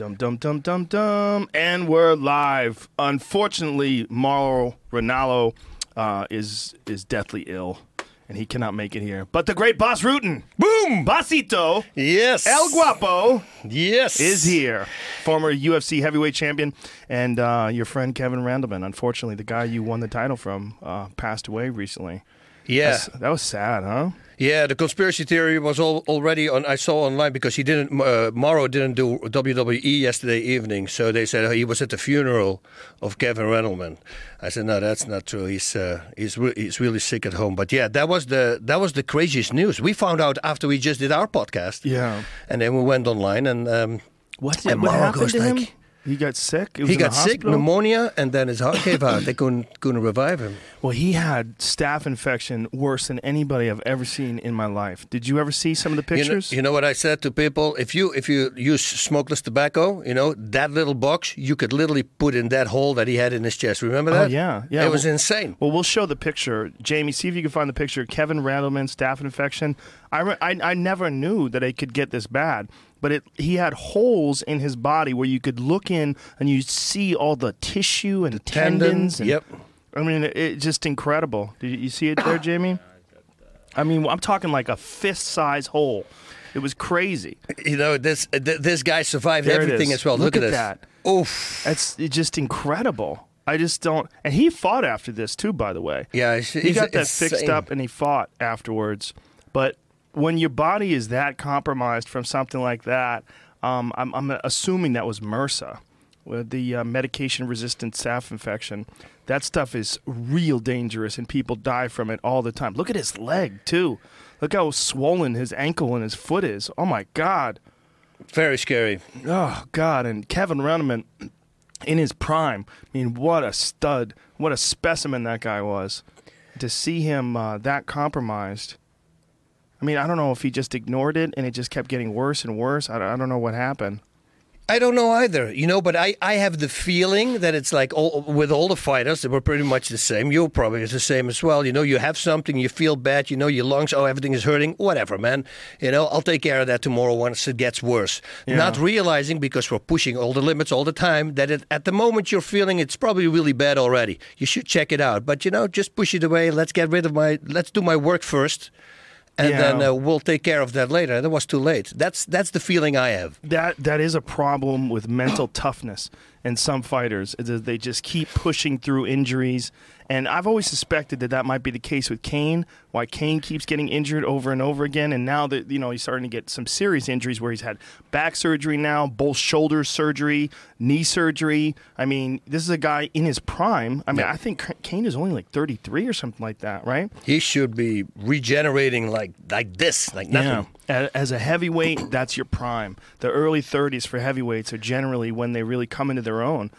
Dum dum dum dum dum, and we're live. Unfortunately, Mauro Ranallo uh, is is deathly ill, and he cannot make it here. But the great Bas Rutten, boom, Basito, Yes. El Guapo Yes. is here. Former UFC heavyweight champion, and uh, your friend Kevin Randleman. Unfortunately, the guy you won the title from uh, passed away recently. Yeah. That's- that was sad, huh? Yeah, the conspiracy theory was all, already on. I saw online because he didn't. Uh, Mauro didn't do WWE yesterday evening, so they said he was at the funeral of Kevin Randleman. I said, no, that's not true. He's uh, he's re- he's really sick at home. But yeah, that was the that was the craziest news. We found out after we just did our podcast. Yeah. and then we went online and. Um, What, And what Mauro happened goes to him? He got sick. He, was he in the got sick, pneumonia, and then his heart gave out. They couldn't couldn't revive him. Well, he had staph infection worse than anybody I've ever seen in my life. Did you ever see some of the You know, pictures? you know what I said to people? If you if you use smokeless tobacco, you know that little box you could literally put in that hole that he had in his chest. Remember Oh, that? yeah, yeah. It was Well- insane. well, we'll show the picture. Jamie, see if you can find the picture. Kevin Randleman, staph infection. I, I, I never knew that it could get this bad, but it he had holes in his body where you could look in and you see all the tissue and tendons. And, Yep. I mean, it, it's just incredible. Did you, see it there, Jamie? I mean, I'm talking like a fist size hole. It was crazy. You know this th- this guy survived There everything as well. Look Look, at this. that. Oof. That's it's just incredible. I just don't. And he fought after this too, by the way. Yeah, he got that fixed up and he fought afterwards. But when your body is that compromised from something like that, um, I'm, I'm assuming that was MRSA, the uh, medication-resistant staph infection. That stuff is real dangerous, and people die from it all the time. Look at his leg too. Look how swollen his ankle and his foot is. Oh my God. Very scary. Oh God! And Kevin Randleman, in his prime. I mean, what a stud! What a specimen that guy was. To see him uh, that compromised. I mean, I don't know if he just ignored it and it just kept getting worse and worse. I, I don't know what happened. I don't know either, you know, but I, I have the feeling that it's like all, with all the fighters, they were pretty much the same. You're probably the same as well. You know, you have something, you feel bad, you know, your lungs, oh, everything is hurting, whatever, man. You know, I'll take care of that tomorrow once it gets worse. Yeah. Not realizing, because we're pushing all the limits all the time, that it, at the moment you're feeling it's probably really bad already. You should check it out. But, you know, just push it away. Let's get rid of my, let's do my work first. And Yeah. then uh, we'll take care of that later. That was too late. That's that's the feeling I have. That that is a problem with mental toughness in some fighters. They just keep pushing through injuries, and I've always suspected that that might be the case with Kane. Why Kane keeps getting injured over and over again, and now that you know he's starting to get some serious injuries where he's had back surgery now, both shoulder surgery, knee surgery. I mean, this is a guy in his prime. I mean, Yeah. I think Kane is only like 33 or something like that, right? He should be regenerating like like this, like nothing. Yeah. As a heavyweight, that's your prime. The early 30s for heavyweights are generally when they really come into their own.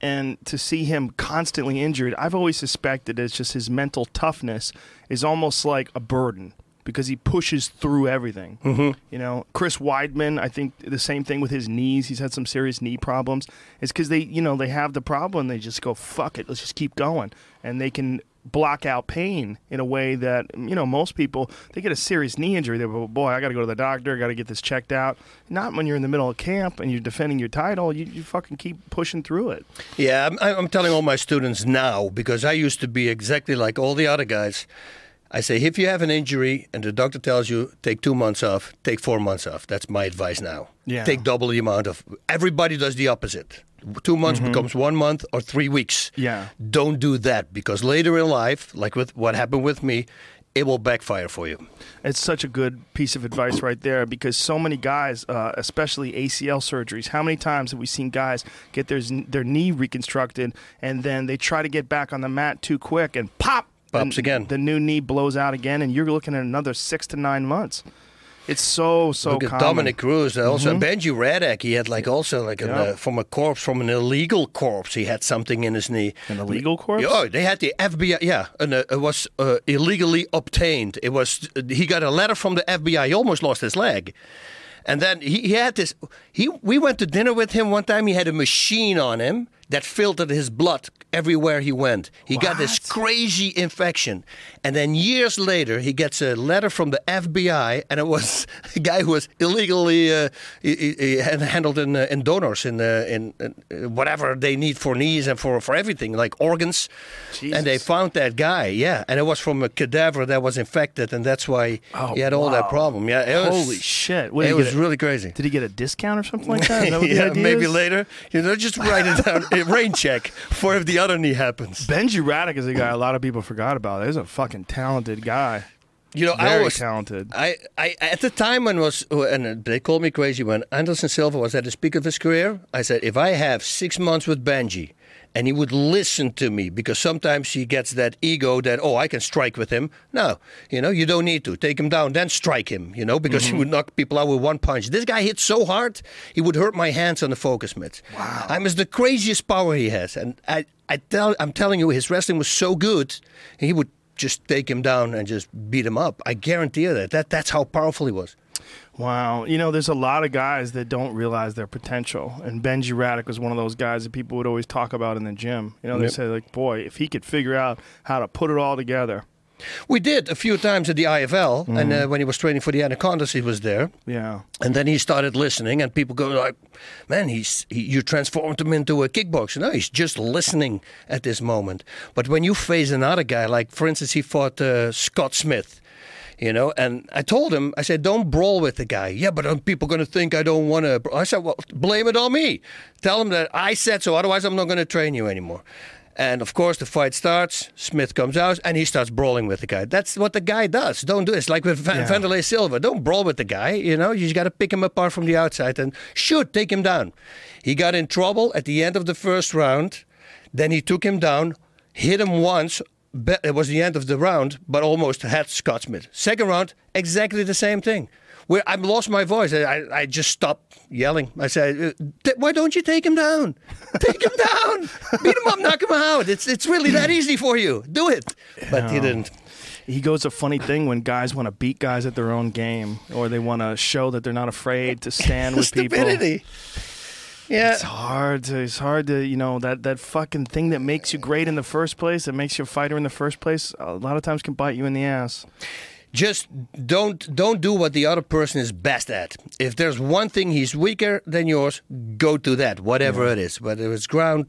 And to see him constantly injured, I've always suspected it's just his mental toughness is almost like a burden because he pushes through everything. Mm-hmm. You know, Chris Weidman, I think the same thing with his knees. He's had some serious knee problems. It's because they, you know, they have the problem. They just go, fuck it, let's just keep going. And they can block out pain in a way that you know most people they get a serious knee injury they go boy i gotta go to the doctor i gotta get this checked out not when you're in the middle of camp and you're defending your title you, you fucking keep pushing through it Yeah, I'm, I'm telling all my students now because I used to be exactly like all the other guys. I say, if you have an injury and the doctor tells you take two months off, take four months off. That's my advice now. Yeah. Take double the amount of. Everybody does the opposite. Two months becomes one month or three weeks. Yeah. Don't do that because later in life, like with what happened with me, it will backfire for you. It's such a good piece of advice right there because so many guys, uh, especially ACL surgeries, how many times have we seen guys get their their knee reconstructed and then they try to get back on the mat too quick and pop, Pops and again. The new knee blows out again, and you're looking at another six to nine months. It's so so Look at common. Dominick Cruz. uh, Also, Benji Radach, he had like also like an, uh, from a corpse, from an illegal corpse, he had something in his knee. An illegal corpse? Oh, they had the FBI. Yeah, and uh, it was uh, illegally obtained. It was. he got a letter from the FBI. He almost lost his leg. And then he, he had this. He we went to dinner with him one time. He had a machine on him that filtered his blood everywhere he went. He got this crazy infection. And then years later, he gets a letter from the FBI, and it was a guy who was illegally uh, he, he- handled in, uh, in donors, in, uh, in, in uh, whatever they need for knees and for, for everything, like organs. And they found that guy, yeah. And it was from a cadaver that was infected, and that's why Oh, he had all that problem. Yeah, it was, Holy shit! What, it was a- really crazy. Did he get a discount or something like that? That yeah, maybe later. You know, just write it down. a rain check for if the other knee happens. Benji Radach is a guy a lot of people forgot about. He's a fucking talented guy. You know, I was talented. I, I at the time when was and they called me crazy when Anderson Silva was at the peak of his career. I said if I have six months with Benji, and he would listen to me because sometimes he gets that ego that oh I can strike with him. No, you know you don't need to take him down then strike him. You know because he mm-hmm. would knock people out with one punch. This guy hit so hard he would hurt my hands on the focus mitts. Wow, I'm as the craziest power he has, and I I tell I'm telling you his wrestling was so good he would just take him down and just beat him up. I guarantee you that. that that's how powerful he was. Wow. You know, there's a lot of guys that don't realize their potential. And Benji Radach was one of those guys that people would always talk about in the gym. You know, they Yep. say, like, boy, if he could figure out how to put it all together. We did a few times at the IFL, and uh, when he was training for the Anacondas, he was there. Yeah. And then he started listening, and people go like, "Man, he's he, you transformed him into a kickboxer." No, he's just listening at this moment. But when you face another guy, like for instance, he fought uh, Scott Smith, you know, and I told him, I said, "Don't brawl with the guy." Yeah, but are people going to think I don't want to? I said, "Well, blame it on me. Tell him that I said so. Otherwise, I'm not going to train you anymore." And of course, the fight starts. Smith comes out and he starts brawling with the guy. That's what the guy does. Don't do it. It's like with Van- Yeah. Vanderlei Silva. Don't brawl with the guy. You know, you just got to pick him apart from the outside and shoot, take him down. He got in trouble at the end of the first round. Then he took him down, hit him once. It was the end of the round, but almost had Scott Smith. Second round, exactly the same thing. Where I lost my voice. I, I, just stopped yelling. I said, uh, "Why don't you take him down? Take him down! Beat him up, knock him out. It's it's really that easy for you. Do it." But he didn't. He goes a funny thing when guys want to beat guys at their own game or they want to show that they're not afraid to stand with people. Stupidity. Yeah. It's hard to it's hard to you know that that fucking thing that makes you great in the first place that makes you a fighter in the first place a lot of times can bite you in the ass. just don't don't do what the other person is best at. If there's one thing he's weaker than yours, go to that, whatever it is, whether it's ground,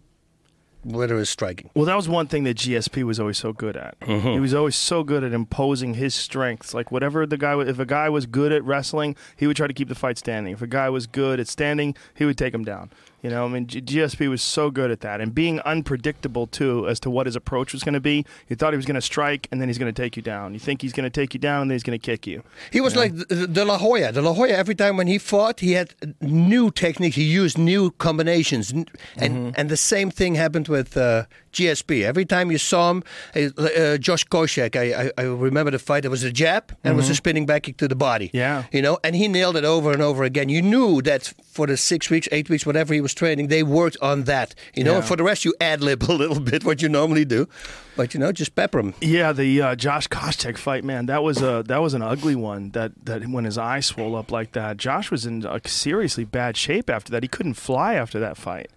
whether it's striking. Well, that was one thing that GSP was always so good at. Mm-hmm. He was always so good at imposing his strengths. Like whatever the guy, if a guy was good at wrestling, he would try to keep the fight standing. If a guy was good at standing, he would take him down. You know, I mean, GSP was so good at that, and being unpredictable too as to what his approach was going to be. You thought he was going to strike, and then he's going to take you down. You think he's going to take you down, and then he's going to kick you. He was like the, the La Hoya. The La Hoya, every time when he fought, he had new techniques. He used new combinations. And and the same thing happened with uh, GSP. Every time you saw him, uh, uh, Josh Koscheck, I, I, I remember the fight. It was a jab and it was a spinning back kick to the body. Yeah. You know, and he nailed it over and over again. You knew that for the six weeks, eight weeks, whatever he was training, they worked on that. You know, Yeah. for the rest, you ad lib a little bit what you normally do. But, you know, just pepper him. Yeah, the uh, Josh Koscheck fight, man, that was a that was an ugly one. That that when his eye swole up like that, Josh was in seriously bad shape after that. He couldn't fly after that fight.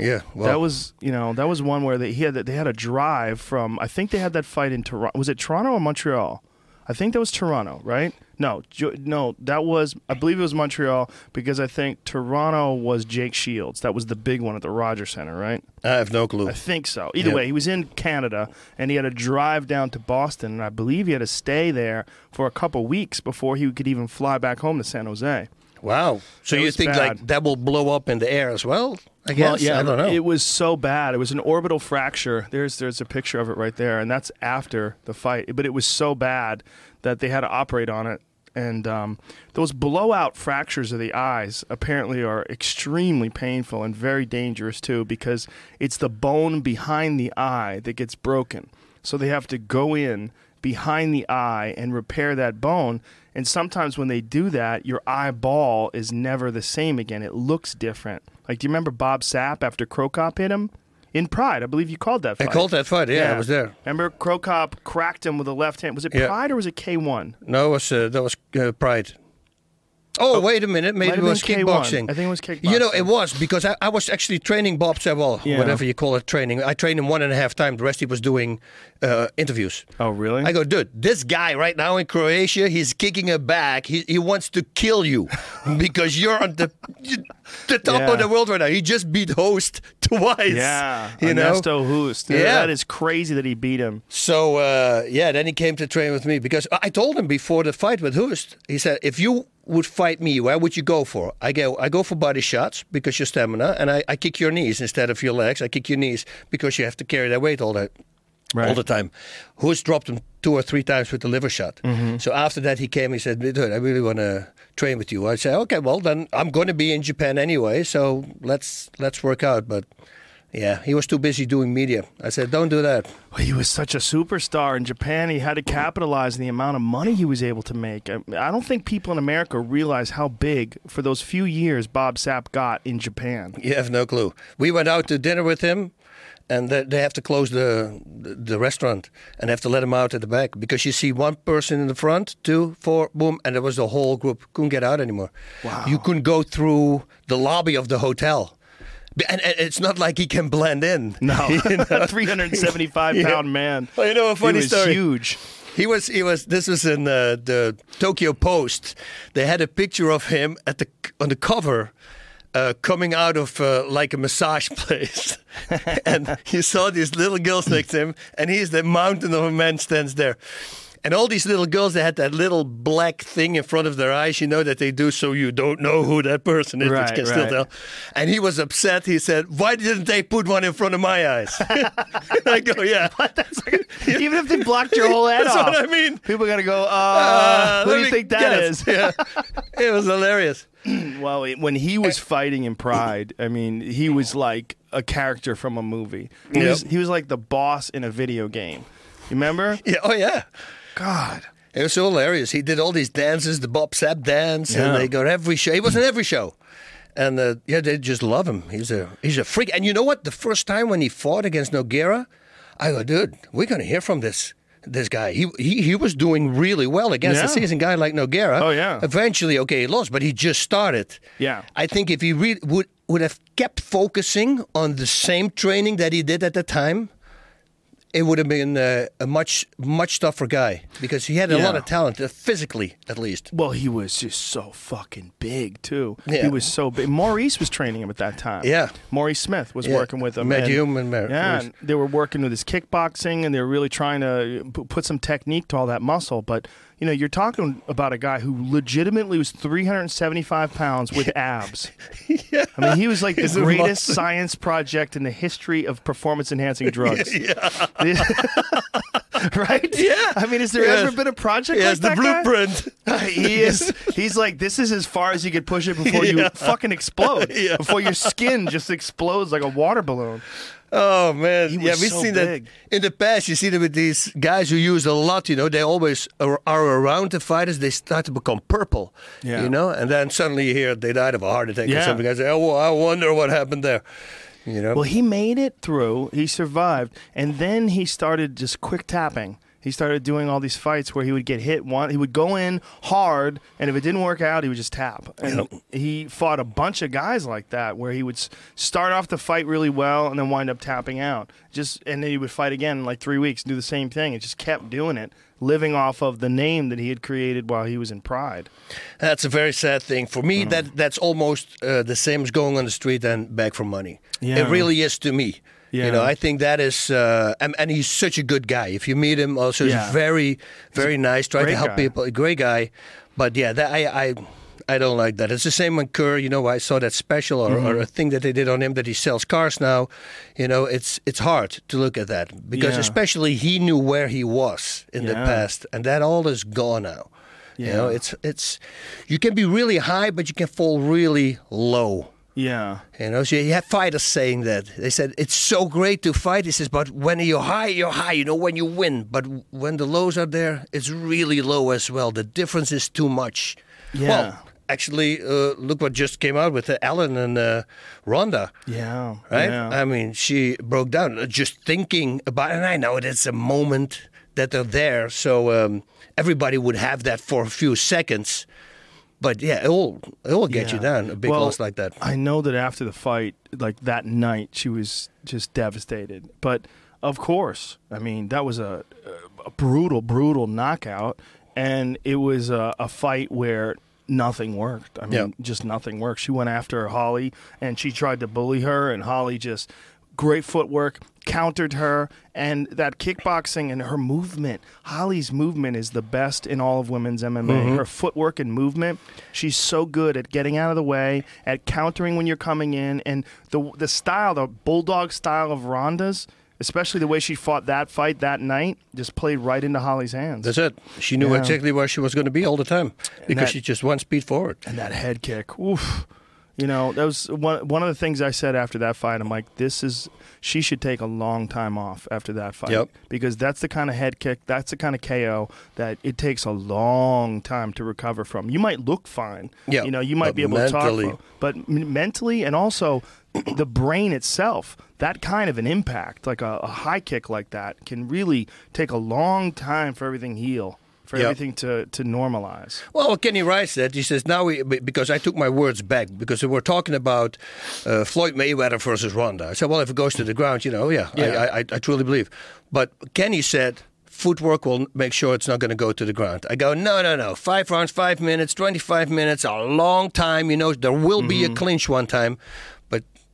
Yeah. Well, that was you know that was one where they he had they had a drive from I think they had that fight in Toronto. Was it Toronto or Montreal? I think that was Toronto, right? No, no, that was I believe it was Montreal because I think Toronto was Jake Shields. That was the big one at the Rogers Center, right? I have no clue. I think so. Either Yeah. way, he was in Canada and he had a drive down to Boston, and I believe he had to stay there for a couple weeks before he could even fly back home to San Jose. Wow. So It you think bad. like that will blow up in the air as well? I guess. Well, yeah, I don't know. It was so bad. It was an orbital fracture. There's there's a picture of it right there, and that's after the fight. But it was so bad that they had to operate on it. And um, those blowout fractures of the eyes apparently are extremely painful and very dangerous too, because it's the bone behind the eye that gets broken. So they have to go in behind the eye and repair that bone. And sometimes when they do that, your eyeball is never the same again. It looks different. Like, do you remember Bob Sapp after Cro Cop hit him? In Pride, I believe you called that I fight. called that fight. Yeah, I was there. Remember Cro Cop cracked him with a left hand. Was it Yeah. Pride or was it K1? No, it was uh, that was uh, Pride. Oh, wait a minute. Maybe it was been K1. kickboxing. I think it was kickboxing. You know, it was because I, I was actually training Bob Sewell, Yeah. whatever you call it, training. I trained him one and a half time. The rest he was doing uh, interviews. Oh, really? I go, dude, this guy right now in Croatia, he's kicking a back. He, he wants to kill you because you're on the the top Yeah. of the world right now. He just beat Hoost twice. yeah, you know. Ernesto Hoost. Yeah. that is crazy that he beat him. So uh, yeah, then he came to train with me because I told him before the fight with Hoost. He said, if you would fight me, where would you go for? I go, I go for body shots because your stamina, and I, I kick your knees instead of your legs. I kick your knees because you have to carry that weight all that all the time. Hoost dropped him two or three times with the liver shot. Mm-hmm. So after that, he came. He said, "Dude, I really want to train with you." I said, "Okay, well then I'm going to be in Japan anyway, so let's let's work out." But yeah, he was too busy doing media. I said, "Don't do that." Well, he was such a superstar in Japan. He had to capitalize on the amount of money he was able to make. I, I don't think people in America realize how big, for those few years, Bob Sapp got in Japan. You have no clue. We went out to dinner with him, and they they have to close the the restaurant and have to let him out at the back because you see one person in the front, two, four, boom, and there was the whole group couldn't get out anymore. Wow. You couldn't go through the lobby of the hotel. And, and it's not like he can blend in. No, You know? 375 Yeah. pound man. Well, you know a funny he was story? huge. He was. He was. This was in uh, the Tokyo Post. They had a picture of him at the on the cover, uh, coming out of uh, like a massage place, and you saw these little girls next to him, and he's the mountain of a man stands there. And all these little girls, that had that little black thing in front of their eyes, you know, that they do so you don't know who that person is, Right, you can still tell. And he was upset. He said, Why didn't they put one in front of my eyes? I go, Yeah. Even if they blocked your whole head That's off, what I mean. people got to go. Uh, Uh, who do you think that is? Yeah. it was hilarious. Well, when he was fighting in Pride, I mean, he was like a character from a movie. He Yep. was he was like the boss in a video game. You remember? Yeah. Oh, yeah. God. It was so hilarious. He did all these dances, the Bob Sapp dance, Yeah. and they got every show. He was in every show. And uh, yeah, they just love him. He's a he's a freak. And you know what? The first time when he fought against Nogueira, I go, dude, we're gonna hear from this this guy. He he, he was doing really well against a seasoned guy like Nogueira. Oh, yeah. Eventually, okay, he lost, but he just started. Yeah. I think if he re- would would have kept focusing on the same training that he did at the time, it would have been uh, a much much tougher guy because he had a lot of talent, uh, physically at least. Well, he was just so fucking big too. Yeah. He was so big. Maurice was training him at that time. Yeah. Maurice Smith was Yeah. working with him. And- and Mar- yeah, and they were working with his kickboxing, and they were really trying to put some technique to all that muscle. But you know, you're talking about a guy who legitimately was 375 pounds with abs. yeah. I mean, he was like the He's a greatest science project in the history of performance-enhancing drugs. Yeah. right? Yeah. I mean, has there Yes. ever been a project Yes, like the that guy? blueprint. he is. He's like this is as far as you could push it before you fucking explode. Yeah. Before your skin just explodes like a water balloon. Oh man, yeah, we've so seen big. that in the past. You see that with these guys who use a lot. You know, they always are, are around the fighters. They start to become purple. Yeah. You know, and then suddenly you hear they died of a heart attack or something. I say, oh, well, I wonder what happened there. You know. Well, he made it through. He survived, and then he started just quick tapping. He started doing all these fights where he would get hit one. He would go in hard, and if it didn't work out, he would just tap. And he fought a bunch of guys like that, where he would start off the fight really well and then wind up tapping out. Just and then he would fight again in like three weeks, do the same thing, and just kept doing it, living off of the name that he had created while he was in Pride. That's a very sad thing for me. That that's almost uh, the same as going on the street and beg for money. Yeah. It really is to me. Yeah. You know, I think that is, uh, and, and he's such a good guy. If you meet him, also Yeah. he's very, very nice. Try to help guy. people. A great guy, but yeah, that I, I, I don't like that. It's the same on Kerr. You know, I saw that special or, Mm-hmm. or a thing that they did on him that he sells cars now. You know, it's it's hard to look at that because Yeah. especially he knew where he was in the past, and that all is gone now. You know, it's it's you can be really high, but you can fall really low. Yeah. You know, so you have fighters saying that. They said it's so great to fight. He says, but when you're high, you're high. You know, when you win, but when the lows are there, it's really low as well. The difference is too much. Yeah. Well, actually, uh, look what just came out with uh, Ellen and uh, Ronda. Yeah. Right? Yeah. I mean, she broke down uh, just thinking about, and I know it's a moment that they're there, so um, everybody would have that for a few seconds. But yeah, it will it will get you Yeah. down a big Well, loss like that. I know that after the fight, like that night, she was just devastated. But of course, I mean that was a, a brutal, brutal knockout, and it was a, a fight where nothing worked. I mean, Yeah. just nothing worked. She went after Holly, and she tried to bully her, and Holly just great footwork countered her and that kickboxing and her movement holly's movement is the best in all of women's mma Mm-hmm. her footwork and movement she's so good at getting out of the way at countering when you're coming in and the the style the bulldog style of ronda's especially the way she fought that fight that night just played right into holly's hands That's it. She knew Yeah. exactly where she was going to be all the time because that- she just one speed forward. and that head kick. Oof. You know, that was one one of the things I said after that fight. I'm like, this is she should take a long time off after that fight Yep. because that's the kind of head kick, that's the kind of KO that it takes a long time to recover from. You might look fine, Yeah, you know, you might but be able mentally- to talk, but m- mentally and also the brain itself, that kind of an impact, like a, a high kick like that, can really take a long time for everything heal, for Yep. everything to to normalize. Well, Kenny Rice said, he says now we because I took my words back because we were talking about uh, Floyd Mayweather versus Ronda. I said, well, if it goes to the ground, you know, yeah, I- Yeah. I, I, I truly believe. But Kenny said. Footwork will make sure it's not going to go to the ground. I go, no, no, no. Five rounds, five minutes, 25 minutes, a long time. You know, there will be Mm-hmm. a clinch one time.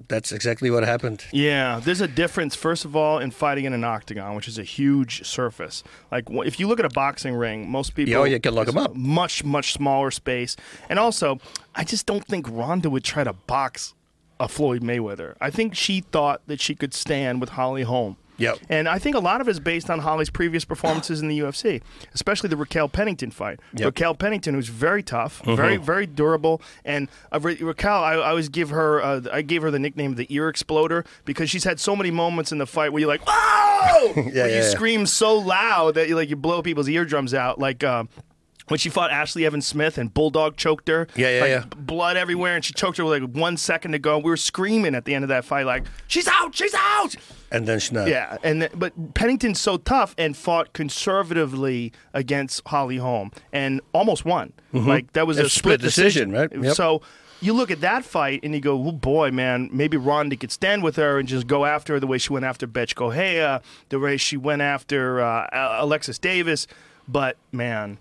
That's exactly what happened. Yeah, there's a difference, first of all, in fighting in an octagon, which is a huge surface. Like, if you look at a boxing ring, most oh, people. Yeah, oh, you can lock them up. Much, much smaller space. And also, I just don't think Ronda would try to box a Floyd Mayweather. I think she thought that she could stand with Holly Holm. Yep. And I think a lot of it is based on Holly's previous performances in the UFC, especially the Raquel Pennington fight. Yep. Raquel Pennington, who's very tough, very very durable, and uh, Ra- Raquel, I, I always give her, uh, I gave her the nickname the ear exploder because she's had so many moments in the fight where you're like, whoa, where yeah, you yeah. scream so loud that you like you blow people's eardrums out, like. Uh, when she fought Ashlee Evans-Smith and Bulldog choked her, Yeah, yeah, like, yeah. blood everywhere, and she choked her with like one second to go. We were screaming at the end of that fight, like, "She's out! She's out!" And then she not. Yeah, and th- but Pennington's so tough and fought conservatively against Holly Holm and almost won. Like that was Mm-hmm. A a, split decision, right? Yep. So you look at that fight and you go, "Oh boy, man, maybe Ronda could stand with her and just go after her the way she went after Bethe Correia, the way she went after uh, Alexis Davis." But man,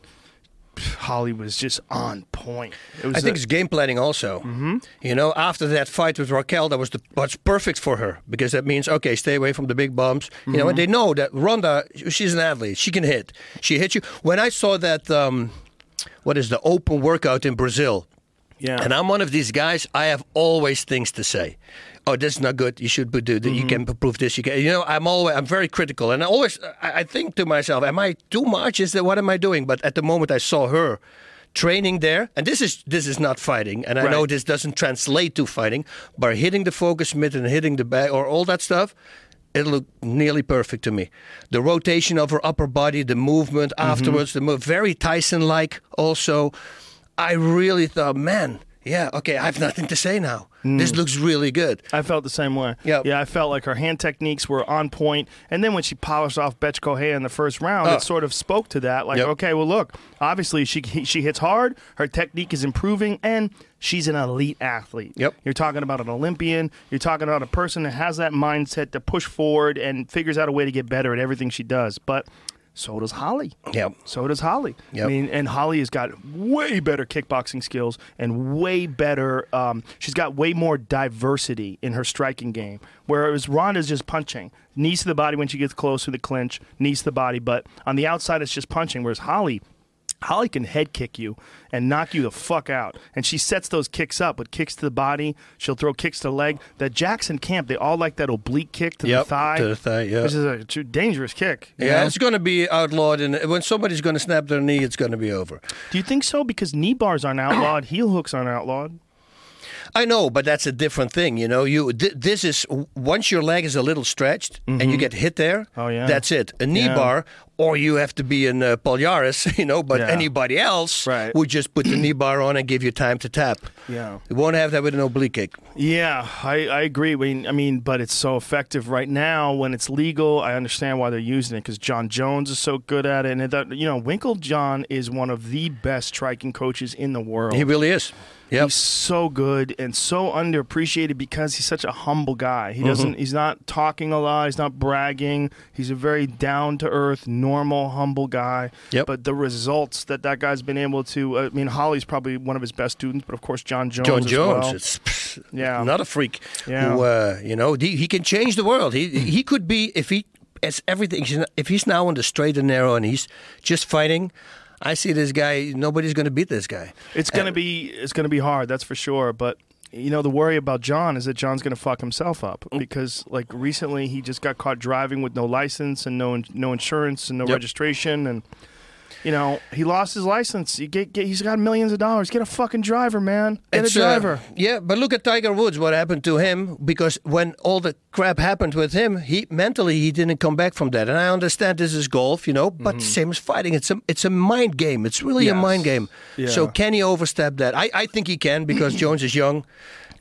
Holly was just on point. It was I think a- it's game planning also. Mm-hmm. You know, after that fight with Raquel, that was the was perfect for her because that means okay, stay away from the big bumps. You know, and they know that Ronda, she's an athlete. She can hit. She hits you. When I saw that, um, what is the open workout in Brazil? yeah. And I'm one of these guys. I have always things to say. Oh, this is not good. You should do that. You mm-hmm. can prove this. You can. You know, I'm always. I'm very critical, and I always. I, think to myself, am I too much? Is that what am I doing? But at the moment, I saw her training there, and this is this is not fighting. And I know this doesn't translate to fighting, but hitting the focus mitt and hitting the back or all that stuff. It looked nearly perfect to me. The rotation of her upper body, the movement mm-hmm. afterwards, the move, very Tyson-like. Also, I really thought, man, yeah, okay, I have nothing to say now. This mm. looks really good. I felt the same way. Yep. Yeah, I felt like her hand techniques were on point. And then when she polished off Bethe Correia in the first round, Oh. it sort of spoke to that. Like, Yep. okay, well, look, obviously she she hits hard, her technique is improving, and she's an elite athlete. Yep. You're talking about an Olympian. You're talking about a person that has that mindset to push forward and figures out a way to get better at everything she does. But so does Holly. Yep. So does Holly. Yep. I mean, and Holly has got way better kickboxing skills and way better. Um, she's got way more diversity in her striking game. Whereas Ronda's just punching, knees to the body when she gets close to the clinch, knees to the body. But on the outside, it's just punching. Whereas Holly. Holly can head kick you and knock you the fuck out. And she sets those kicks up with kicks to the body. She'll throw kicks to the leg. That Jackson Camp, they all like that oblique kick to Yep, the thigh. to the thigh, yeah. Which is a dangerous kick. Yeah, know? it's going to be outlawed, and when somebody's going to snap their knee, it's going to be over. Do you think so? Because knee bars aren't outlawed, heel hooks aren't outlawed. I know, but that's a different thing. You know, you th- this is once your leg is a little stretched and you get hit there. Oh, yeah. that's it. A knee Yeah. bar, or you have to be in uh, Polaris. You know, but Yeah. anybody else Right. would just put the knee bar on and give you time to tap. Yeah. You won't have that with an oblique kick. Yeah, I, I agree. I mean, I mean, but it's so effective right now when it's legal. I understand why they're using it because Jon Jones is so good at it, and that, you know, Winkeljohn is one of the best striking coaches in the world. He really is. Yep. He's so good and so underappreciated because he's such a humble guy. Mm-hmm. He doesn't. He's not talking a lot. He's not bragging. He's a very down to earth, normal, humble guy. Yep. But the results that that guy's been able to. I mean, Holly's probably one of his best students, but of course, Jon Jones. Jon Jones, well. Yeah. not a freak. Yeah. Who, uh, you know, he, he can change the world. He he could be if he as everything. If he's now on the straight and narrow and he's just fighting, I see this guy. Nobody's going to beat this guy. It's gonna be it's gonna be hard, that's for sure. But you know, the worry about Jon is that Jon's gonna fuck himself up Mm. because like recently he just got caught driving with no license and no no insurance and no Yep. registration and. You know, he lost his license. You get, get, he's got millions of dollars. Get a fucking driver, man. Get It's, a uh, driver. yeah, but look at Tiger Woods. What happened to him? Because when all the crap happened with him, he mentally he didn't come back from that. And I understand this is golf, you know, but same as fighting. It's a it's a mind game. It's really a Mm-hmm. Mind game. Yeah. So can he overstep that? I, I think he can because Jones is young,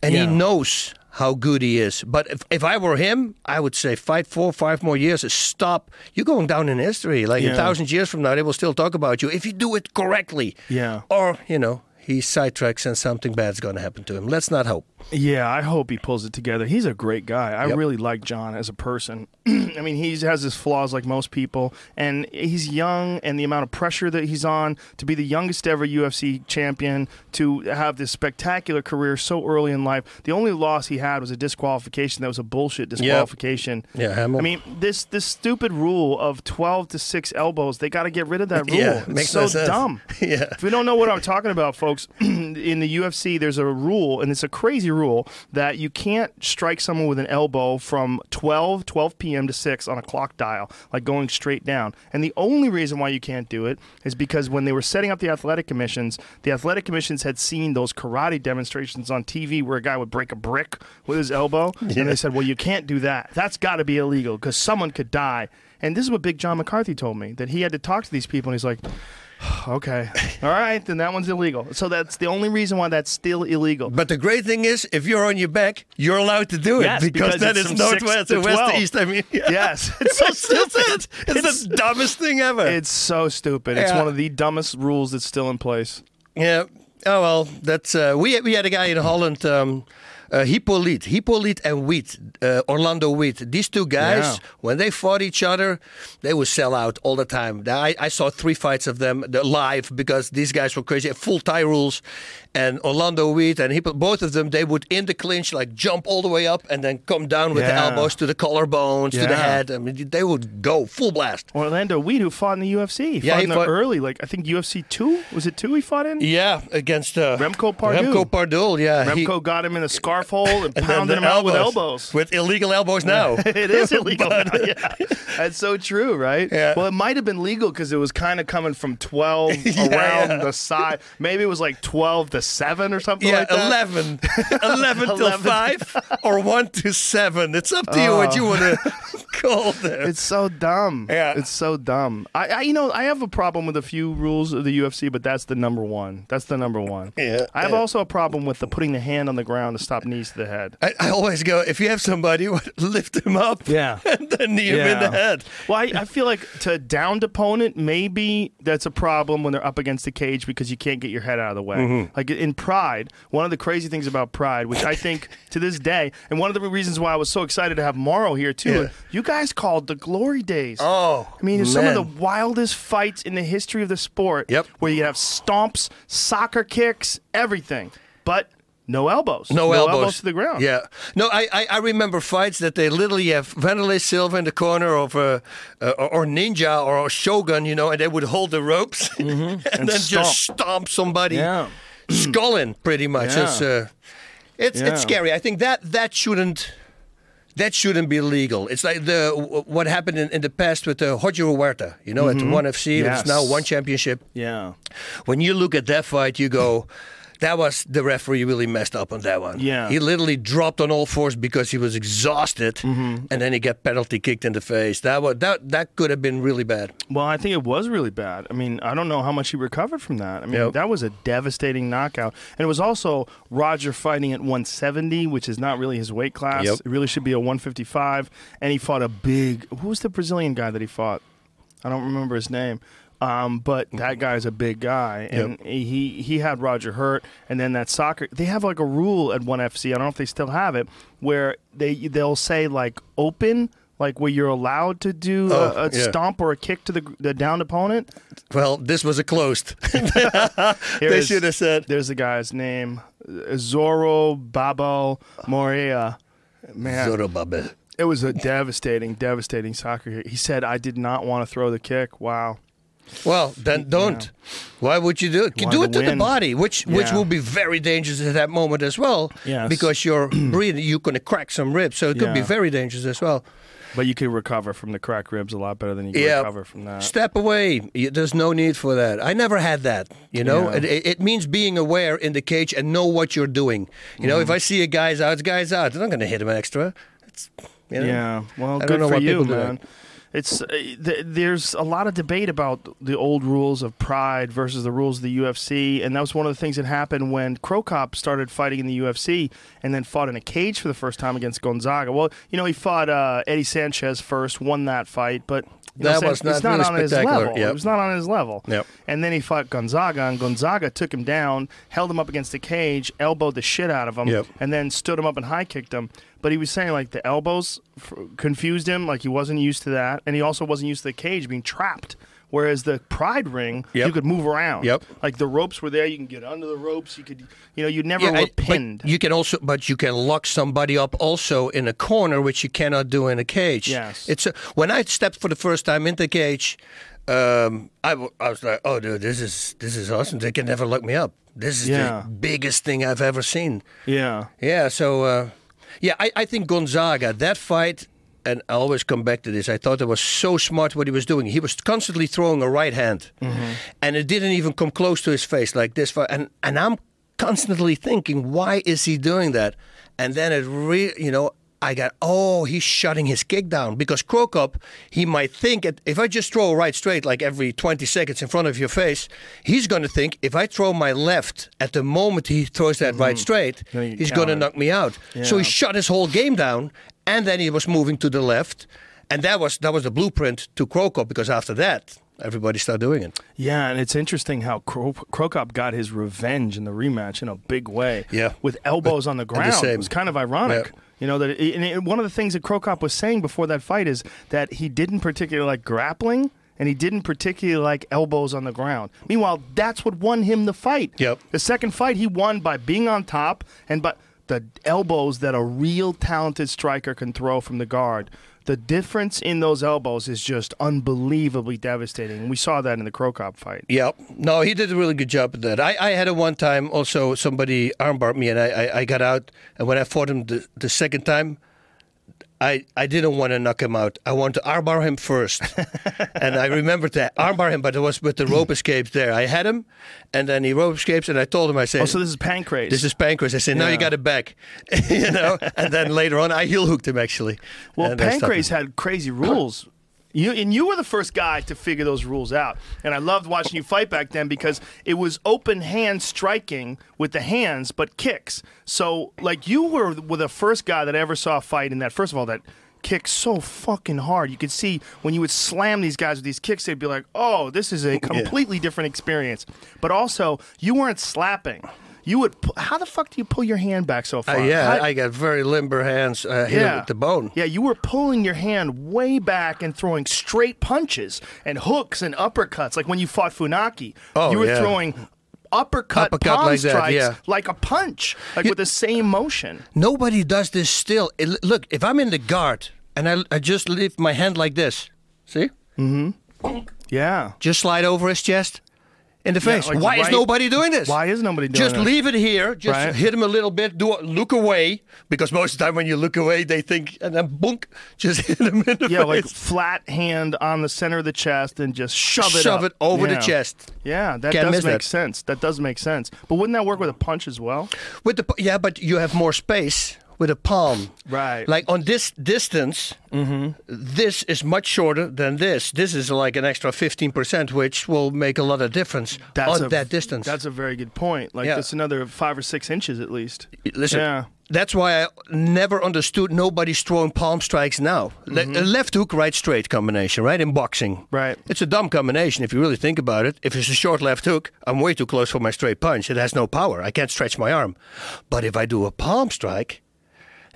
and he knows how good he is. But if, if I were him, I would say fight four, five more years. Stop. You're going down in history. Like a Yeah. thousand years from now, they will still talk about you if you do it correctly. Yeah. Or, you know, he sidetracks and something bad's going to happen to him. Let's not hope. Yeah, I hope he pulls it together. He's a great guy. I Yep. really like Jon as a person. I mean, he has his flaws like most people, and he's young, and the amount of pressure that he's on to be the youngest ever UFC champion, to have this spectacular career so early in life. The only loss he had was a disqualification. That was a bullshit disqualification. Yeah, Hamill. I mean, this this stupid rule of twelve to six elbows. They got to get rid of that rule. Yeah, it's makes so no sense. dumb. Yeah. If we don't know what I'm talking about, folks, in the UFC, there's a rule, and it's a crazy rule, that you can't strike someone with an elbow from 12, 12 p.m. to 6 on a clock dial, like going straight down. And the only reason why you can't do it is because when they were setting up the athletic commissions, the athletic commissions had seen those karate demonstrations on TV where a guy would break a brick with his elbow, and they said, well, you can't do that. That's got to be illegal because someone could die. And this is what Big John McCarthy told me that he had to talk to these people, and he's like, Okay. All right, then that one's illegal. So that's the only reason why that's still illegal. But the great thing is, if you're on your back, you're allowed to do it Yes, because, because that it's is from six northwest to and west to east. I mean, yeah. Yes, it's so That's stupid. it. It's, the dumbest thing ever. It's so stupid. It's Yeah. one of the dumbest rules that's still in place. yeah. Oh well, that's uh, we we had a guy in Holland. Um, uh, Hippolyte, Hippolyte and Wheat, uh, Orlando Wiet. These two guys, Yeah. when they fought each other, they would sell out all the time. I, I saw three fights of them live because these guys were crazy. Full Thai rules, and Orlando Wiet and Hippo, both of them, they would in the clinch like jump all the way up and then come down with the elbows to the collarbones to the head. I mean, they would go full blast. Orlando Wiet, who fought in the UFC, he Yeah, fought he in the fought- early, like I think UFC two. Was it two he fought in? Yeah, against uh, Remco Pardoel. Remco Pardoel, yeah. he- Remco got him in a scarf hole and, and pounded him out with elbows. With illegal elbows now. it is illegal. But- now, yeah. That's so true, right? Yeah. Well, it might have been legal because it was kind of coming from 12 Yeah, around yeah. the side. Maybe it was like 12 to 7 or something Yeah, like that. 11. 11 till 11. 5 or 1 to 7. It's up to you what you want to call them. Oh. It's so dumb. Yeah. It's so dumb. I, I, you know, I have a problem with a few rules of the UFC, but that's the number one. That's the number one. Yeah. I have Yeah. also a problem with the putting the hand on the ground to stop knees to the head. I, I always go, if you have somebody, lift him up Yeah. and then knee him in the head. Well, I, I feel like to a downed opponent, maybe that's a problem when they're up against the cage because you can't get your head out of the way. Mm-hmm. Like in Pride, one of the crazy things about Pride, which I think to this day, and one of the reasons why I was so excited to have Mauro here too, Yeah. you guys called the Glory Days. Oh, I mean, some of the wildest fights in the history of the sport. Yep. Where you have stomps, soccer kicks, everything, but no elbows. No, elbows. to the ground. Yeah. No, I, I, I remember fights that they literally have Vanderlei Silva in the corner of a, uh, or Ninja or Shogun, you know, and they would hold the ropes and, then just stomp somebody Yeah. skull in, pretty much. Yeah. It's, uh, it's, Yeah. it's scary. I think that that shouldn't. That shouldn't be legal. It's like the what happened in, in the past with uh, Roger Huerta, you know, at One FC. Yes. It's now one championship Yeah. when you look at that fight, you go, that was the referee really messed up on that one. Yeah. he literally dropped on all fours because he was exhausted, Mm-hmm. and then he got penalty kicked in the face. That was that that could have been really bad. Well, I think it was really bad. I mean, I don't know how much he recovered from that. I mean, Yep. that was a devastating knockout. And it was also Roger fighting at 170, which is not really his weight class. Yep. It really should be a 155. And he fought a big. Who was the Brazilian guy that he fought? I don't remember his name. Um, but that guy's a big guy, and he he had Roger hurt, and then that soccer. They have like a rule at One FC. I don't know if they still have it, where they they'll say like open, like where you're allowed to do Oh, a, a yeah. stomp or a kick to the the downed opponent. Well, this was a closed. They should have said. There's the guy's name, Zorro Babo Morea. Man, Zorobabel. it was a devastating, devastating soccer. He said, "I did not want to throw the kick." Wow. Well, then don't. Why would you do it? You do it to to the body, which which will be very dangerous at that moment as well. Yes. Because you're breathing, you're going to crack some ribs, so it could be very dangerous as well. But you could recover from the cracked ribs a lot better than you can Yeah. recover from that. Step away. There's no need for that. I never had that. You know, Yeah. it, it, means being aware in the cage and know what you're doing. You know, if Mm-hmm. I see a guy's out, guy's out. I'm not going to hit him extra. It's, you know. Yeah, well, I good for you, man. It's uh, th- there's a lot of debate about the old rules of Pride versus the rules of the UFC, and that was one of the things that happened when Cro Cop started fighting in the UFC, and then fought in a cage for the first time against Gonzaga. Well, you know, he fought uh, Eddie Sanchez first, won that fight, but you That was not it's not really on his level. yep. It was not on his level. Yep. And then he fought Gonzaga, and Gonzaga took him down, held him up against the cage, elbowed the shit out of him, Yep. and then stood him up and high kicked him. But he was saying like the elbows f- confused him, like he wasn't used to that, and he also wasn't used to the cage being trapped. Whereas the Pride ring, Yep. you could move around. Yep. Like the ropes were there, you can get under the ropes. You could, you know, you never were I- pinned. you can also, but you can lock somebody up also in a corner, which you cannot do in a cage. Yes. It's a, when I stepped for the first time into the cage, um, I, w- I was like, oh, dude, this is this is awesome. They can never lock me up. This is Yeah. the biggest thing I've ever seen. yeah. Yeah. So, uh, yeah, I, I think Gonzaga that fight. And I always come back to this. I thought it was so smart what he was doing. He was constantly throwing a right hand, mm-hmm. and it didn't even come close to his face like this. fi- And and I'm constantly thinking, why is he doing that? And then it really, you know, I got, oh, he's shutting his kick down because Cro Cop, he might think it, if I just throw a right straight like every 20 seconds in front of your face, he's going to think if I throw my left at the moment he throws that mm-hmm. right straight, he's going to knock me out. So he Yeah. shut his whole game down, and then he was moving to the left, and that was that was the blueprint to Cro Cop because after that everybody started doing it. Yeah, and it's interesting how Kro- Cro Cop got his revenge in the rematch in a big way. Yeah. with elbows on the the ground. same. It was kind of ironic. Yeah. You know that, it, and it, one of the things that Cro Cop was saying before that fight is that he didn't particularly like grappling, and he didn't particularly like elbows on the ground. Meanwhile, that's what won him the fight. Yep. The second fight he won by being on top and by the elbows that a real talented striker can throw from the guard. The difference in those elbows is just unbelievably devastating. We saw that in the Cro Cop fight. Yeah, no, he did a really good job at that. I, I had it one time also somebody armbarred me and I, I, I got out and when I fought him the, the second time, I, I didn't want to knock him out. I wanted to armbar him first. and I remembered that armbar him, but it was with the rope escapes there. I had him and then he rope escapes and I told him I said Oh, so this is Pancrase. this is Pancrase. I said, "No, Yeah. you got it back," you know. And then later on, I heel hooked him actually. well, And I stopped Pancrase him. had crazy rules. You and you were the first guy to figure those rules out, and I loved watching you fight back then because it was open hand striking with the hands, but kicks. So, like, you were, were the first guy that I ever saw a fight in that. First of all, that kicked so fucking hard. You could see when you would slam these guys with these kicks, they'd be like, "Oh, this is a completely different experience." But also, you weren't slapping. You would. pu- How the fuck do you pull your hand back so Uh, far? yeah, How- I got very limber hands. Uh, hit him with the bone. yeah, you were pulling your hand way back and throwing straight punches and hooks and uppercuts, like when you fought Funaki. Oh, you were yeah. throwing uppercut, Uppercut palm like that, strikes yeah. like a punch, like with the same motion. Nobody does this still. It- look, if I'm in the guard and I, I just lift my hand like this, see, Mm-hmm. Yeah. just slide over his chest. In the Yeah, face. like Why is nobody doing this? Why is nobody doing this? Just leave it here. Just Right. hit him a little bit. Do a, look away because most of the time when you look away, they think and then boonk, just hit him in the Yeah, face. like flat hand on the center of the chest and just shove it Shove up. it over Yeah. the chest. Yeah, that Can't does make that. sense. That does make sense. But wouldn't that work with a punch as well? With the yeah, but you have more space with a palm. Right. Like on this distance, this is much shorter than this. This is like an extra fifteen percent, which will make a lot of difference on a, that distance. That's a very good point. Like Yeah. that's another five or six inches at least. Listen, Yeah. that's why I never understood nobody's throwing palm strikes now. Le- a left hook, right straight combination, right? In boxing. Mm-hmm. Right. It's a dumb combination if you really think about it. If it's a short left hook, I'm way too close for my straight punch. It has no power. I can't stretch my arm. But if I do a palm strike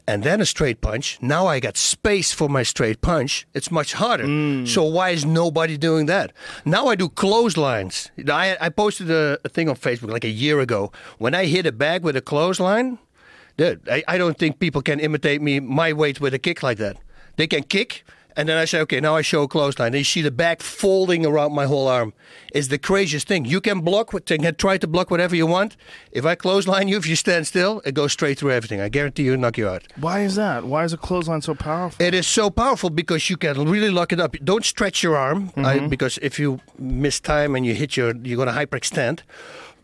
and then a straight punch, now I got space for my straight punch. It's much harder. Mm. So why is nobody doing that? Now I do clotheslines. I, I posted a, a thing on Facebook like a year ago. When I hit a bag with a clothesline, Dude, I, I don't think people can imitate me my weight with a kick like that. They can kick, and then I say, okay, now I show a clothesline. And you see the back folding around my whole arm. It's the craziest thing. You can block, can try to block whatever you want. If I clothesline you, if you stand still, it goes straight through everything. I guarantee you, knock you out. Why is that? Why is a clothesline so powerful? It is so powerful because you can really lock it up. Don't stretch your arm I- mm-hmm. because if you miss time and you hit your, you're going to hyperextend.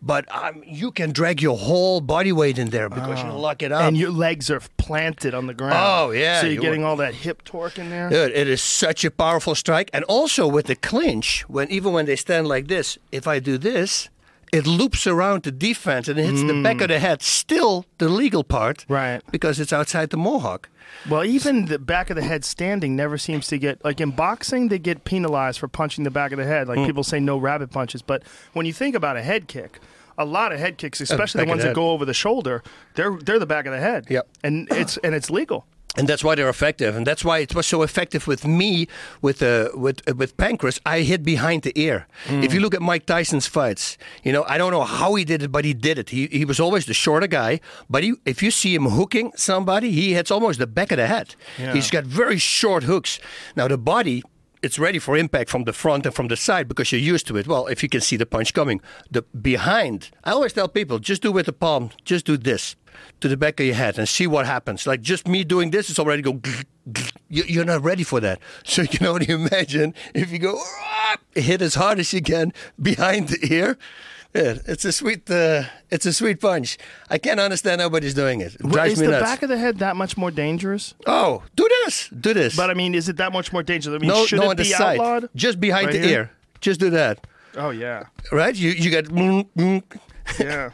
But um, you can drag your whole body weight in there because you lock it up. and your legs are planted on the ground. Oh, yeah, So you're you getting were- all that hip torque in there. Dude, it is such a powerful strike, and also with the clinch, when even when they stand like this, if I do this, it loops around the defense and it hits the back of the head. Still the legal part, Right. Because it's outside the mohawk. Well, even the back of the head standing never seems to get like in boxing they get penalized for punching the back of the head. Like Mm. people say no rabbit punches, but when you think about a head kick, a lot of head kicks, especially the ones the that go over the shoulder, they're they're the back of the head. Yep. And it's and it's legal. And that's why they're effective, and that's why it was so effective with me with uh, with uh, with Pancrase. I hit behind the ear. If you look at Mike Tyson's fights, you know I don't know how he did it, but he did it. He he was always the shorter guy, but he, if you see him hooking somebody, he hits almost the back of the head. Yeah. He's got very short hooks. Now the body. It's ready for impact from the front and from the side because you're used to it. Well, if you can see the punch coming, the behind. I always tell people, just do with the palm, just do this to the back of your head and see what happens. Like just me doing this, it's already go. You- You're not ready for that. So you can only imagine if you go hit as hard as you can behind the ear. Yeah, it's a sweet, uh, it's a sweet punch. I can't understand nobody's doing it. It drives is me the nuts. back of the head that much more dangerous? oh, do this, do this. But I mean, is it that much more dangerous? I mean, no, should no it on the side, outlawed? just behind Right the here? ear. Just do that, Oh yeah, right? You you got. mm, mm. yeah.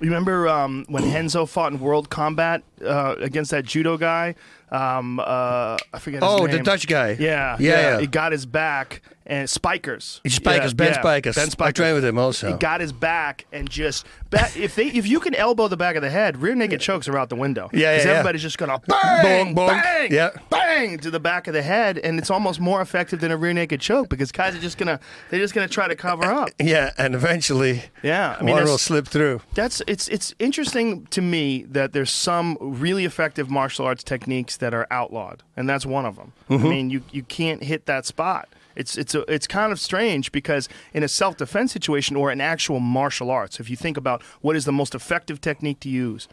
You remember um, when Renzo fought in World Combat uh, against that judo guy? Um, uh, I forget his Oh, name. the Dutch guy. Yeah, yeah, yeah. He got his back and Spijkers. Spijkers, Yeah, Ben yeah, Spijkers. Ben I Spijkers. trained with him also. He got his back and just back, if they if you can elbow the back of the head, rear naked chokes are out the window. Yeah, yeah, yeah. everybody's just gonna bang, Bonk, bonk. bang, Yeah. bang to the back of the head, and it's almost more effective than a rear naked choke because guys are just gonna they're just gonna try to cover up. Yeah, and eventually, Yeah, I mean one will slip through. that's it's it's interesting to me that there's some really effective martial arts techniques that are outlawed, and that's one of them. Mm-hmm. I mean, you you can't hit that spot. It's it's a, it's kind of strange because in a self defense situation or an actual martial arts, if you think about what is the most effective technique to use,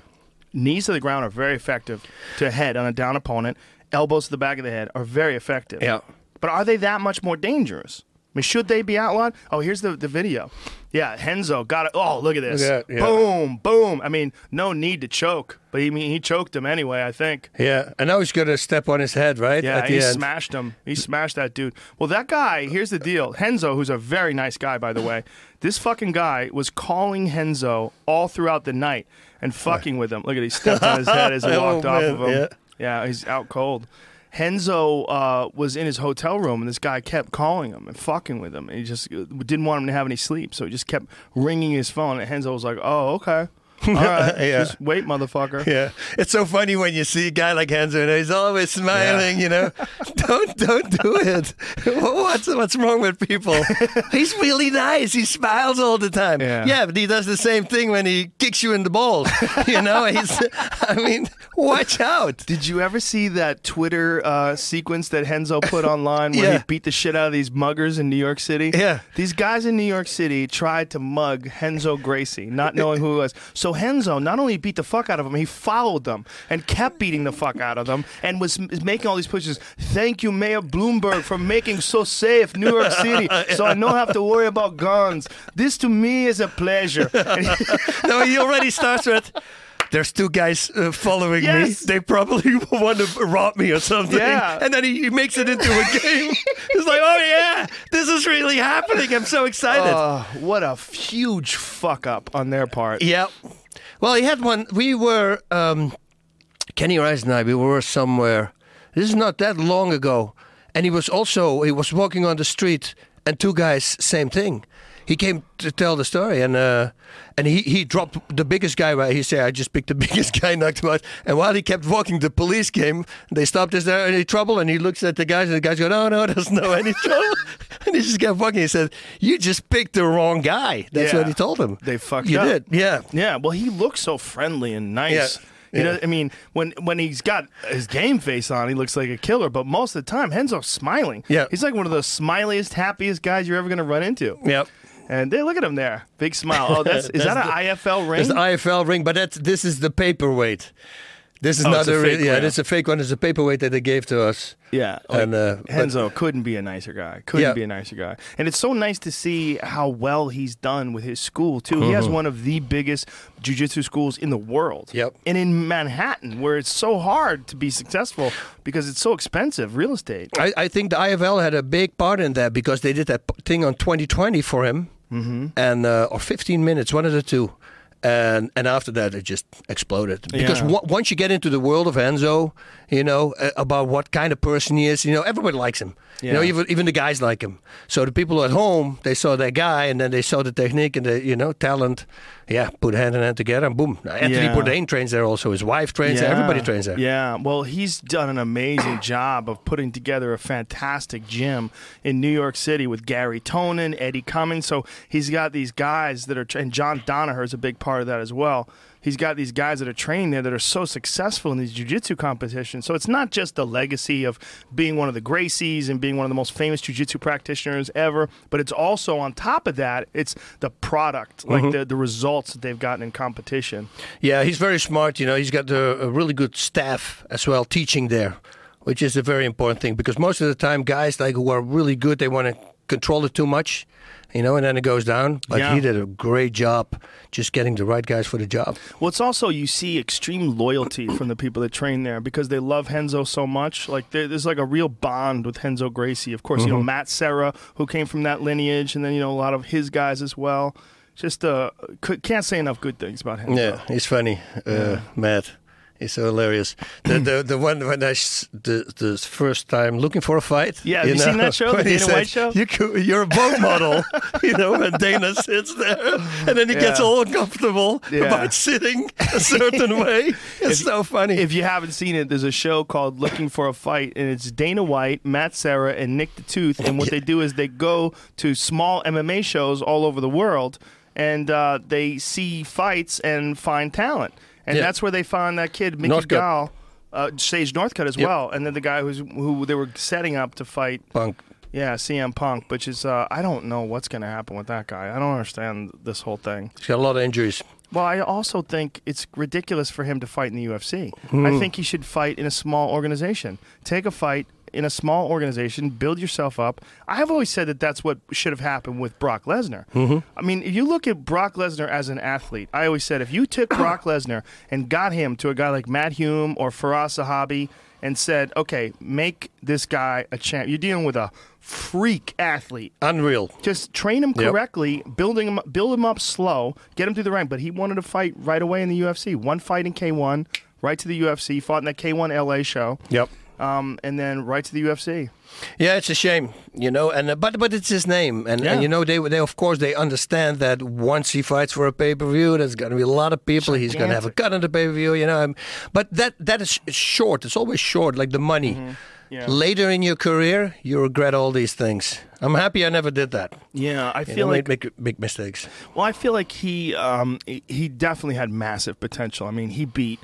knees to the ground are very effective to head on a down opponent. Elbows to the back of the head are very effective. Yeah. But are they that much more dangerous? I mean, should they be outlawed? Oh, here's the, the video. Yeah, Renzo got it. Oh, look at this. That, yeah. Boom, boom. I mean, no need to choke, but he mean he choked him anyway. I think. Yeah, and now he's gonna step on his head, right? Yeah, at he end. smashed him. He smashed that dude. Well, that guy. Here's the deal. Renzo, who's a very nice guy, by the way. This fucking guy was calling Renzo all throughout the night and fucking with him. Look at he stepped on his head as he Oh, walked off man, of him. yeah. Yeah, he's out cold. Renzo uh, was in his hotel room, and this guy kept calling him and fucking with him. And he just didn't want him to have any sleep, so he just kept ringing his phone. And Renzo was like, "Oh, okay." All right, Yeah. just wait, motherfucker. Yeah, it's so funny when you see a guy like Renzo and he's always smiling. You know, don't don't do it. What's what's wrong with people? he's really nice. He smiles all the time. Yeah. but he does the same thing when he kicks you in the balls. you know, he's. I mean, watch out. Did you ever see that Twitter uh, sequence that Renzo put online where Yeah. he beat the shit out of these muggers in New York City? Yeah. These guys in New York City tried to mug Renzo Gracie, not knowing who he was. So Renzo not only beat the fuck out of them, he followed them and kept beating the fuck out of them and was making all these pushes. Thank you, Mayor Bloomberg, for making so safe New York City, so I don't have to worry about guns. This to me is a pleasure. No, he already starts with. There's two guys uh, following Yes. me. They probably want to rob me or something. Yeah. And then he, he makes it into a game. He's like, oh, yeah, this is really happening. I'm so excited. Oh, what a huge fuck up on their part. Yeah. Well, he had one. We were, um, Kenny Rice and I, we were somewhere. This is not that long ago. And he was also, he was walking on the street and two guys, same thing. He came to tell the story and uh, and he, he dropped the biggest guy. Right? He said, I just picked the biggest guy, knocked him out. And while he kept walking, the police came. They stopped, is there any trouble? And he looks at the guys and the guys go, no, no, there's no any trouble. and he just kept walking. He said, you just picked the wrong guy. That's Yeah. what he told him. They fucked you up. did, yeah. Yeah, well, he looks so friendly and nice. Yeah. You know, Yeah. I mean, when when he's got his game face on, he looks like a killer. But most of the time, Renzo's smiling. Yeah. he's like one of the smiliest, happiest guys you're ever going to run into. Yep. And they look at him there, big smile. Oh, that's is that an IFL ring? It's the IFL ring, but that's this is the paperweight. This is Oh, not a real, yeah, it's a fake one. It's a paperweight that they gave to us. Yeah, And, uh, but- Renzo couldn't be a nicer guy. Couldn't Yeah. be a nicer guy. And it's so nice to see how well he's done with his school too. He has one of the biggest jiu-jitsu schools in the world. Mm-hmm. Yep. And in Manhattan, where it's so hard to be successful because it's so expensive real estate. I, I think the IFL had a big part in that because they did that thing on 2020 for him, mm-hmm. and uh, or 15 minutes, one of the two. And and after that, it just exploded because Yeah. wa- once you get into the world of Renzo, you know uh, about what kind of person he is. You know, everybody likes him. You know, even even the guys like him. So the people at home, they saw that guy, and then they saw the technique and the you know talent. Yeah, put hand in hand together, and boom. Anthony Yeah. Bourdain trains there also. His wife trains there. Everybody trains there. Yeah, well, he's done an amazing job of putting together a fantastic gym in New York City with Gary Tonon, Eddie Cummings. So he's got these guys that are, tra- and John Danaher is a big part of that as well. He's got these guys that are trained there that are so successful in these jiu-jitsu competitions. So it's not just the legacy of being one of the Gracies and being one of the most famous jiu-jitsu practitioners ever, but it's also on top of that, it's the product, like Mm-hmm. the, the results that they've gotten in competition. Yeah, he's very smart. You know, he's got a, a really good staff as well teaching there, which is a very important thing because most of the time, guys like who are really good, they want to control it too much, you know, and then it goes down. But Yeah. he did a great job just getting the right guys for the job. Well, it's also you see extreme loyalty from the people that train there because they love Renzo so much. Like there's like a real bond with Renzo Gracie. Of course, you know Matt Serra, who came from that lineage, and then you know a lot of his guys as well. Just uh, can't say enough good things about him. Yeah, he's funny, uh, Matt. So hilarious. The the, the one when I the the first time looking for a fight. Yeah, have you seen that show, the when he Dana said, White show? You you're a boat model, you know. And Dana sits there, and then he gets Yeah. all uncomfortable Yeah. about sitting a certain way. It's so funny. If you haven't seen it, there's a show called Looking for a Fight, and it's Dana White, Matt Serra, and Nick the Tooth. And what they do is they go to small MMA shows all over the world, and uh, they see fights and find talent. And Yeah. that's where they found that kid, Mickey Northcutt. Gall, uh, Sage Northcutt as Yep. well, and then the guy who's who they were setting up to fight. Punk. Yeah, CM Punk, which is uh, I don't know what's going to happen with that guy. I don't understand this whole thing. He's got a lot of injuries. Well, I also think it's ridiculous for him to fight in the UFC. Hmm. I think he should fight in a small organization. Take a fight in a small organization, build yourself up. I have always said that that's what should have happened with Brock Lesnar. Mm-hmm. I mean, if you look at Brock Lesnar as an athlete, I always said if you took Brock Lesnar and got him to a guy like Matt Hume or Firas Zahabi and said, okay, make this guy a champ, you're dealing with a freak athlete. Unreal. Just train him Yep. correctly, building him, build him up slow, get him through the rank. But he wanted to fight right away in the UFC. One fight in K1, right to the UFC. Fought in that K1 LA show. Yep. Um, and then right to the UFC. Yeah, it's a shame, you know, and uh, but but it's his name, and, Yeah. and you know they they of course they understand that once he fights for a pay per view, there's going to be a lot of people. He's going to have a cut on the pay per view, you know. um, But that that is short. It's always short, like the money. Mm-hmm. Yeah. Later in your career, you regret all these things. I'm happy I never did that. Yeah, I You feel know, like make, big mistakes. Well, I feel like he um, he definitely had massive potential. I mean, he beat.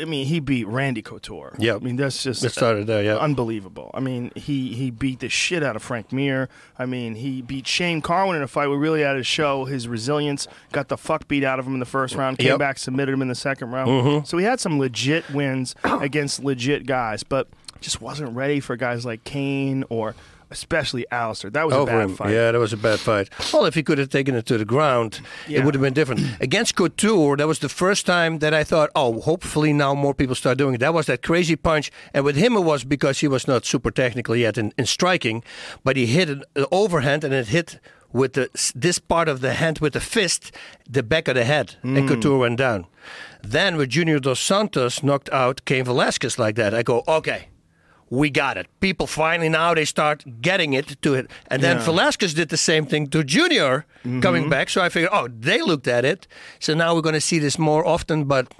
I mean, he beat Randy Couture. Yeah. I mean, that's just It started there, yeah. unbelievable. I mean, he he beat the shit out of Frank Mir. I mean, he beat Shane Carwin in a fight We really had to show his resilience. Got the fuck beat out of him in the first round. Came Yep. back, submitted him in the second round. Mm-hmm. So he had some legit wins against legit guys, but just wasn't ready for guys like Cain or especially Alistair. That was a bad him. fight. Yeah, that was a bad fight. Well, if he could have taken it to the ground, Yeah. it would have been different. Against Couture, that was the first time that I thought, oh, hopefully now more people start doing it. That was that crazy punch. And with him, it was because he was not super technical yet in, in striking, but he hit an an overhand and it hit with the, this part of the hand with the fist, the back of the head, and hmm. Couture went down. Then with Junior Dos Santos knocked out Cain Velasquez like that, I go, okay, we got it. People finally now they start getting it to it. And then Yeah. Velasquez did the same thing to Junior mm-hmm. coming back. So I figured, oh, they looked at it. So now we're going to see this more often. But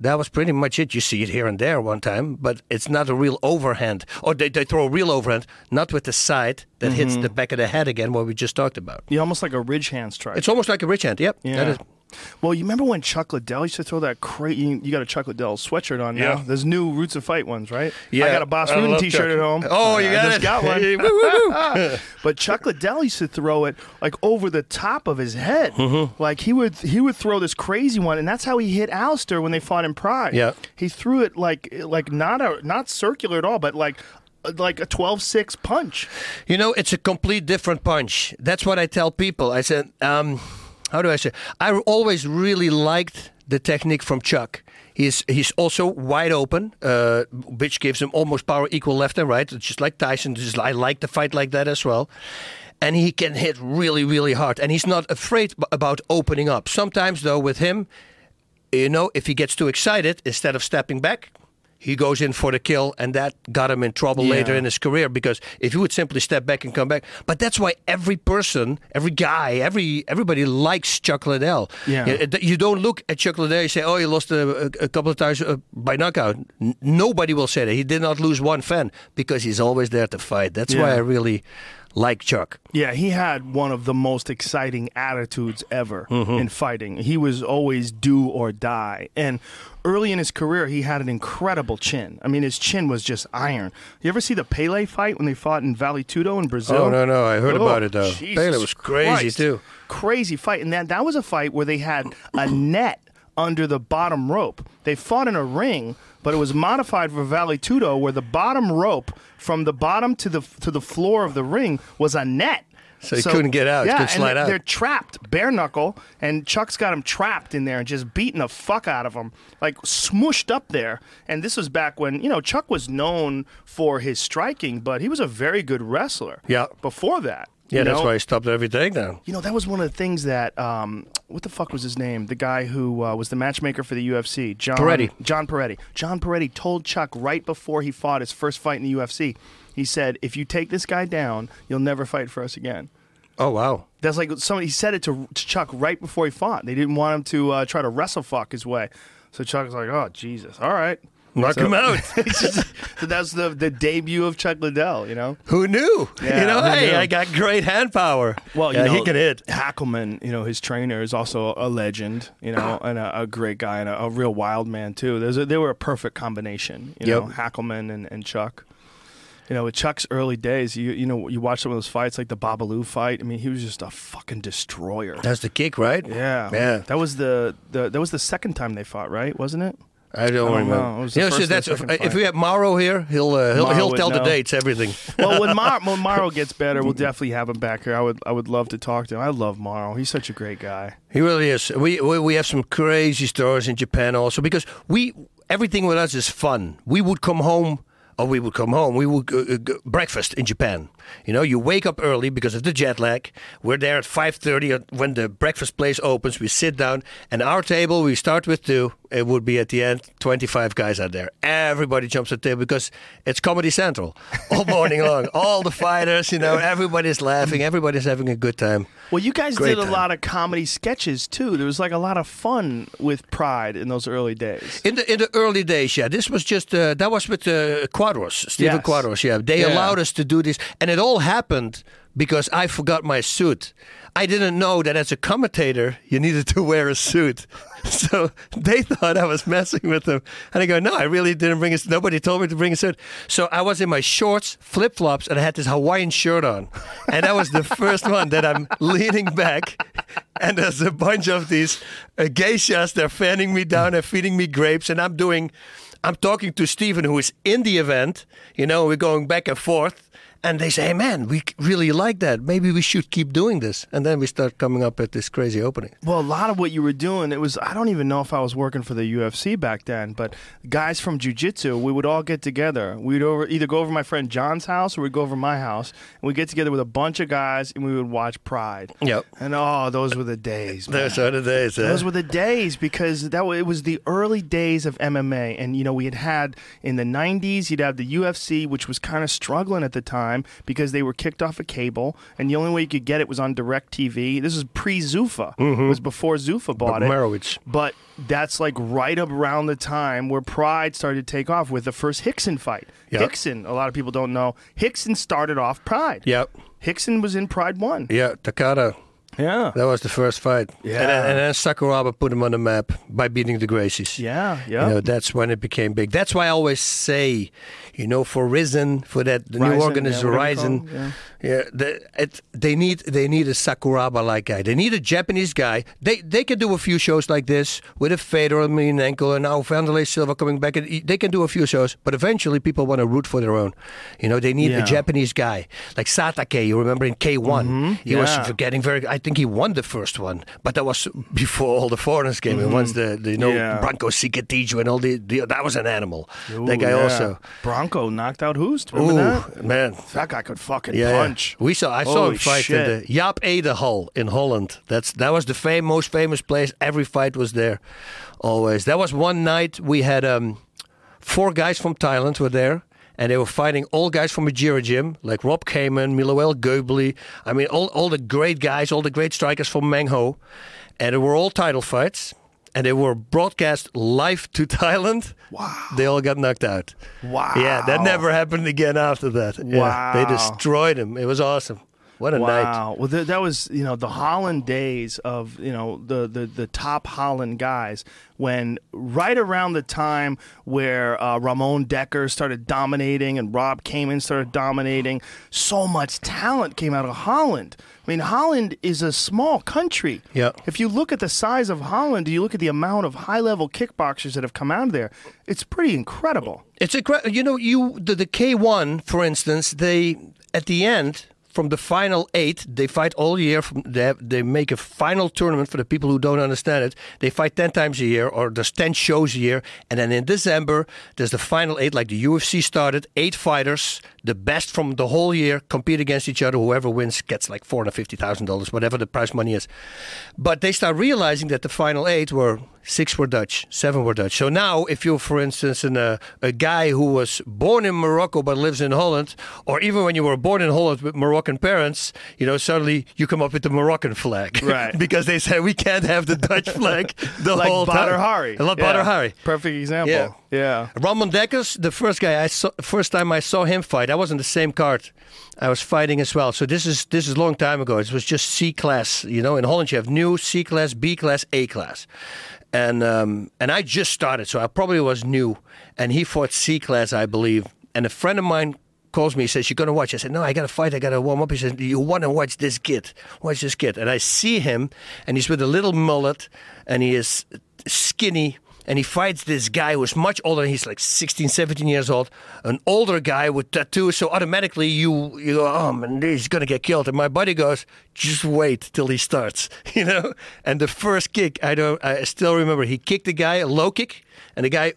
that was pretty much it. You see it here and there one time, but it's not a real overhand. Or they, they throw a real overhand, not with the side that hits mm-hmm. the back of the head again, what we just talked about. Yeah, almost like a ridge hand strike. It's almost like a ridge hand. Yep. Yeah. Well, you remember when Chuck Liddell used to throw that crazy? You, you got a Chuck Liddell sweatshirt on now. Yeah. There's new Roots of Fight ones, right? Yeah, I got a Bas I Rutten T-shirt Chuck. at home. Oh, you I got just it? got one. Hey, woo, woo, woo. but Chuck Liddell used to throw it like over the top of his head. Mm-hmm. Like he would he would throw this crazy one, and that's how he hit Alistair when they fought in Pride. Yeah. he threw it like like not a not circular at all, but like like a 12-6 punch. You know, it's a complete different punch. That's what I tell people. I said, um, how do I say? I always really liked the technique from Chuck. He's he's also wide open, uh, which gives him almost power equal left and right. Just like Tyson. Just I like the fight like that as well. And he can hit really, really hard. And he's not afraid about opening up. Sometimes, though, with him, you know, if he gets too excited, instead of stepping back, he goes in for the kill, and that got him in trouble Yeah. later in his career because if he would simply step back and come back, but that's why every person, every guy, every everybody likes Chuck Liddell. Yeah. You- don't look at Chuck Liddell and say, "Oh, he lost a, a, couple of times uh, by knockout." N- nobody will say that he did not lose one fan because he's always there to fight. That's why I really like Chuck. Yeah, he had one of the most exciting attitudes ever mm-hmm. in fighting. He was always do or die. And early in his career, he had an incredible chin. I mean, his chin was just iron. You ever see the Pele fight when they fought in Vale Tudo in Brazil? Oh, no, no, I heard about it, though. Jesus Pele was crazy, Christ. too. Crazy fight. And that, that was a fight where they had a net under the bottom rope. They fought in a ring, but it was modified for Vale Tudo where the bottom rope from the bottom to the to the floor of the ring was a net. So he couldn't get out. Yeah, couldn't and slide they're, out. they're trapped, bare knuckle, and Chuck's got him trapped in there and just beating the fuck out of him, like smushed up there. And this was back when you know Chuck was known for his striking, but he was a very good wrestler. Yeah. Before that. Yeah, that's know? why he stopped every takedown. You know, that was one of the things that um, what the fuck was his name? The guy who uh, was the matchmaker for the UFC, John Perretti. John Perretti. John Perretti told Chuck right before he fought his first fight in the UFC. He said, "If you take this guy down, you'll never fight for us again." Oh wow. That's like somebody he said it to, to Chuck right before he fought. They didn't want him to uh, try to wrestle fuck his way. So Chuck was like, "Oh Jesus, all right." Knock So- him out. so that's the the debut of Chuck Liddell. You know. Who knew? Yeah, you know, hey, knew? I got great hand power. Well, you yeah, know, he can hit. Hackleman, you know, his trainer is also a legend, you know, ah. and a, a great guy and a, a real wild man too. There's a, they were a perfect combination, you know, Yep. Hackleman and, and Chuck. You know, with Chuck's early days, you you know, you watch some of those fights, like the Babalu fight. I mean, he was just a fucking destroyer. That's the kick, right? Yeah, Yeah. That was the, the that was the second time they fought, right? Wasn't it? I don't, I don't know. The You know, so that's if, we have Mauro here, he'll uh, he'll, he'll tell the dates, everything. Well, when, Mar- when Mauro gets better, we'll definitely have him back here. I would I would love to talk to him. I love Mauro. He's such a great guy. He really is. We, we we have some crazy stories in Japan also because we everything with us is fun. We would come home. Or we would come home. We would uh, uh, breakfast in Japan. You know, you wake up early because of the jet lag. We're there at five thirty when the breakfast place opens. We sit down, and our table we start with two. It would be at the end 25 guys are there. Everybody jumps at the table because it's Comedy Central all morning long. All the fighters, you know, everybody's laughing, everybody's having a good time. Well, you guys Great did a time. lot of comedy sketches too. There was like a lot of fun with Pride in those early days. In the in the early days, yeah, this was just uh, that was with uh, Quadros, Stephen Yes. Quadros. Yeah, they allowed us to do this, and it all happened because I forgot my suit. I didn't know that as a commentator you needed to wear a suit, so they thought I was messing with them. And I go, no, I really didn't bring a. suit. Nobody told me to bring a suit. So I was in my shorts, flip flops, and I had this Hawaiian shirt on, and that was the first one that I'm leaning back, and there's a bunch of these uh, geishas. They're fanning me down, they're feeding me grapes, and I'm doing. I'm talking to Stephen, who is in the event. You know, we're going back and forth. And they say, hey, man, we really like that. Maybe we should keep doing this. And then we start coming up with this crazy opening. Well, a lot of what you were doing, it was, I don't even know if I was working for the UFC back then, but guys from Jiu Jitsu, we would all get together. We'd over, either go over my friend John's house or we'd go over my house, and we'd get together with a bunch of guys and we would watch Pride. Yep. And oh, those were the days. man. Those are the days. Those were the days because that it was the early days of MMA, and you know we had had in the '90s you'd have the UFC, which was kind of struggling at the time because they were kicked off of cable, and the only way you could get it was on Direct TV. This is pre Zuffa. It mm-hmm. was before Zuffa bought it. But that's like right around the time where Pride started to take off with the first Rickson fight. Yep. Rickson, a lot of people don't know, Rickson started off Pride. Yep. Rickson was in Pride One. Yeah, Takada. Yeah. That was the first fight. Yeah. And then, and then Sakuraba put him on the map by beating the Gracies. Yeah. Yeah. You know, that's when it became big. That's why I always say, you know, for Rizin, for that the new Rizin, organ is yeah, whatever you Horizon. call them, Yeah, the, it, they need they need a Sakuraba like guy. They need a Japanese guy. They they can do a few shows like this with a Fedor and ankle, and now Wanderlei Silva coming back. And they can do a few shows, but eventually people want to root for their own. You know, they need Yeah. a Japanese guy like Satake. You remember in K one, he was Mm-hmm. yeah. getting very. I think he won the first one, but that was before all the foreigners came in. Once the, the you know Mm-hmm. Yeah. Branko Cikatić and all the, the that was an animal. Ooh, that guy yeah. also. Branko knocked out Hoost. Remember Ooh that? man, That guy could fucking yeah, punch. We saw. I saw Holy him fight shit. in the Jaap Edenhal in Holland. That's that was the fam- most famous place. Every fight was there, always. That was one night we had um, four guys from Thailand were there. And they were fighting all guys from Mejiro Gym, like Rob Kamen, Miloel Goebli. I mean, all, all the great guys, all the great strikers from Mengho. And they were all title fights. And they were broadcast live to Thailand. Wow. They all got knocked out. Wow. Yeah, that never happened again after that. Yeah, they destroyed him. It was awesome. What a night. Wow. Well, th- that was you know the Holland days of you know the the, the top Holland guys when right around the time where uh, Ramon Dekkers started dominating and Rob Kamen started dominating, so much talent came out of Holland. I mean, Holland is a small country. Yeah. If you look at the size of Holland, do you look at the amount of high level kickboxers that have come out of there, it's pretty incredible. It's incredible. You know, you the, the K1, for instance, they at the end from the final eight, they fight all year. From they, have, they make a final tournament for the people who don't understand it. They fight ten times a year, or there's ten shows a year, and then in December there's the final eight, like the UFC started. Eight fighters, the best from the whole year, compete against each other. Whoever wins gets like four hundred fifty thousand dollars, whatever the prize money is. But they start realizing that the final eight were six were Dutch, seven were Dutch. So now, if you're, for instance, an, uh, a guy who was born in Morocco but lives in Holland, or even when you were born in Holland with Moroccan parents, you know, suddenly you come up with the Moroccan flag, Right. because they say we can't have the Dutch flag the Like whole Badr time. Hari. Like Yeah. Badr Hari. Perfect example. Yeah. Yeah. Ramon Dekkers, the first guy I saw, first time I saw him fight, I was on the same card. I was fighting as well. So this is this is a long time ago. It was just C class. You know, in Holland you have new C class, B class, A class, and um, and I just started, so I probably was new. And he fought C class, I believe. And a friend of mine calls me, he says, "You're gonna watch?" I said, "No, I gotta fight. I gotta warm up." He says, "You want to watch this kid? Watch this kid." And I see him, and he's with a little mullet, and he is skinny and he fights this guy who's much older. He's like 16, 17 years old, an older guy with tattoos. So automatically you you go, oh man, he's gonna get killed. And my buddy goes, just wait till he starts, you know. And the first kick, I don't, I still remember. He kicked the guy a low kick, and the guy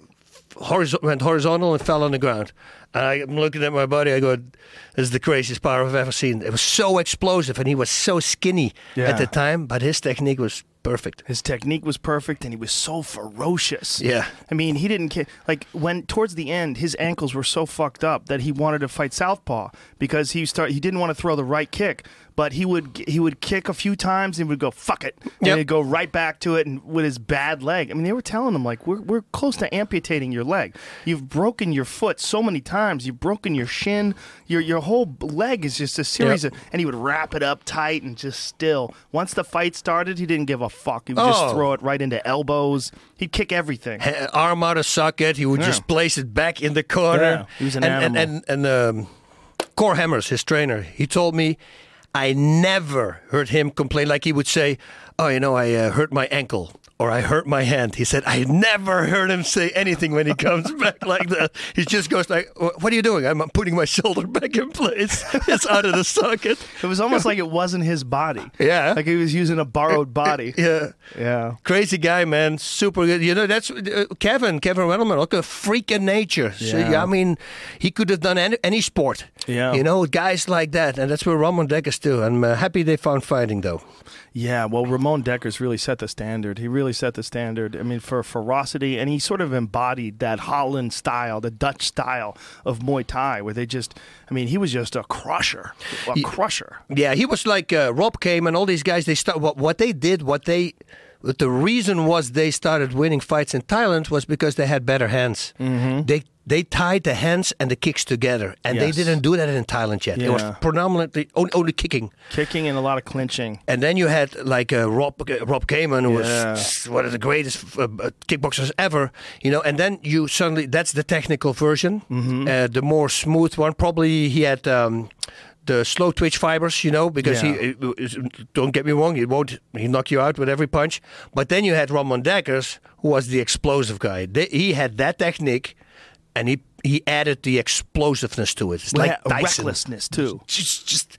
went horizontal and fell on the ground. And I'm looking at my buddy. I go, "This is the craziest power I've ever seen." It was so explosive, and he was so skinny Yeah. at the time, but his technique was perfect. His technique was perfect, and he was so ferocious. Yeah. I mean, he didn't care. Like when towards the end, his ankles were so fucked up that he wanted to fight southpaw because he start he didn't want to throw the right kick, but he would he would kick a few times and would go fuck it, and Yep. he'd go right back to it and with his bad leg. I mean, they were telling him like we're we're close to amputating your leg. You've broken your foot so many times. You've broken your shin. Your your whole leg is just a series Yep. of. And he would wrap it up tight and just still. Once the fight started, he didn't give a fuck. He would just Oh. throw it right into elbows. He'd kick everything. Arm out of socket. He would Yeah. just place it back in the corner. Yeah, he was an and, animal. And and, and um, Cor Hemmers, his trainer, he told me I never heard him complain like he would say, "Oh, you know, I uh, hurt my ankle." Or I hurt my hand. He said, I never heard him say anything when he comes back like that. He just goes like, "What are you doing?" I'm putting my shoulder back in place. It's out of the socket. It was almost like it wasn't his body. Yeah. Like he was using a borrowed body. Yeah. Yeah. Crazy guy, man. Super good. You know, that's uh, Kevin, Kevin Randleman, like a freak of nature. So, Yeah. yeah, I mean, he could have done any, any sport. Yeah. You know, guys like that. And that's where Ramon Dekkers do. I'm uh, happy they found fighting, though. Yeah, well, Ramon Dekkers really set the standard. He really set the standard. I mean, for ferocity, and he sort of embodied that Holland style, the Dutch style of Muay Thai, where they just, I mean, he was just a crusher, a He- crusher. Yeah, he was like uh, Rob Kamen and all these guys. They start what, what they did. What they what the reason was they started winning fights in Thailand was because they had better hands. Mm-hmm. They they tied the hands and the kicks together, and they didn't do that in Thailand yet. It was predominantly only, only kicking. Kicking and a lot of clinching. And then you had like uh, Rob uh, Rob Kamen, who Yeah. was one of the greatest uh, uh, kickboxers ever. You know, and then you suddenly that's the technical version, Mm-hmm. uh, the more smooth one. Probably he had. Um, the slow twitch fibers, you know, because he uh, don't get me wrong, he won't he knock you out with every punch. But then you had Ramon Dekkers, who was the explosive guy. They, he had that technique, and he he added the explosiveness to it. It's like recklessness, too. just just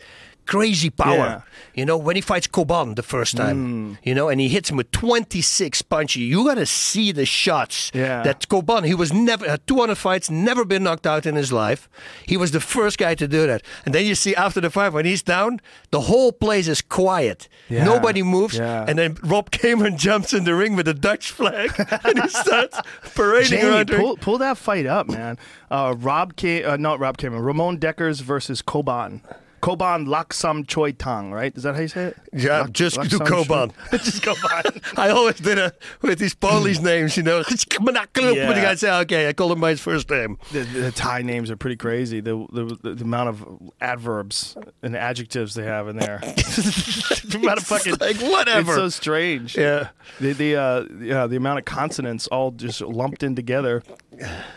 crazy power. Yeah. You know, when he fights Koban the first time, Mm. you know, and he hits him with 26 punches, you got to see the shots Yeah. that Koban, he was never, had 200 fights, never been knocked out in his life. He was the first guy to do that. And then you see after the fight, when he's down, the whole place is quiet. Yeah. Nobody moves. Yeah. And then Rob Kamen jumps in the ring with a Dutch flag and he starts parading Jamie, around. pull, pull that fight up, man. Uh, Rob, K, uh, not Rob Kamen, Ramon Dekkers versus Koban. Koban Laksam Choi Tang, right? Is that how you say it? Yeah, Lak- just do Laksam Koban. Choi- just Koban. I always did it with these Polish names, you know. Yeah. guy say, okay, I call him by his first name. The, the Thai names are pretty crazy. The, the the amount of adverbs and adjectives they have in there. the amount of fucking like, whatever. It's so strange. Yeah. The the uh, yeah the amount of consonants all just lumped in together,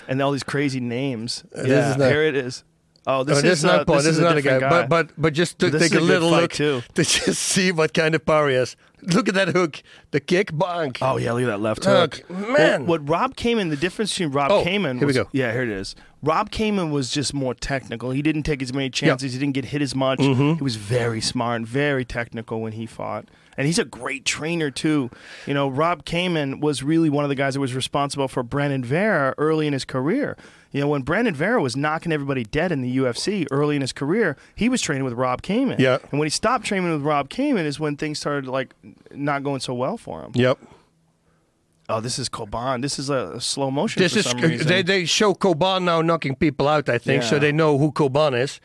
and all these crazy names. this yeah, is not- here it is. Oh, this Oh, is this is uh, not Paul. this, This is a not a guy. guy. But but but just to This take a a little look too. to just see what kind of power he has. Look at that hook, the kick, bonk. Oh yeah, look at that left Look, hook. man. What, what Rob Kamen, the difference between Rob Oh, Kamen here we go. Yeah, here it is. Rob Kamen was just more technical. He didn't take as many chances. He didn't get hit as much. Mm-hmm. He was very smart and very technical when he fought. And he's a great trainer too. You know, Rob Kamen was really one of the guys that was responsible for Brandon Vera early in his career. You know, when Brandon Vera was knocking everybody dead in the UFC early in his career, he was training with Rob Kamen. Yeah. And when he stopped training with Rob Kamen is when things started like not going so well for him. Yep. Oh, this is Koban. This is a, slow motion This is they they show Koban now knocking people out. I think so. They know who Koban is.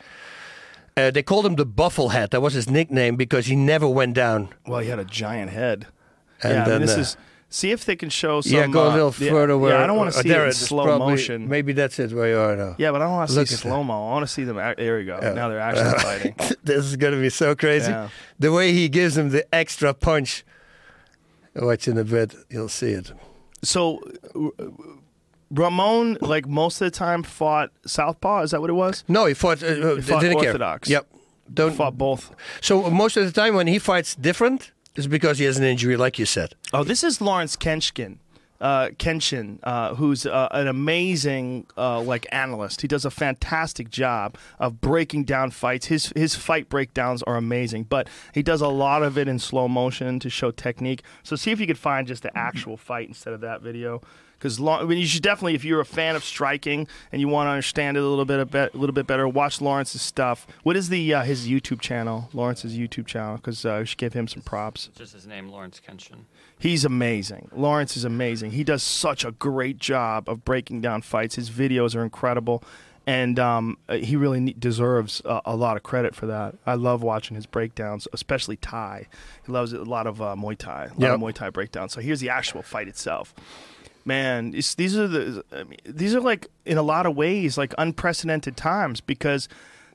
Uh, they called him the Bufflehead. That was his nickname because he never went down. well, he had a giant head. And yeah, I mean, then, this uh, is. See if they can show some. yeah, go a uh, little yeah, further. Where, Yeah, I don't want to uh, see there it in slow probably- motion. Maybe that's it where you are now. Yeah, but I don't want to see slow mo. I want to see them. Act, there we go. Now they're actually fighting. this is going to be so crazy. Yeah. The way he gives him the extra punch. Watch in a bit, you'll see it. So, uh, Ramon, like most of the time, fought southpaw. Is that what it was? No, he fought. Uh, He fought didn't care. orthodox. Yep. Don't. Fought both. So uh, most of the time when he fights different, is because he has an injury, like you said. Oh, this is Lawrence Kenshin. Uh, Kenshin, uh, who's uh, an amazing uh, like analyst. He does a fantastic job of breaking down fights. His his fight breakdowns are amazing, but he does a lot of it in slow motion to show technique. So see if you could find just the actual fight instead of that video, because I mean, you should definitely, if you're a fan of striking and you want to understand it a little bit a, bit, a little bit better, watch Lawrence's stuff. What is the uh, his YouTube channel? Lawrence's YouTube channel, because uh, we should give him some props. Just his name, Lawrence Kenshin. He's amazing. Lawrence is amazing. He does such a great job of breaking down fights. His videos are incredible, and um, uh, he really deserves a, a lot of credit for that. I love watching his breakdowns, especially Thai. He loves a lot of uh, Muay Thai, a lot Yep. of Muay Thai breakdowns. So here's the actual fight itself. Man, these are the I mean, these are like in a lot of ways like unprecedented times because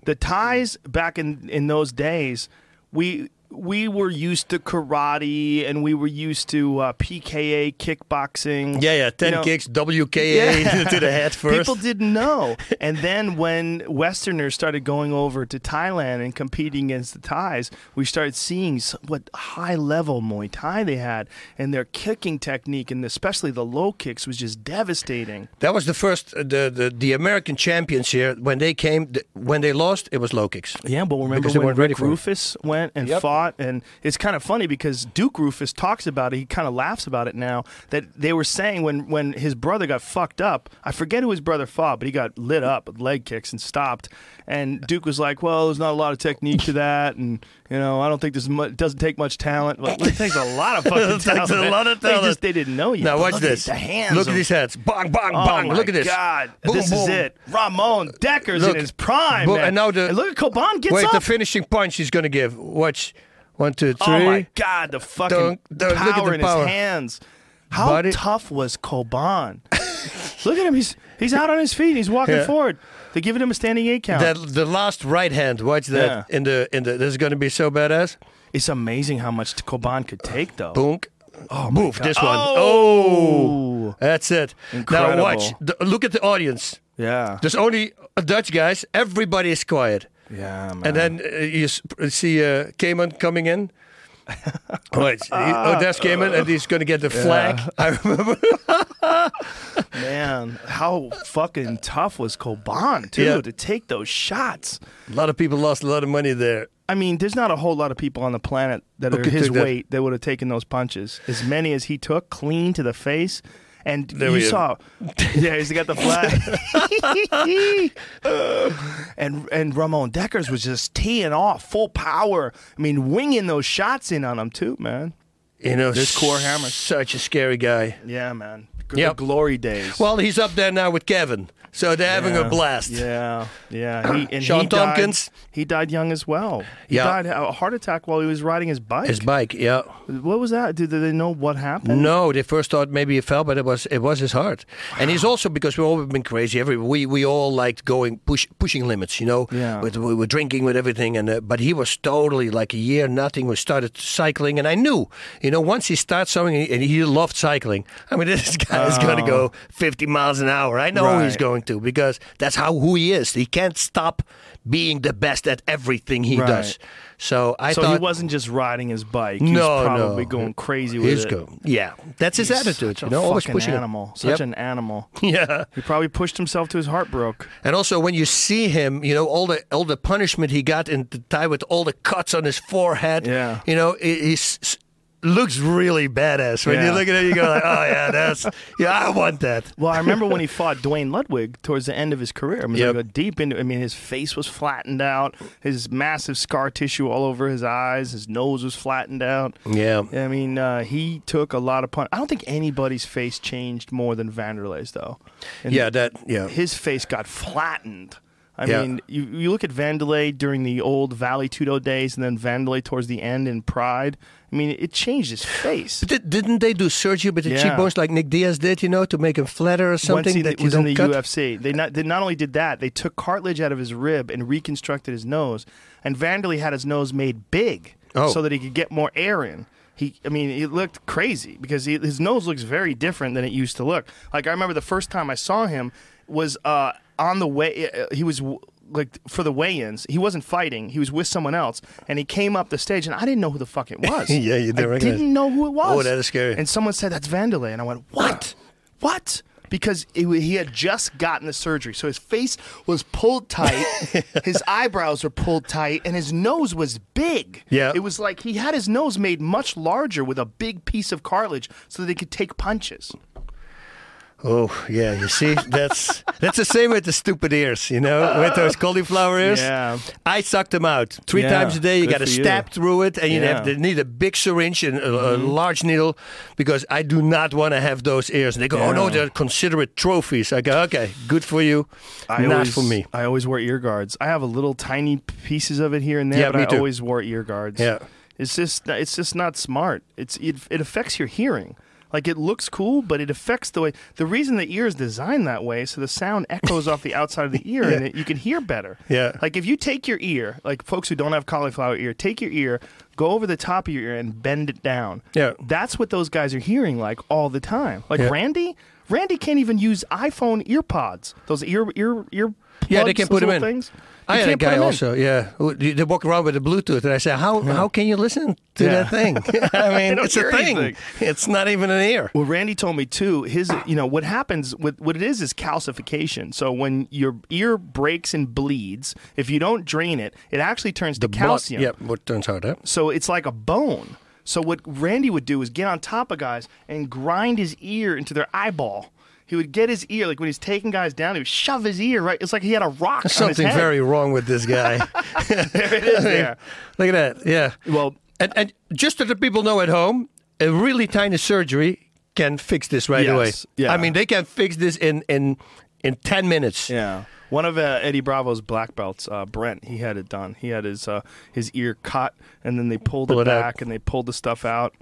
the ties back in in those days we we were used to karate and we were used to uh, PKA kickboxing. Yeah, yeah, 10 You know, kicks, WKA to the head first. People didn't know. and then when Westerners started going over to Thailand and competing against the Thais, we started seeing what high level Muay Thai they had. And their kicking technique, and especially the low kicks, was just devastating. That was the first, uh, the, the the American champions here. When they came, th- when they lost, it was low kicks. Yeah, but remember when weren't ready Rick for. Roufus went and Yep. fought, and it's kind of funny because Duke Roufus talks about it. He kind of laughs about it now that they were saying when when his brother got fucked up. I forget who his brother fought, but he got lit up with leg kicks and stopped. And Duke was like, "Well, there's not a lot of technique to that, and you know, I don't think this mu- doesn't take much talent. Well, it takes a lot of fucking It takes talent. a lot of They just they didn't know yet. Now watch look this. At the hands. Look at these heads. Bang, bang, Oh bang. Look at this. God, Boom, this is it. Ramon Dekkers Look. in his prime, Boom, man. and now the- look at Coban gets Wait, up. the finishing punch he's going to give. Watch. One, two, three. Oh my God, the fucking Don't- don't power look at the in power. his hands. How Buddy. tough was Coban? look at him. He's he's out on his feet. He's walking Yeah. forward. They're giving him a standing eight count. That the last right hand. Watch that Yeah. in the in the. This is going to be so badass. it's amazing how much Coban could take, though. Boom. Oh, Move this one. Oh. Oh, that's it. Incredible. Now watch. The, look at the audience. Yeah. There's only Dutch guys. Everybody is quiet. Yeah, man. And then uh, you see uh, Kamen coming in. Wait, he, oh, there's Kamen, and he's going to get the flag. I remember. man, how fucking tough was Coban too Yeah. to take those shots? A lot of people lost a lot of money there. I mean, there's not a whole lot of people on the planet that are could his take that. weight that would have taken those punches. As many as he took, clean to the face. And There you we saw, yeah, he's got the flag. and and Ramon Dekkers was just teeing off full power. I mean, winging those shots in on him too, man. You know, This core hammer. Such a scary guy. Yeah, man. G- Yep. The glory days. Well, he's up there now with Kevin, so they're having a blast. Yeah, yeah. He, and Sean he died- he died young as well. He Yeah. died a heart attack while he was riding his bike. His bike, yeah. What was that? Did, they know what happened? No, they first thought maybe he fell, but it was it was his heart. And he's also because we've all been crazy. Every we we all liked going push pushing limits, you know. Yeah. With we were drinking with everything, and uh, but he was totally like a year nothing. We started cycling, and I knew, you know, once he starts something, and he loved cycling. I mean, this guy is going to go 50 miles an hour. I know he's going to because that's how who he is. He can't stop being the best at everything he Right. does. So I so thought he wasn't just riding his bike. He No, was probably no. going crazy with it. go. Yeah, that's his He's attitude. Such You know, always pushing animal. Such Yep. an animal. Yeah. He probably pushed himself to his heart broke. And also when you see him, you know, all the all the punishment he got in the tie with all the cuts on his forehead. Yeah. You know, he's looks really badass. When you look at it, you go like, oh yeah, that's yeah, I want that. Well, I remember when he fought Duane Ludwig towards the end of his career. I mean, Yep. like deep into. I mean, his face was flattened out. His massive scar tissue all over his eyes. His nose was flattened out. Yeah. I mean, uh, he took a lot of punch. I don't think anybody's face changed more than Wanderlei's, though. And Yeah, that yeah. his face got flattened. I Yeah. mean, you, you look at Wanderlei during the old Vale Tudo days, and then Wanderlei towards the end in Pride. I mean, it changed his face. But did, didn't they do surgery with the Yeah. cheekbones like Nick Diaz did, you know, to make him flatter or Once something he that was in the cut? UFC, they not, they not only did that, they took cartilage out of his rib and reconstructed his nose. And Wanderlei had his nose made big Oh. so that he could get more air in. He, I mean, it looked crazy because he, his nose looks very different than it used to look. Like I remember the first time I saw him was uh, on the way. Uh, he was like for the weigh-ins. He wasn't fighting. He was with someone else, and he came up the stage, and I didn't know who the fuck it was. Yeah, you didn't I recognize- didn't know who it oh, was. Oh, that is scary. And someone said that's Wanderlei, and I went, "What? What?" Because it, he had just gotten the surgery, so his face was pulled tight, his eyebrows were pulled tight, and his nose was big. Yeah. it was like he had his nose made much larger with a big piece of cartilage, so that he could take punches. Oh yeah, you see, that's that's the same with the stupid ears, you know, with those cauliflower ears. Yeah. I suck them out three Yeah, times a day. You got to stab through it, and you Yeah. Mm-hmm. have to need a big syringe and a, a large needle because I do not want to have those ears. And they go, "Oh no, they're considerate trophies." I go, "Okay, good for you, I not always, for me." I always wear ear guards. I have a little tiny pieces of it here and there, Yeah, but I too. always wore ear guards. Yeah. It's just it's just not smart. It's it, it affects your hearing. Like it looks cool, but it affects the way. The reason the ear is designed that way, so the sound echoes off the outside of the ear, and it, you can hear better. Yeah. Like if you take your ear, like folks who don't have cauliflower ear, take your ear, go over the top of your ear, and bend it down. Yeah. That's what those guys are hearing like all the time. Like Yeah. Randy, Randy can't even use iPhone ear pods. Those ear ear ear. Yeah, they can put 'em little in. Things. I had a guy also, yeah. They walk around with a Bluetooth, and I said, "How how can you listen to Yeah. that thing? I mean, it's a thing. anything. It's not even an ear." Well, Randy told me too. His, you know, what happens with what it is is calcification. So when your ear breaks and bleeds, if you don't drain it, it actually turns to Blood- calcium. Yeah, what turns out, huh? So it's like a bone. So what Randy would do is get on top of guys and grind his ear into their eyeball. He would get his ear, like when he's taking guys down, he would shove his ear right. It's like he had a rock. There's on his something very wrong with this guy. there it is. There. Look at that. Yeah. Well, And, and just so the people know at home, a really tiny surgery can fix this right Yes, away. yeah. I mean, they can fix this in in in ten minutes. Yeah. One of uh, Eddie Bravo's black belts, uh, Brent, he had it done. He had his uh, his ear cut, and then they pulled Pull it it out. back, and they pulled the stuff out.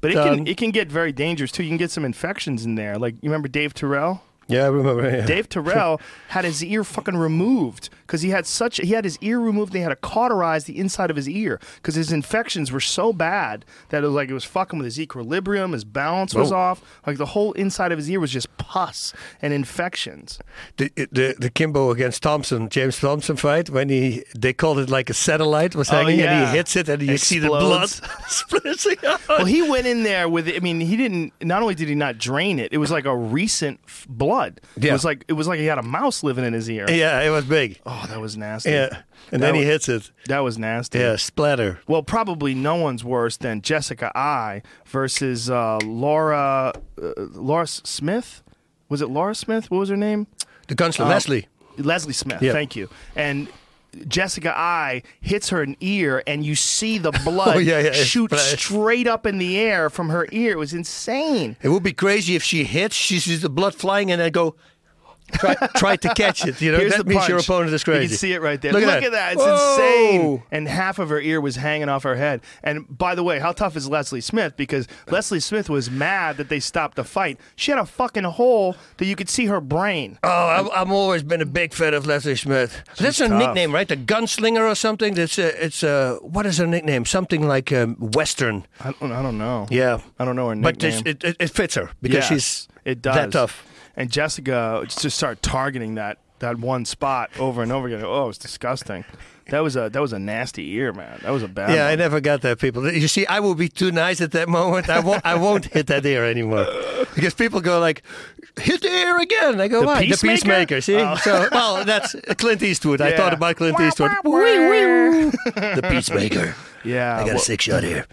But it Done. can it can get very dangerous too. You can get some infections in there. Like you remember Dave Terrell? Yeah, I remember. Yeah. Dave Terrell had his ear fucking removed because he had such he had his ear removed. They had to cauterize the inside of his ear because his infections were so bad that it was like it was fucking with his equilibrium. His balance was Whoa. off. Like the whole inside of his ear was just pus and infections. the, the the Kimbo against Thompson, James Thompson fight when he they called it like a satellite was oh, hanging Oh, yeah. and he hits it and you see the blood Explodes. splitting out. well, he went in there with. I mean, he didn't. Not only did he not drain it, it was like a recent f- blood. It was like it was like he had a mouse living in his ear. yeah, it was big. Oh, that was nasty. Yeah, and That then he hits it. That was nasty. Yeah, splatter. Well, probably no one's worse than Jessica Eye versus uh, Laura uh, Laura Smith. Was it Laura Smith? What was her name? The gunslinger Um, Leslie. Leslie Smith. Yeah. Thank you. And Jessica Eye hits her in ear, and you see the blood Oh, yeah, yeah, shoot straight up in the air from her ear. It was insane. It would be crazy if she hits, she sees the blood flying, and then go try, try to catch it. You know Here's that means your punch. opponent is crazy. You can see it right there. Look Look, at at, that. that. It's Whoa. insane. And half of her ear was hanging off her head. And by the way, how tough is Leslie Smith? Because Leslie Smith was mad that they stopped the fight. She had a fucking hole that you could see her brain. Oh, I've, I've always been a big fan of Leslie Smith. That's her nickname, right? The gunslinger or something. That's uh, it's uh, what is her nickname? Something like um, Western. I don't, I don't know. Yeah, I don't know her but nickname. this, it, it, it fits her because she's it does. that tough. And Jessica just started targeting that that one spot over and over again. Oh, it was disgusting. That was a that was a nasty ear, man. That was a bad. Yeah, I never got that. People, you see, I will be too nice at that moment. I won't. I won't hit that ear anymore because people go like, "Hit the ear again." I go, The "Why?" Peacemaker? The peacemaker. See, Oh. so well, that's Clint Eastwood. I Yeah. thought about Clint Eastwood. wah, wah. Wee, wee, the peacemaker. Yeah. I got well- a six shot here.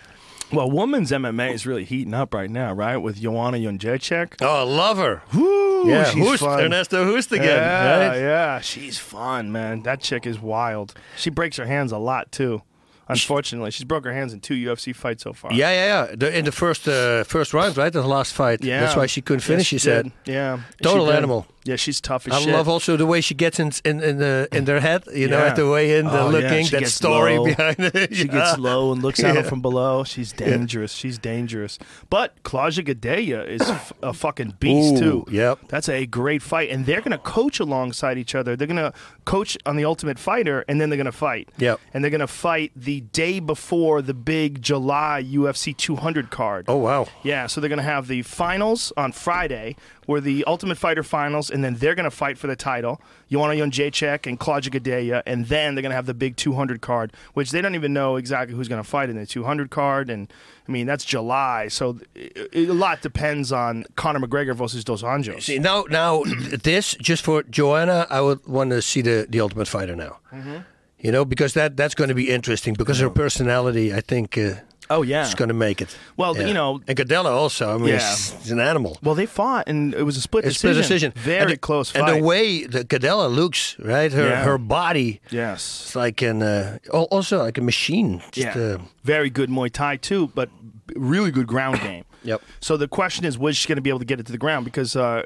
Well, women's MMA is really heating up right now, right? With Joanna Jędrzejczyk. Oh, I love her. Woo, yeah, she's Hoost, fun. Ernesto Hoost again. Yeah, right? yeah, she's fun, man. That chick is wild. She breaks her hands a lot too. Unfortunately, she's broke her hands in two UFC fights so far. Yeah, yeah, yeah. The, in the first uh, first round, right? The last fight. yeah. That's why she couldn't finish. Yes, she said. did. "Yeah, Total she animal. Yeah, she's tough as I shit. love also the way she gets in in in, the, in their head. You know, Yeah. at the way in, the Oh, yeah, looking, she that gets story low. behind it. She gets low and looks at him Yeah. from below. She's dangerous. She's dangerous. But Claudia Gadelha is f- a fucking beast Ooh, too. yep. That's a great fight, and they're going to coach alongside each other. They're going to coach on the Ultimate Fighter, and then they're going to fight. Yep. And they're going to fight the day before the big July UFC 200 card. Oh wow. Yeah, so they're going to have the finals on Friday, where the Ultimate Fighter finals, and then they're going to fight for the title. Joanna Jędrzejczyk and Claudia Gadelha, and then they're going to have the big 200 card, which they don't even know exactly who's going to fight in the 200 card. And I mean, that's July, so it, it- a lot depends on Conor McGregor versus Dos Anjos. See now, now this just for Joanna, I would want to see the the Ultimate Fighter now. Mm-hmm. You know, because that that's going to be interesting because her personality, I think. Uh, Oh, yeah. is going to make it. Well, Yeah. you know, and Gadelha also. I mean, Yeah. an animal. well, they fought, and it was a split It's decision. split decision. Very and close fight. And the way that Gadelha looks, right? Her Yeah. her body, yes. it's like an uh, also like a machine. Just, Yeah. uh, Very good Muay Thai too, but really good ground game. Yep. So the question is, was she going to be able to get it to the ground? Because uh,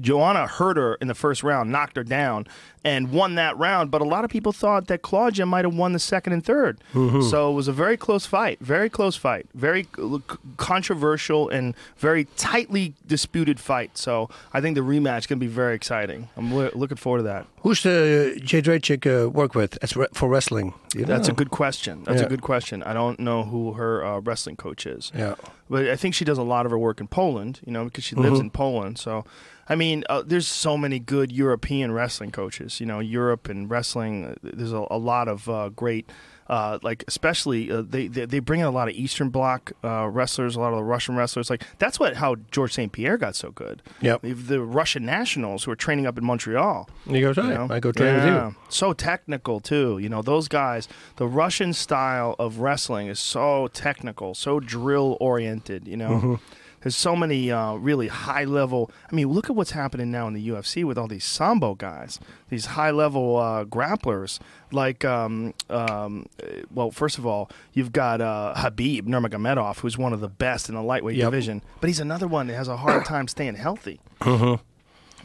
Joanna hurt her in the first round, knocked her down, and won that round. But a lot of people thought that Claudia might have won the second and 3rd Mm-hmm. So it was a very close fight, very close fight, very uh, controversial and very tightly disputed fight. So I think the rematch is going to be very exciting. I'm loo- looking forward to that. who's the Jędrzejczyk uh, work with as re- for wrestling? You That's a good question. That's Yeah. a good question. I don't know who her uh, wrestling coach is. Yeah. But I think she does a lot of her work in Poland, you know, because she lives Mm-hmm. in Poland. So, I mean, uh, there's so many good European wrestling coaches. You know, Europe and wrestling. uh, There's a, a lot of uh, great, uh, like especially uh, they, they they bring in a lot of Eastern Bloc uh, wrestlers, a lot of the Russian wrestlers. Like that's what how George St. Pierre got so good. Yep. The, the Russian nationals who are training up in Montreal. He goes, all You know? I go train with Yeah. you. So technical too. You know, those guys, the Russian style of wrestling is so technical, so drill oriented, you know. Mm-hmm. There's so many uh, really high level. I mean, look at what's happening now in the UFC with all these sambo guys, these high level uh, grapplers. Like, um, um, uh, well, first of all, you've got uh, Khabib Nurmagomedov, who's one of the best in the lightweight Yep. division, but he's another one that has a hard time staying healthy.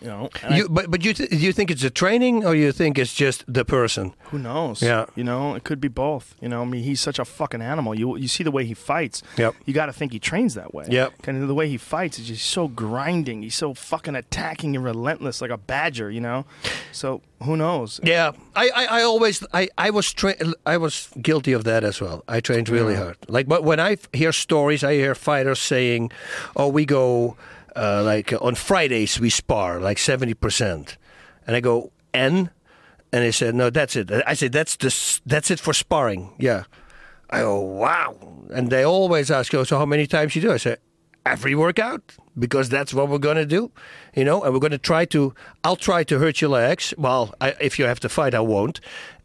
You know, and I- but but you th- you think it's the training or you think it's just the person? Who knows? Yeah. You know, it could be both. You know, I mean, he's such a fucking animal. You you see the way he fights. Yep. You got to think he trains that way. Yep. Kind of the way he fights is just so grinding. He's so fucking attacking and relentless, like a badger. You know. So who knows? Yeah, I, I, I always I, I was tra- I was guilty of that as well. I trained really hard. Like, but when I f- hear stories, I hear fighters saying, "Oh, we go uh, like on Fridays we spar like seventy percent," and I go, "N," and they said, "No, that's it." I said, "That's this that's it for sparring." Yeah, I go, "Wow," and they always ask, "Oh, so how many times you do?" I say, every workout because that's what we're going to do, you know, and we're going to try to, I'll try to hurt your legs. Well, I, if you have to fight, I won't.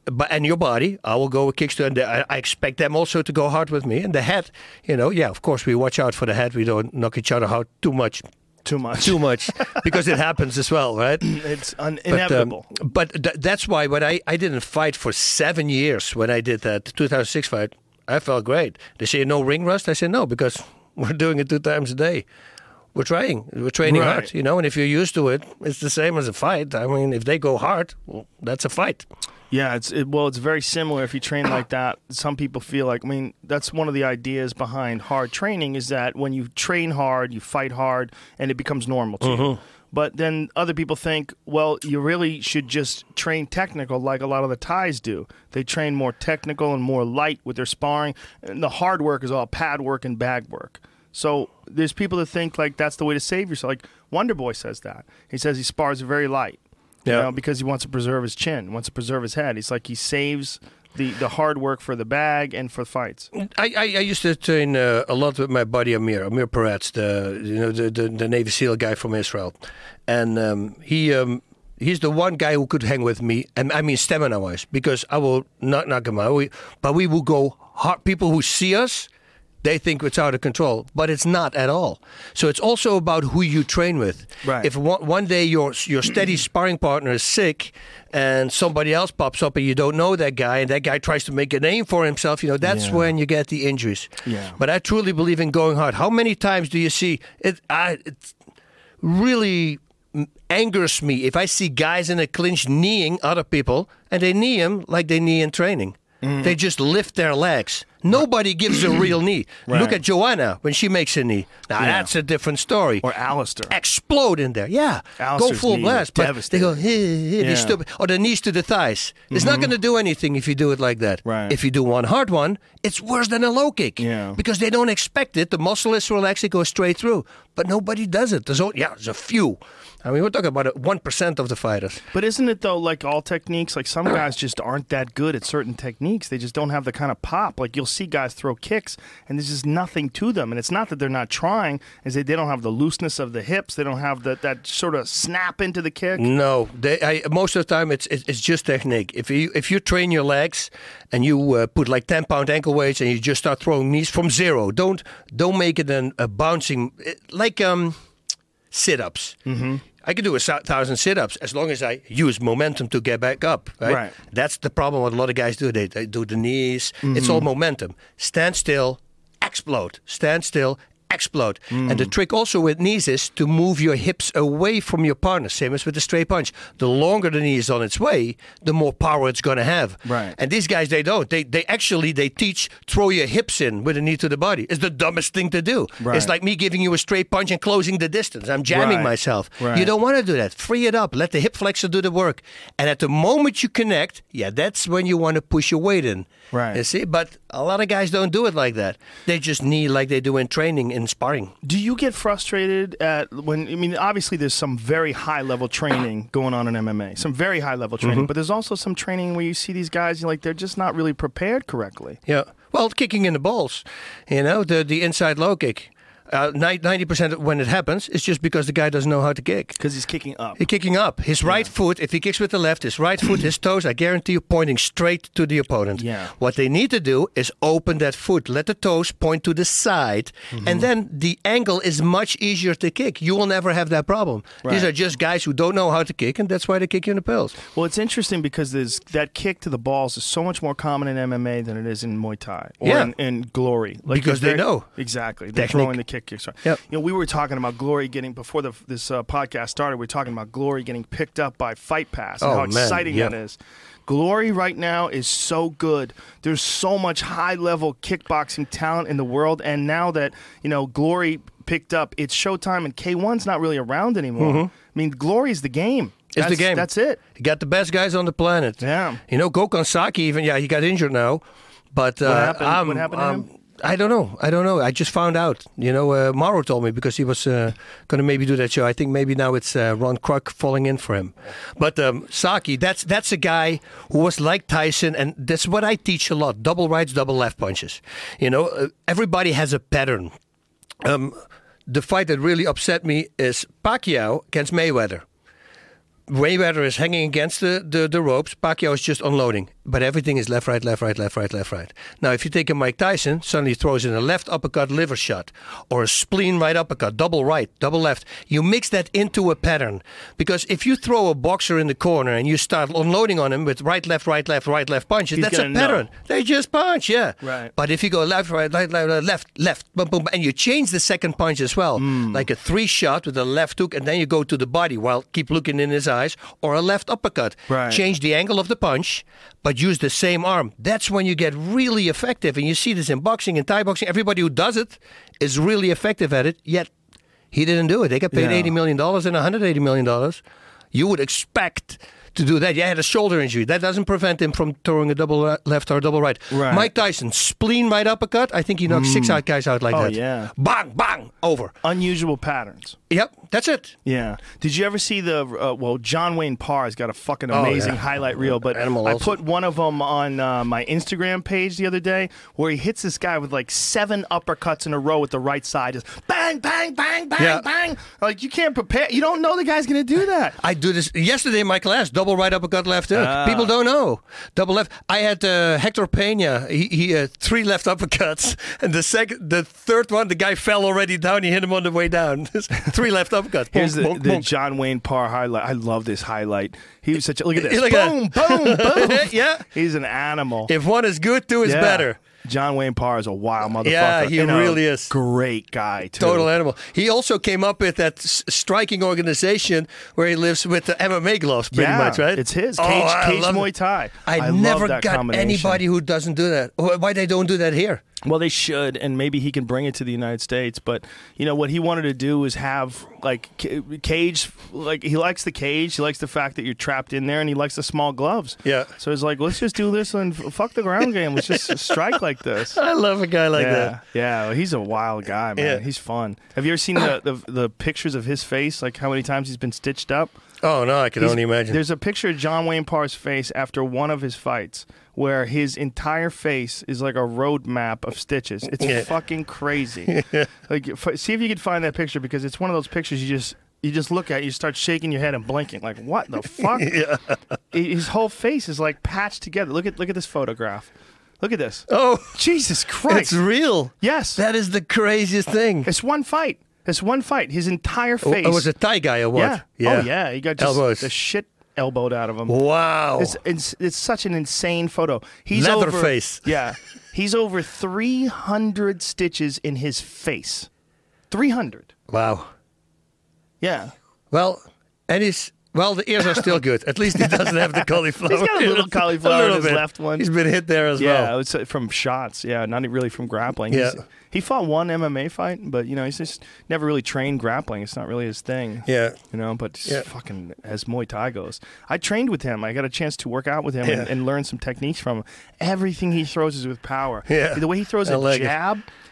But and your body, I will go with kicks to, and I, I expect them also to go hard with me. And the head, you know, yeah, of course we watch out for the head. We don't knock each other out too much, Too much. too much, because it happens as well, right? It's un- But, um, inevitable. but th- that's why when I, I didn't fight for seven years when I did that 2006 fight, I felt great. They say no ring rust. I say no because we're doing it two times a day. We're trying. We're training Right. hard, you know. And if you're used to it, it's the same as a fight. I mean, if they go hard, well, that's a fight. Yeah, it's it, well, it's very similar. If you train like that, some people feel like. I mean, that's one of the ideas behind hard training is that when you train hard, you fight hard, and it becomes normal to you. Mm-hmm. But then other people think, well, you really should just train technical, like a lot of the Thais do. They train more technical and more light with their sparring, and the hard work is all pad work and bag work. So there's people that think like that's the way to save yourself. Like Wonder Boy says that. He says he spars very light. You Yeah. know, because he wants to preserve his chin, wants to preserve his head. He's like he saves the, the hard work for the bag and for fights. I, I, I used to train uh, a lot with my buddy Amir, Amir Peretz, the you know the, the, the Navy SEAL guy from Israel, and um, he um, he's the one guy who could hang with me, and I mean stamina wise, because I will not knock him out, we, but we will go hard. People who see us. They think it's out of control, but it's not at all. So it's also about who you train with. Right. If one, one day your your steady sparring partner is sick, and somebody else pops up and you don't know that guy, and that guy tries to make a name for himself, you know that's Yeah. when you get the injuries. Yeah. But I truly believe in going hard. How many times do you see it? I, it really angers me if I see guys in a clinch kneeing other people, and they knee him like they knee in training. Mm. They just lift their legs. Nobody gives a real knee. Look at Joanna when she makes a knee. Now Yeah. that's a different story Or Alistair. explode in there. Yeah, go full blast. But they go, hey, hey, Yeah. stupid, or the knees to the thighs. It's not going to do anything if you do it like that. Right. If you do one hard one, it's worse than a low kick. Yeah. Because they don't expect it. The muscle is relaxed, it goes straight through. But nobody does it. There's, only, yeah, there's a few. I mean, we're talking about one percent of the fighters. But isn't it though like all techniques? Like some guys just aren't that good at certain techniques. They just don't have the kind of pop. Like you'll see guys throw kicks, and there's just nothing to them. And it's not that they're not trying; is that they don't have the looseness of the hips. They don't have that that sort of snap into the kick. No, they, I, most of the time it's, it's it's just technique. If you if you train your legs and you uh, put like ten pound ankle weights and you just start throwing knees from zero, don't don't make it an, a bouncing like um, sit ups. Mm-hmm. I can do a thousand sit-ups as long as I use momentum to get back up. Right. Right. That's the problem. What a lot of guys do. They, they do the knees. It's mm-hmm. all momentum. Stand still, explode. Stand still, explode. Hmm. And the trick also with knees is to move your hips away from your partner, same as with the straight punch. The longer the knee is on its way, the more power it's going to have. Right. And these guys, they don't. They they actually they teach throw your hips in with a knee to the body. It's the dumbest thing to do. Right. It's like me giving you a straight punch and closing the distance. I'm jamming Right. myself. Right. You don't want to do that. Free it up. Let the hip flexor do the work. And at the moment you connect, yeah, that's when you want to push your weight in. Right. You see, but a lot of guys don't do it like that. They just knee like they do in training in sparring. Do you get frustrated at when? I mean, obviously, there's some very high level training going on in MMA, some very high level training, Mm-hmm. but there's also some training where you see these guys, like, they're just not really prepared correctly. Yeah. Well, kicking in the balls, you know, the the inside low kick. Uh, Ninety percent of when it happens is just because the guy doesn't know how to kick. Because he's kicking up. He's kicking up. His right foot, if he kicks with the left, his right foot, his toes, I guarantee you, pointing straight to the opponent. Yeah. What they need to do is open that foot, let the toes point to the side, Mm-hmm. and then the angle is much easier to kick. You will never have that problem. These are just guys who don't know how to kick, and that's why they kick you in the pills. Well, it's interesting because there's that kick to the balls is so much more common in MMA than it is in Muay Thai or Yeah. in, in Glory. Like Because they know. exactly. They're throwing the kick. Kicks. Yep. You know, we were talking about Glory getting before the, this uh, podcast started. We were talking about Glory getting picked up by Fight Pass and Oh, how man, exciting yeah. that is. Glory right now is so good. There's so much high level kickboxing talent in the world, and now that you know Glory picked up, it's Showtime, and K1's not really around anymore. I mean, Glory's the game. Mm-hmm. It's the game. That's it. You got the best guys on the planet. Yeah. You know, Gokhan Saki, even, yeah, he got injured now. But uh, happened- I'm- what happened to I'm- him? I don't know. I don't know. I just found out. You know, uh, Mauro told me because he was uh, going to maybe do that show. I think maybe now it's uh, Ron Kruk falling in for him. But um, Saki, that's that's a guy who was like Tyson, and that's what I teach a lot: double rights, double left punches. You know, uh, everybody has a pattern. Um, the fight that really upset me is Pacquiao against Mayweather. Mayweather is hanging against the, the, the ropes. Pacquiao is just unloading. But everything is left, right, left, right, left, right, left, right. Now, if you take a Mike Tyson, suddenly throws in a left uppercut liver shot or a spleen right uppercut, double right, double left. You mix that into a pattern. Because if you throw a boxer in the corner and you start unloading on him with right, left, right, left, right, left punches, He's that's a gonna know. pattern. They just punch, yeah. Right. But if you go left, right, right, left, left, left, boom, boom, and you change the second punch as well, hmm. like a three shot with a left hook, and then you go to the body while keep looking in his eyes, or a left uppercut. Right. Change the angle of the punch, but use the same arm. That's when you get really effective, and you see this in boxing and Thai boxing. Everybody who does it is really effective at it. Yet he didn't do it. They got paid Yeah. eighty million dollars and one hundred eighty million dollars. You would expect. To do that, you had a shoulder injury. That doesn't prevent him from throwing a double left or a double right. Right. Mike Tyson, spleen right uppercut. I think he knocked six mm. out guys out like Oh, that. yeah. Bang, bang, over. Unusual patterns. Yep, that's it. Yeah. Did you ever see the? Uh, well, John Wayne Parr's got a fucking Oh, amazing yeah. highlight reel, but Animal I also. put one of them on uh, my Instagram page the other day where he hits this guy with like seven uppercuts in a row with the right side, just bang, bang, bang, bang, Yeah. bang. Like you can't prepare. You don't know the guy's gonna do that. I do this yesterday in my class. Double right uppercut, left hook. Ah. People don't know. Double left. I had uh, Hector Pena. He, he had three left uppercuts, and the second, the third one, the guy fell already down. He hit him on the way down. three left uppercuts. Here's the, bonk, the bonk. John Wayne Parr highlight. I love this highlight. He was such a look at this. Look at boom, boom, boom. Yeah. He's an animal. If one is good, two is Yeah. better. John Wayne Parr is a wild motherfucker. Yeah, he really is. Great guy, too. Total animal. He also came up with that s- striking organization where he lives with the MMA gloves, pretty yeah, much, right? It's his. Oh, Cage, I Cage love Muay. Thai. I, love never got anybody who doesn't do that. Why they don't do that here? Well, they should, and maybe he can bring it to the United States. But you know what he wanted to do was have like cage, like he likes the cage. He likes the fact that you're trapped in there, and he likes the small gloves. Yeah. So he's like, let's just do this and fuck the ground game. Let's just strike like this. I love a guy like yeah, that. yeah. well, he's a wild guy, man. Yeah. He's fun. Have you ever seen the, the the pictures of his face? Like how many times he's been stitched up? Oh no, I can He's- only imagine. There's a picture of John Wayne Parr's face after one of his fights where his entire face is like a road map of stitches. It's Yeah. fucking crazy. like, f- see if you can find that picture because it's one of those pictures you just you just look at, you start shaking your head and blinking, like what the fuck? I- His whole face is like patched together. Look at look at this photograph. Look at this. Oh, Jesus Christ! it's real. yes, That is the craziest thing. it's one fight. It's one fight. His entire Oh, oh face. it was a Thai guy or what? yeah. Oh yeah. He got just Elbows. the shit elbowed out of him. Wow. It's, it's it's such an insane photo. He's Leather over, face. Yeah, he's over three hundred stitches in his face. Three hundred. wow. Yeah, Well, and he's well, the ears are still good. At least he doesn't have the cauliflower. He's got a little cauliflower in little his bit. left one. He's been hit there as yeah. well. It's uh, from shots. Yeah, not really from grappling. Yeah. He's- he fought one MMA fight, but you know he's just never really trained grappling. It's not really his thing. Yeah. You know, but Yeah. fucking as Muay Thai goes, I trained with him. I got a chance to work out with him and, Yeah. and learn some techniques from him. Everything he throws is with power. Yeah. The way he throws I a like it.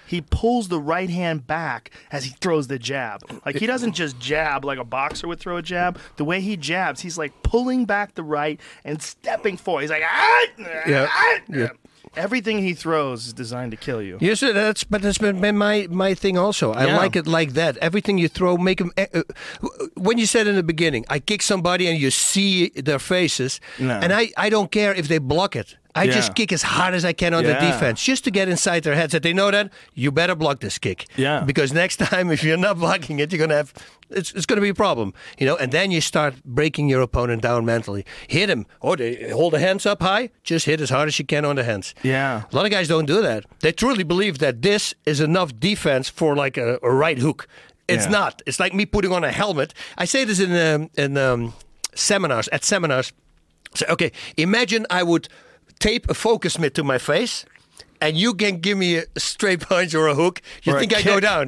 He pulls the right hand back as he throws the jab. Like he doesn't just jab like a boxer would throw a jab. The way he jabs, he's like pulling back the right and stepping forward. He's like, ah, Yeah. ah, Yeah. Everything he throws is designed to kill you. Yes, that's but that's been, been my my thing also. I Yeah. like it like that. Everything you throw, make them. Uh, uh, when you said in the beginning, I kick somebody and you see their faces, No. and I I don't care if they block it. I Yeah. just kick as hard as I can on the defense, just to get inside their heads that they know that you better block this kick. Yeah. Because next time, if you're not blocking it, you're gonna have it's it's gonna be a problem, you know. And then you start breaking your opponent down mentally. Hit him, or they hold the hands up high. Just hit as hard as you can on the hands. Yeah. A lot of guys don't do that. They truly believe that this is enough defense for like a, a right hook. It's Yeah. not. It's like me putting on a helmet. I say this in um, in um, seminars at seminars. So, okay, imagine I would tape a focus mitt to my face, and you can give me a straight punch or a hook. You Or think I go down?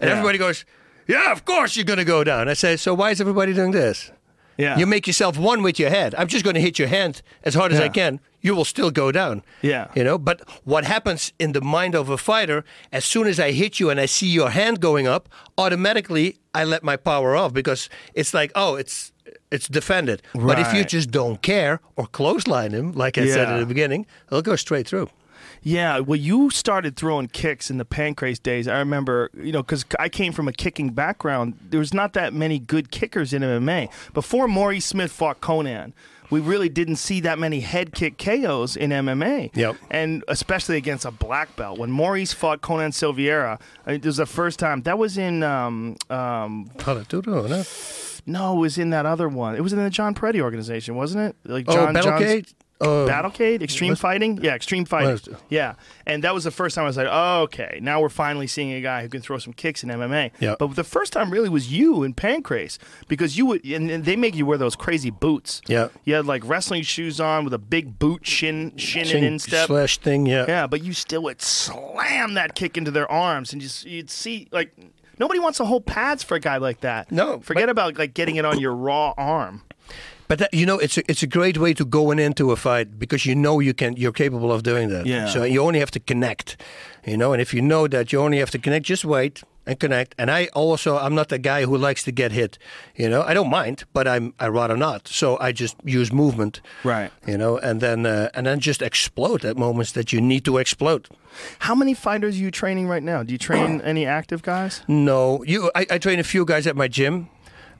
And Yeah. everybody goes, "Yeah, of course you're going to go down." I say, "So why is everybody doing this?" Yeah. You make yourself one with your head. I'm just going to hit your hand as hard as I can. You will still go down. Yeah. You know, but what happens in the mind of a fighter, as soon as I hit you and I see your hand going up, automatically I let my power off because it's like, oh, it's it's defended. But if you just don't care or clothesline him, like I said at the beginning, it'll go straight through. Yeah, well, you started throwing kicks in the Pancrase days. I remember, you know, because I came from a kicking background. There was not that many good kickers in MMA before Maurice Smith fought Conan. We really didn't see that many head kick KOs in MMA. Yep. And especially against a black belt. When Maurice fought Conan Silveira, I mean, it was the first time. That was in, um, um, no? it was in that other one. It was in the John Perretti organization, wasn't it? Like Oh, John John's- Battlecade? Uh, Battlecade, Extreme Fighting, yeah, Extreme Fighting, yeah, and that was the first time I was like, oh, okay, now we're finally seeing a guy who can throw some kicks in MMA. Yeah. But the first time really was you in Pancrase because you would, and, and they make you wear those crazy boots. Yeah. you had like wrestling shoes on with a big boot shin, shin, and Chin instep. slash thing, yeah. Yeah, but you still would slam that kick into their arms, and just you'd see like nobody wants to hold pads for a guy like that. No, forget but- about like getting it on your raw arm. But that, you know, it's a, it's a great way to go in into a fight because you know you can you're capable of doing that. Yeah. So you only have to connect, you know. And if you know that you only have to connect, just wait and connect. And I also I'm not the guy who likes to get hit. You know, I don't mind, but I'm I rather not. So I just use movement. Right. You know, and then uh, and then just explode at moments that you need to explode. How many fighters are you training right now? Do you train any active guys? No, you. I, I train a few guys at my gym,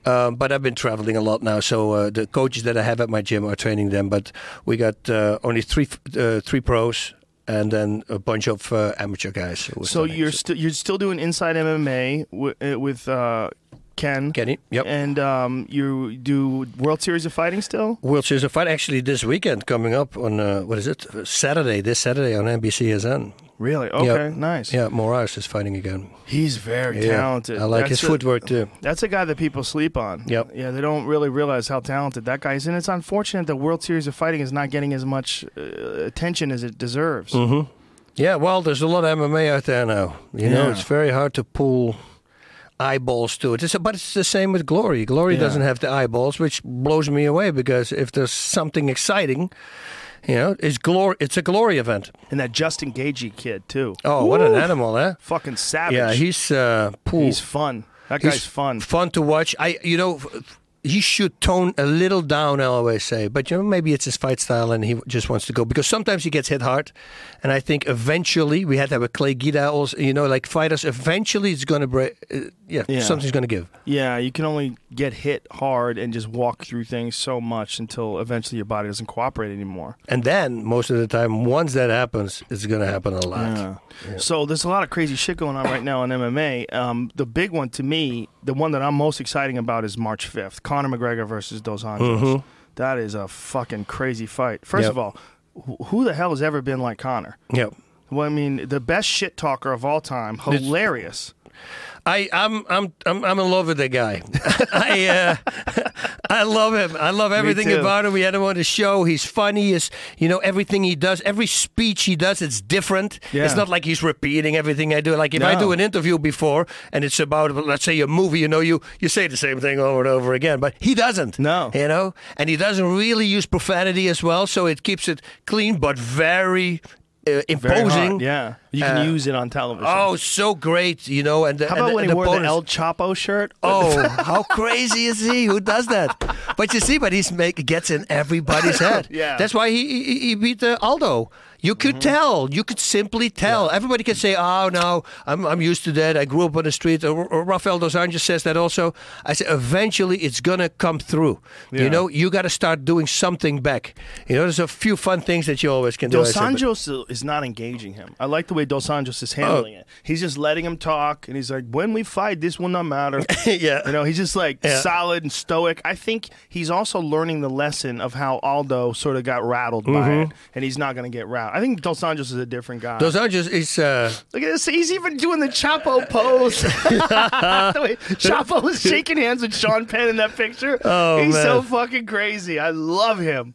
um, but I've been traveling a lot now. So uh, the coaches that I have at my gym are training them. But we got uh, only three uh, three pros and then a bunch of uh, amateur guys. So you're still you're still doing inside MMA wi- uh, with uh, Ken. Kenny, yep. And um, you do World Series of Fighting still? World Series of Fight actually this weekend coming up on uh, what is it Saturday? This Saturday on NBCSN. Really? Okay, Yeah. nice. Yeah, Moraes is fighting again. He's very Yeah, talented. I like That's his a- footwork too. That's a guy that people sleep on. Yep. Yeah, they don't really realize how talented that guy is, and it's unfortunate that World Series of Fighting is not getting as much uh, attention as it deserves. hmm Yeah, well, there's a lot of MMA out there now. You know, it's very hard to pull eyeballs to it. It's, but it's the same with Glory. Glory Yeah. doesn't have the eyeballs, which blows me away because if there's something exciting, you know, it's glory. It's a Glory event. And that Justin Gaethje kid too. Oh, what an animal, eh? Fucking savage. Yeah, he's uh, he's fun. That He's guy's fun. Fun to watch. I, you know, he should tone a little down. I always say, but you know, maybe it's his fight style, and he just wants to go because sometimes he gets hit hard, and I think eventually we had that with Clay Guida. Also, you know, like fighters, eventually it's going to break. Uh, yeah, Yeah. something's going to give. Yeah, you can only get hit hard and just walk through things so much until eventually your body doesn't cooperate anymore. And then most of the time, once that happens, it's going to happen a lot. Yeah. So there's a lot of crazy shit going on right now in MMA. Um, the big one to me, the one that I'm most exciting about is March 5th. Conor McGregor versus Dos Anjos. Mm-hmm. That is a fucking crazy fight. First Yep. of all, who the hell has ever been like Conor? Yep. Well, I mean, the best shit talker of all time, hilarious. I, I'm I'm I'm I'm in love with that guy. I uh, I love him. I love everything about him. We had him on the show. He's funny. Is you know everything he does. Every speech he does, it's different. Yeah. It's not like he's repeating everything I do. Like if I do an interview before and it's about let's say a movie, you know, you you say the same thing over and over again, but he doesn't. No. you know, and he doesn't really use profanity as well, so it keeps it clean but very. Uh, imposing, Yeah. You can Uh, use it on television. Oh, so great, you know. And the, How and about the- when and he the wore the El Chapo shirt? Oh, how crazy is he? Who does that? But you see, but he's make gets in everybody's head. Yeah. that's why he he, he beat uh, Aldo. You could tell. You could simply tell. Everybody can say, "Oh no, I'm I'm used to that. I grew up on the street." Or, or Rafael dos Anjos says that also. I say, eventually, it's gonna come through. Yeah. You know, you got to start doing something back. You know, there's a few fun things that you always can do. I Dos say, but- Anjos is not engaging him. I like the way Dos Anjos is handling Oh. it. He's just letting him talk, and he's like, "When we fight, this will not matter." yeah. You know, he's just like Yeah. solid and stoic. I think he's also learning the lesson of how Aldo sort of got rattled by Mm-hmm. it, and he's not going to get rattled. I think Dos Anjos is a different guy. Dos Anjos is. Uh, Look at this. He's even doing the Chapo pose. the way Chapo was shaking hands with Sean Penn in that picture. Oh, he's so fucking crazy. I love him.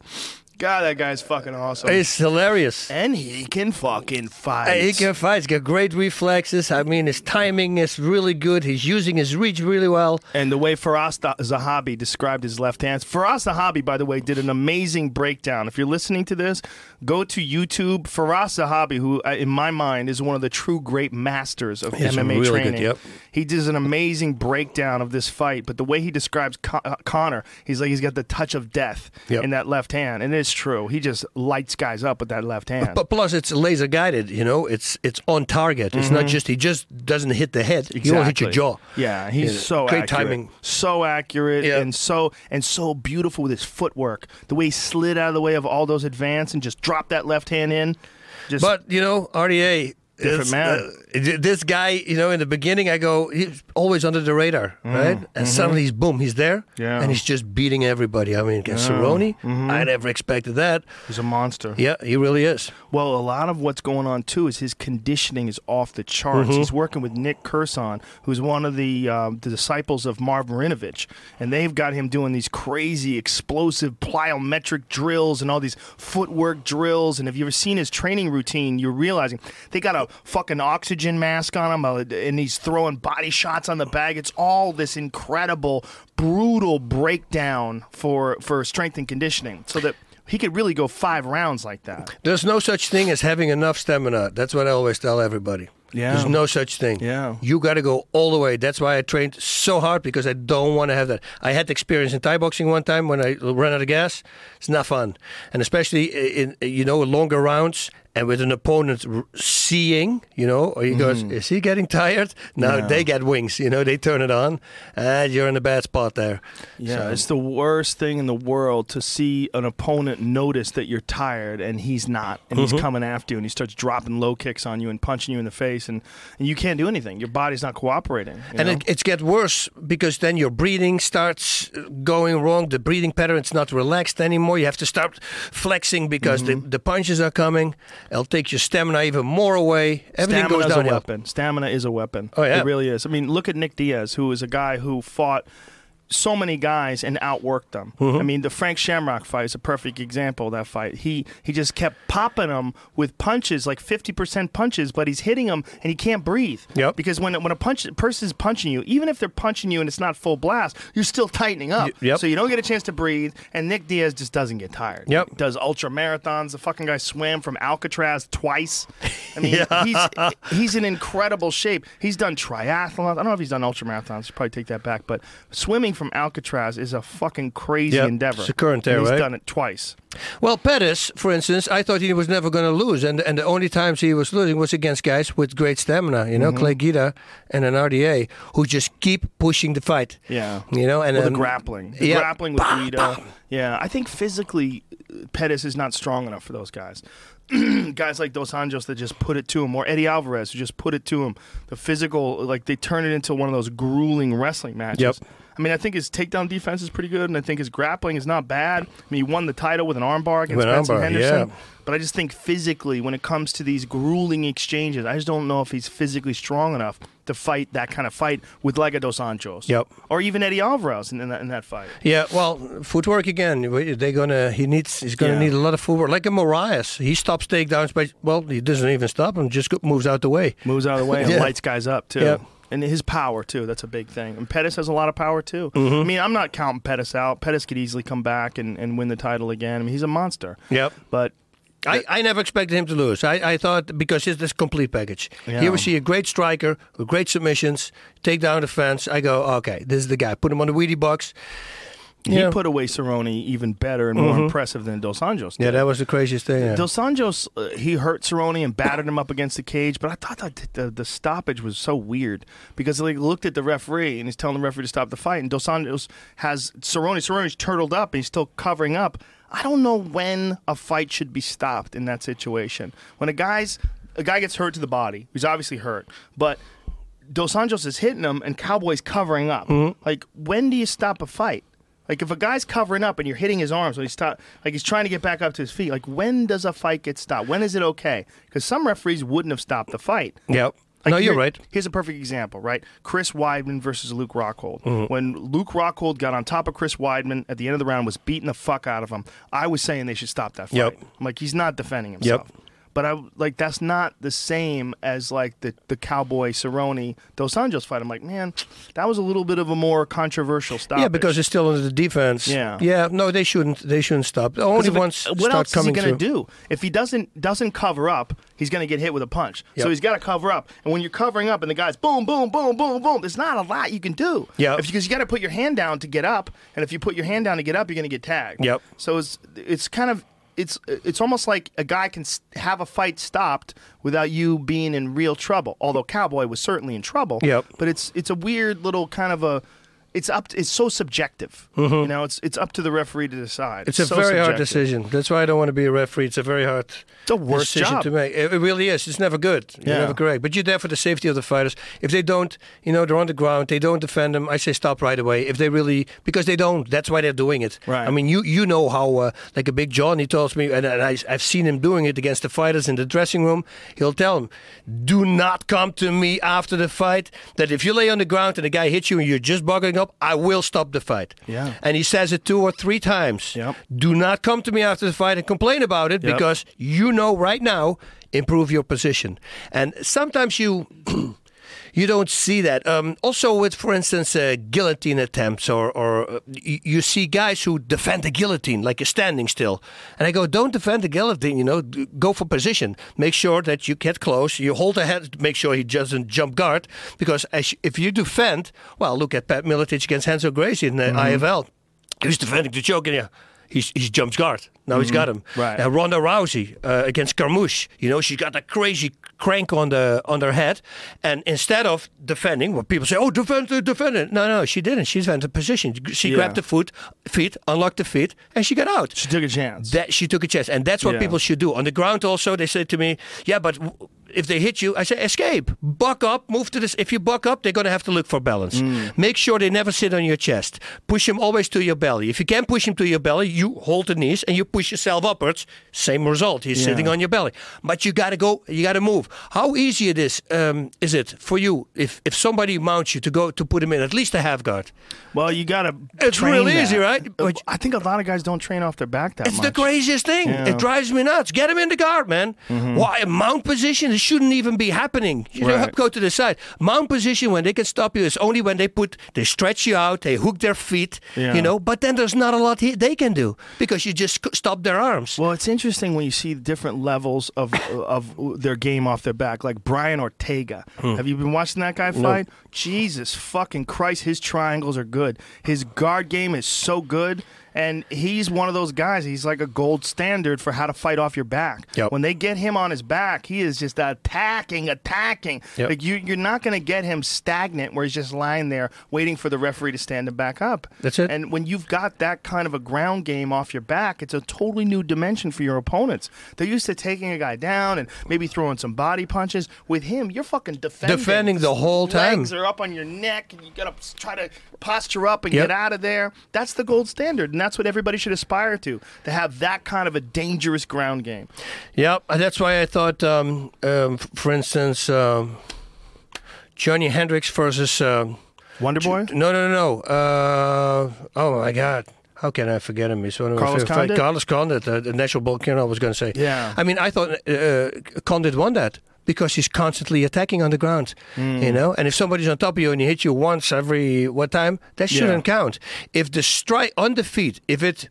God, that guy's fucking awesome. it's hilarious. and he can fucking fight. He can fight. He's got great reflexes. I mean, his timing is really good. He's using his reach really well. And the way Firas Zahabi described his left hands. Firas Zahabi, by the way, did an amazing breakdown. If you're listening to this, go to YouTube. Firas Zahabi, who, uh, in my mind, is one of the true great masters of He's MMA really good, training. yep. He does an amazing breakdown of this fight. But the way he describes Con- uh, Conor, he's like he's got the touch of death Yep. in that left hand, and it's true. He just lights guys up with that left hand. But plus, it's laser guided. You know, it's it's on target. It's not just he just doesn't hit the head. You won't hit your jaw. Yeah, he's so great accurate. timing. so accurate, Yeah. and so and so beautiful with his footwork. The way he slid out of the way of all those advance and just dropped that left hand in. Just But you know, RDA. Different man. uh, this guy, you know, in the beginning, I go, he's always under the radar, right? And suddenly, he's boom, he's there, Mm, mm-hmm. Yeah. and he's just beating everybody. I mean, against Cerrone, I never expected that. he's a monster. Yeah, he really is. Well, a lot of what's going on too is his conditioning is off the charts. Mm-hmm. He's working with Nick Curson, who's one of the, um, the disciples of Marv Marinovich, and they've got him doing these crazy, explosive plyometric drills and all these footwork drills. And if you've ever seen his training routine, you're realizing they got a fucking oxygen mask on him, uh, and he's throwing body shots on the bag. It's all this incredible, brutal breakdown for for strength and conditioning, so that. He could really go five rounds like that. There's no such thing as having enough stamina. That's what I always tell everybody. Yeah. There's no such thing. Yeah. You got to go all the way. That's why I trained so hard because I don't want to have that. I had the experience in Thai boxing one time when I ran out of gas. It's not fun. And especially in, you know, longer rounds and with an opponent seeing, you know, or he goes, is he getting tired? No, Mm-hmm. Yeah. they get wings. You know, they turn it on and you're in a bad spot there. Yeah, So- it's the worst thing in the world to see an opponent notice that you're tired and he's not, and Mm-hmm. he's coming after you, and he starts dropping low kicks on you and punching you in the face, and, and you can't do anything. Your body's not cooperating. And it, gets worse because then your breathing starts uh, going wrong. The breathing pattern's not relaxed anymore. You have to start flexing because Mm-hmm. the, the punches are coming. It'll take your stamina even more away. Everything Stamina goes is a weapon. Stamina is a weapon. Oh, yeah. it really is. I mean, look at Nick Diaz, who is a guy who fought so many guys and outworked them. Mm-hmm. I mean, the Frank Shamrock fight is a perfect example of that fight. He he just kept popping them with punches, like fifty percent punches, but he's hitting them and he can't breathe. Yep. Because when when a punch person's punching you, even if they're punching you and it's not full blast, you're still tightening up. Y- yep. So you don't get a chance to breathe. And Nick Diaz just doesn't get tired. Yep. He does ultra marathons. The fucking guy swam from Alcatraz twice. I mean, he's he's in incredible shape. He's done triathlons. I don't know if he's done ultra marathons. Should probably take that back. But swimming from from Alcatraz is a fucking crazy Yep, endeavor. it's a current And He's right? done it twice. Well, Pettis, for instance, I thought he was never going to lose, and and the only times he was losing was against guys with great stamina, you know, Mm-hmm. Clay Guida and an RDA, who just keep pushing the fight. Yeah. You know, and Well, the then- grappling, the yeah. grappling with Bam, Guida. bam. Yeah, I think physically, Pettis is not strong enough for those guys. guys like Dos Anjos that just put it to him, or Eddie Alvarez who just put it to him. The physical, like they turn it into one of those grueling wrestling matches. Yep. I mean, I think his takedown defense is pretty good, and I think his grappling is not bad. I mean, he won the title with an armbar against Benson armbar, Henderson. yeah. But I just think physically, when it comes to these grueling exchanges, I just don't know if he's physically strong enough to fight that kind of fight with like a Dos Anjos. Yep. Or even Eddie Alvarez in, in, that, in that fight. Yeah, well, footwork again. They're gonna. He needs. He's gonna Yeah. need a lot of footwork. Like a Moraes, he stops takedowns, but well, he doesn't even stop him. Just moves out the way. Moves out of the way and Yeah. lights guys up, too. Yeah. And his power, too. That's a big thing. And Pettis has a lot of power, too. Mm-hmm. I mean, I'm not counting Pettis out. Pettis could easily come back and, and win the title again. I mean, he's a monster. Yep. But I, I never expected him to lose. I, I thought because it's this complete package. Yeah. Here we see a great striker with great submissions, take down the fence. I go, okay, this is the guy. Put him on the Wheatie box. He Yeah. put away Cerrone even better and more impressive than Dos Anjos did. Yeah, that was the craziest thing. Yeah. Dos Anjos, uh, he hurt Cerrone and battered him up against the cage, but I thought that the, the stoppage was so weird because he looked at the referee and he's telling the referee to stop the fight, and Dos Anjos has Cerrone. Cerrone's turtled up and he's still covering up. I don't know when a fight should be stopped in that situation. When a guy's a guy gets hurt to the body, he's obviously hurt, but Dos Anjos is hitting him and Cowboy's covering up. Like, when do you stop a fight? Like, if a guy's covering up and you're hitting his arms when he's stop, like he's trying to get back up to his feet, like when does a fight get stopped? When is it okay? Because some referees wouldn't have stopped the fight. Yep. Like, no, you're here- right. Here's a perfect example, right? Chris Weidman versus Luke Rockhold. Mm-hmm. When Luke Rockhold got on top of Chris Weidman at the end of the round, was beating the fuck out of him. I was saying they should stop that fight. Yep. I'm like, he's not defending himself. But I like that's not the same as like the the Cowboy Cerrone Dos Anjos fight. I'm like, man, that was a little bit of a more controversial stop. Yeah, because it's still under the defense. Yeah. Yeah. No, they shouldn't. They shouldn't stop. Only once what start else is he going to do? If he doesn't doesn't cover up, he's going to get hit with a punch. Yep. So he's got to cover up. And when you're covering up and the guy's boom, boom, boom, boom, boom, there's not a lot you can do. If because you got to put your hand down to get up, and if you put your hand down to get up, you're going to get tagged. Yep. So it's it's kind of it's it's almost like a guy can have a fight stopped without you being in real trouble. Although Cowboy was certainly in trouble. Yep. But it's it's a weird little kind of a. It's up. To, it's so subjective. You know, it's it's up to the referee to decide. Mm-hmm. It's a so very hard decision. That's why I don't want to be a referee. It's a very hard It's a worse decision job. to make. It really is. It's never good. You're Yeah. never correct. But you're there for the safety of the fighters. If they don't, you know, they're on the ground, they don't defend them, I say stop right away. If they really, because they don't, that's why they're doing it. Right. I mean, you you know how, uh, like a big John, he tells me, and, and I, I've seen him doing it against the fighters in the dressing room. He'll tell them, do not come to me after the fight, that if you lay on the ground and the guy hits you and you're just bugging up, I will stop the fight. Yeah. And he says it two or three times. Yep. Do not come to me after the fight and complain about it Yep. because you know right now improve your position. And sometimes you you don't see that. Um, also, with for instance uh, guillotine attempts, or or uh, you, see guys who defend the guillotine like a standing still, and I go, don't defend the guillotine. You know, go for position. Make sure that you get close. You hold the head. Make sure he doesn't jump guard because as if you defend, well, look at Pat Miletich against Renzo Gracie in the IFL. He was defending the choke, and yeah, he's he's jumped guard. Now he's got him. Right. Uh, Ronda Rousey uh, against Carmouche. You know, she's got that crazy crank on the on her head, and instead of defending, what people say, oh, defend defend it. No, no, she didn't. She defended the position. She Yeah. grabbed the foot, feet, unlocked the feet, and she got out. She took a chance. That she took a chance, and that's what Yeah. people should do on the ground. Also, they say to me, "Yeah, but if they hit you, I say escape, buck up, move to this. If you buck up, they're going to have to look for balance. Mm. Make sure they never sit on your chest. Push them always to your belly. If you can't push him to your belly, you hold the knees and you push yourself upwards. Same result. He's Yeah. sitting on your belly, but you got to go. You got to move. How easy it is um, is it for you if if somebody mounts you to go to put him in at least a half guard? well, you got to. It's real easy, right? But- I think a lot of guys don't train off their back that It's much. the craziest thing. Yeah. Mm-hmm. It drives me nuts. Get him in the guard, man. Why mount position is shouldn't even be happening. You Right. know, go to the side. Mount position when they can stop you is only when they put they stretch you out, they hook their feet. Yeah. You know, but then there's not a lot he, they can do because you just stop their arms. Well, it's interesting when you see different levels of of their game off their back. Like Brian Ortega. Hmm. Have you been watching that guy fight? Jesus fucking Christ, his triangles are good. His guard game is so good. And he's one of those guys. He's like a gold standard for how to fight off your back. Yep. When they get him on his back, he is just attacking, attacking. Yep. Like you, you're not going to get him stagnant where he's just lying there waiting for the referee to stand him back up. That's it. And when you've got that kind of a ground game off your back, it's a totally new dimension for your opponents. They're used to taking a guy down and maybe throwing some body punches. With him, you're fucking defending. Defending the whole time. Legs are up on your neck, and you gotta try to posture up and Yep. get out of there. That's the gold standard, and that's what everybody should aspire to. To have that kind of a dangerous ground game. Yep, that's why I thought, um, um, for instance, um, Johnny Hendricks versus. Um, Wonder Boy. no, no, no, no. Uh, oh my God. How can I forget him? He's one of my Carlos fight- Condit? Carlos Condit, uh, the national volcano, I was going to say. Yeah. I mean, I thought uh, Condit won that because he's constantly attacking on the ground, Hmm. you know. And if somebody's on top of you and he hits you once every what time, that shouldn't count. If the strike on the feet, if it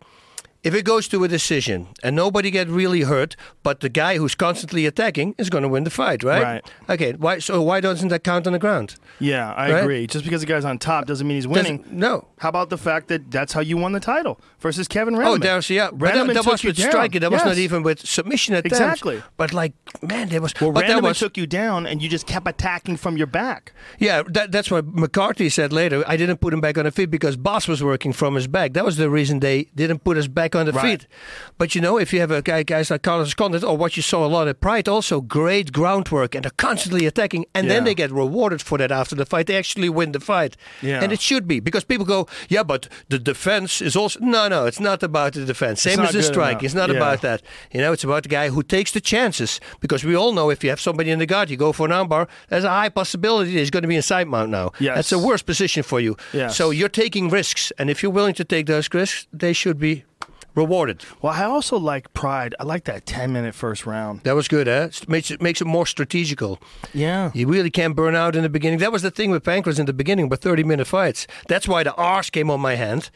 if it goes to a decision and nobody get really hurt, but the guy who's constantly attacking is going to win the fight, right? Right. Okay. Why? So why doesn't that count on the ground? Yeah, I Right? agree. Just because the guy's on top doesn't mean he's winning. Doesn't- no. How about the fact that that's how you won the title versus Kevin Oh, Randleman? there's yeah. But that, that took was you with striking. That was not even with submission attempts. Exactly. But like, man, there was. Well, but Randleman was, took you down, and you just kept attacking from your back. Yeah, that, that's what McCarthy said later. I didn't put him back on the feet because Bas was working from his back. That was the reason they didn't put us back on the Right. feet. But you know, if you have a guy, guys like Carlos Condit or what you saw a lot at Pride, also great groundwork and they're constantly attacking, and then they get rewarded for that after the fight. They actually win the fight, Yeah. and it should be because people go, yeah, but the defense is also no, no, it's not about the defense. Same as the strike. enough. It's not Yeah. about that. You know, it's about the guy who takes the chances because we all know if you have somebody in the guard, you go for an armbar. There's a high possibility he's going to be in side mount now. Yes. That's a worse position for you. Yes. So you're taking risks, and if you're willing to take those risks, they should be rewarded. Well, I also like Pride. I like that ten-minute first round. That was good, eh? Makes it makes it more strategical. Yeah. You really can't burn out in the beginning. That was the thing with Pancrase in the beginning, but 30 minute fights. That's why the R's came on my hand,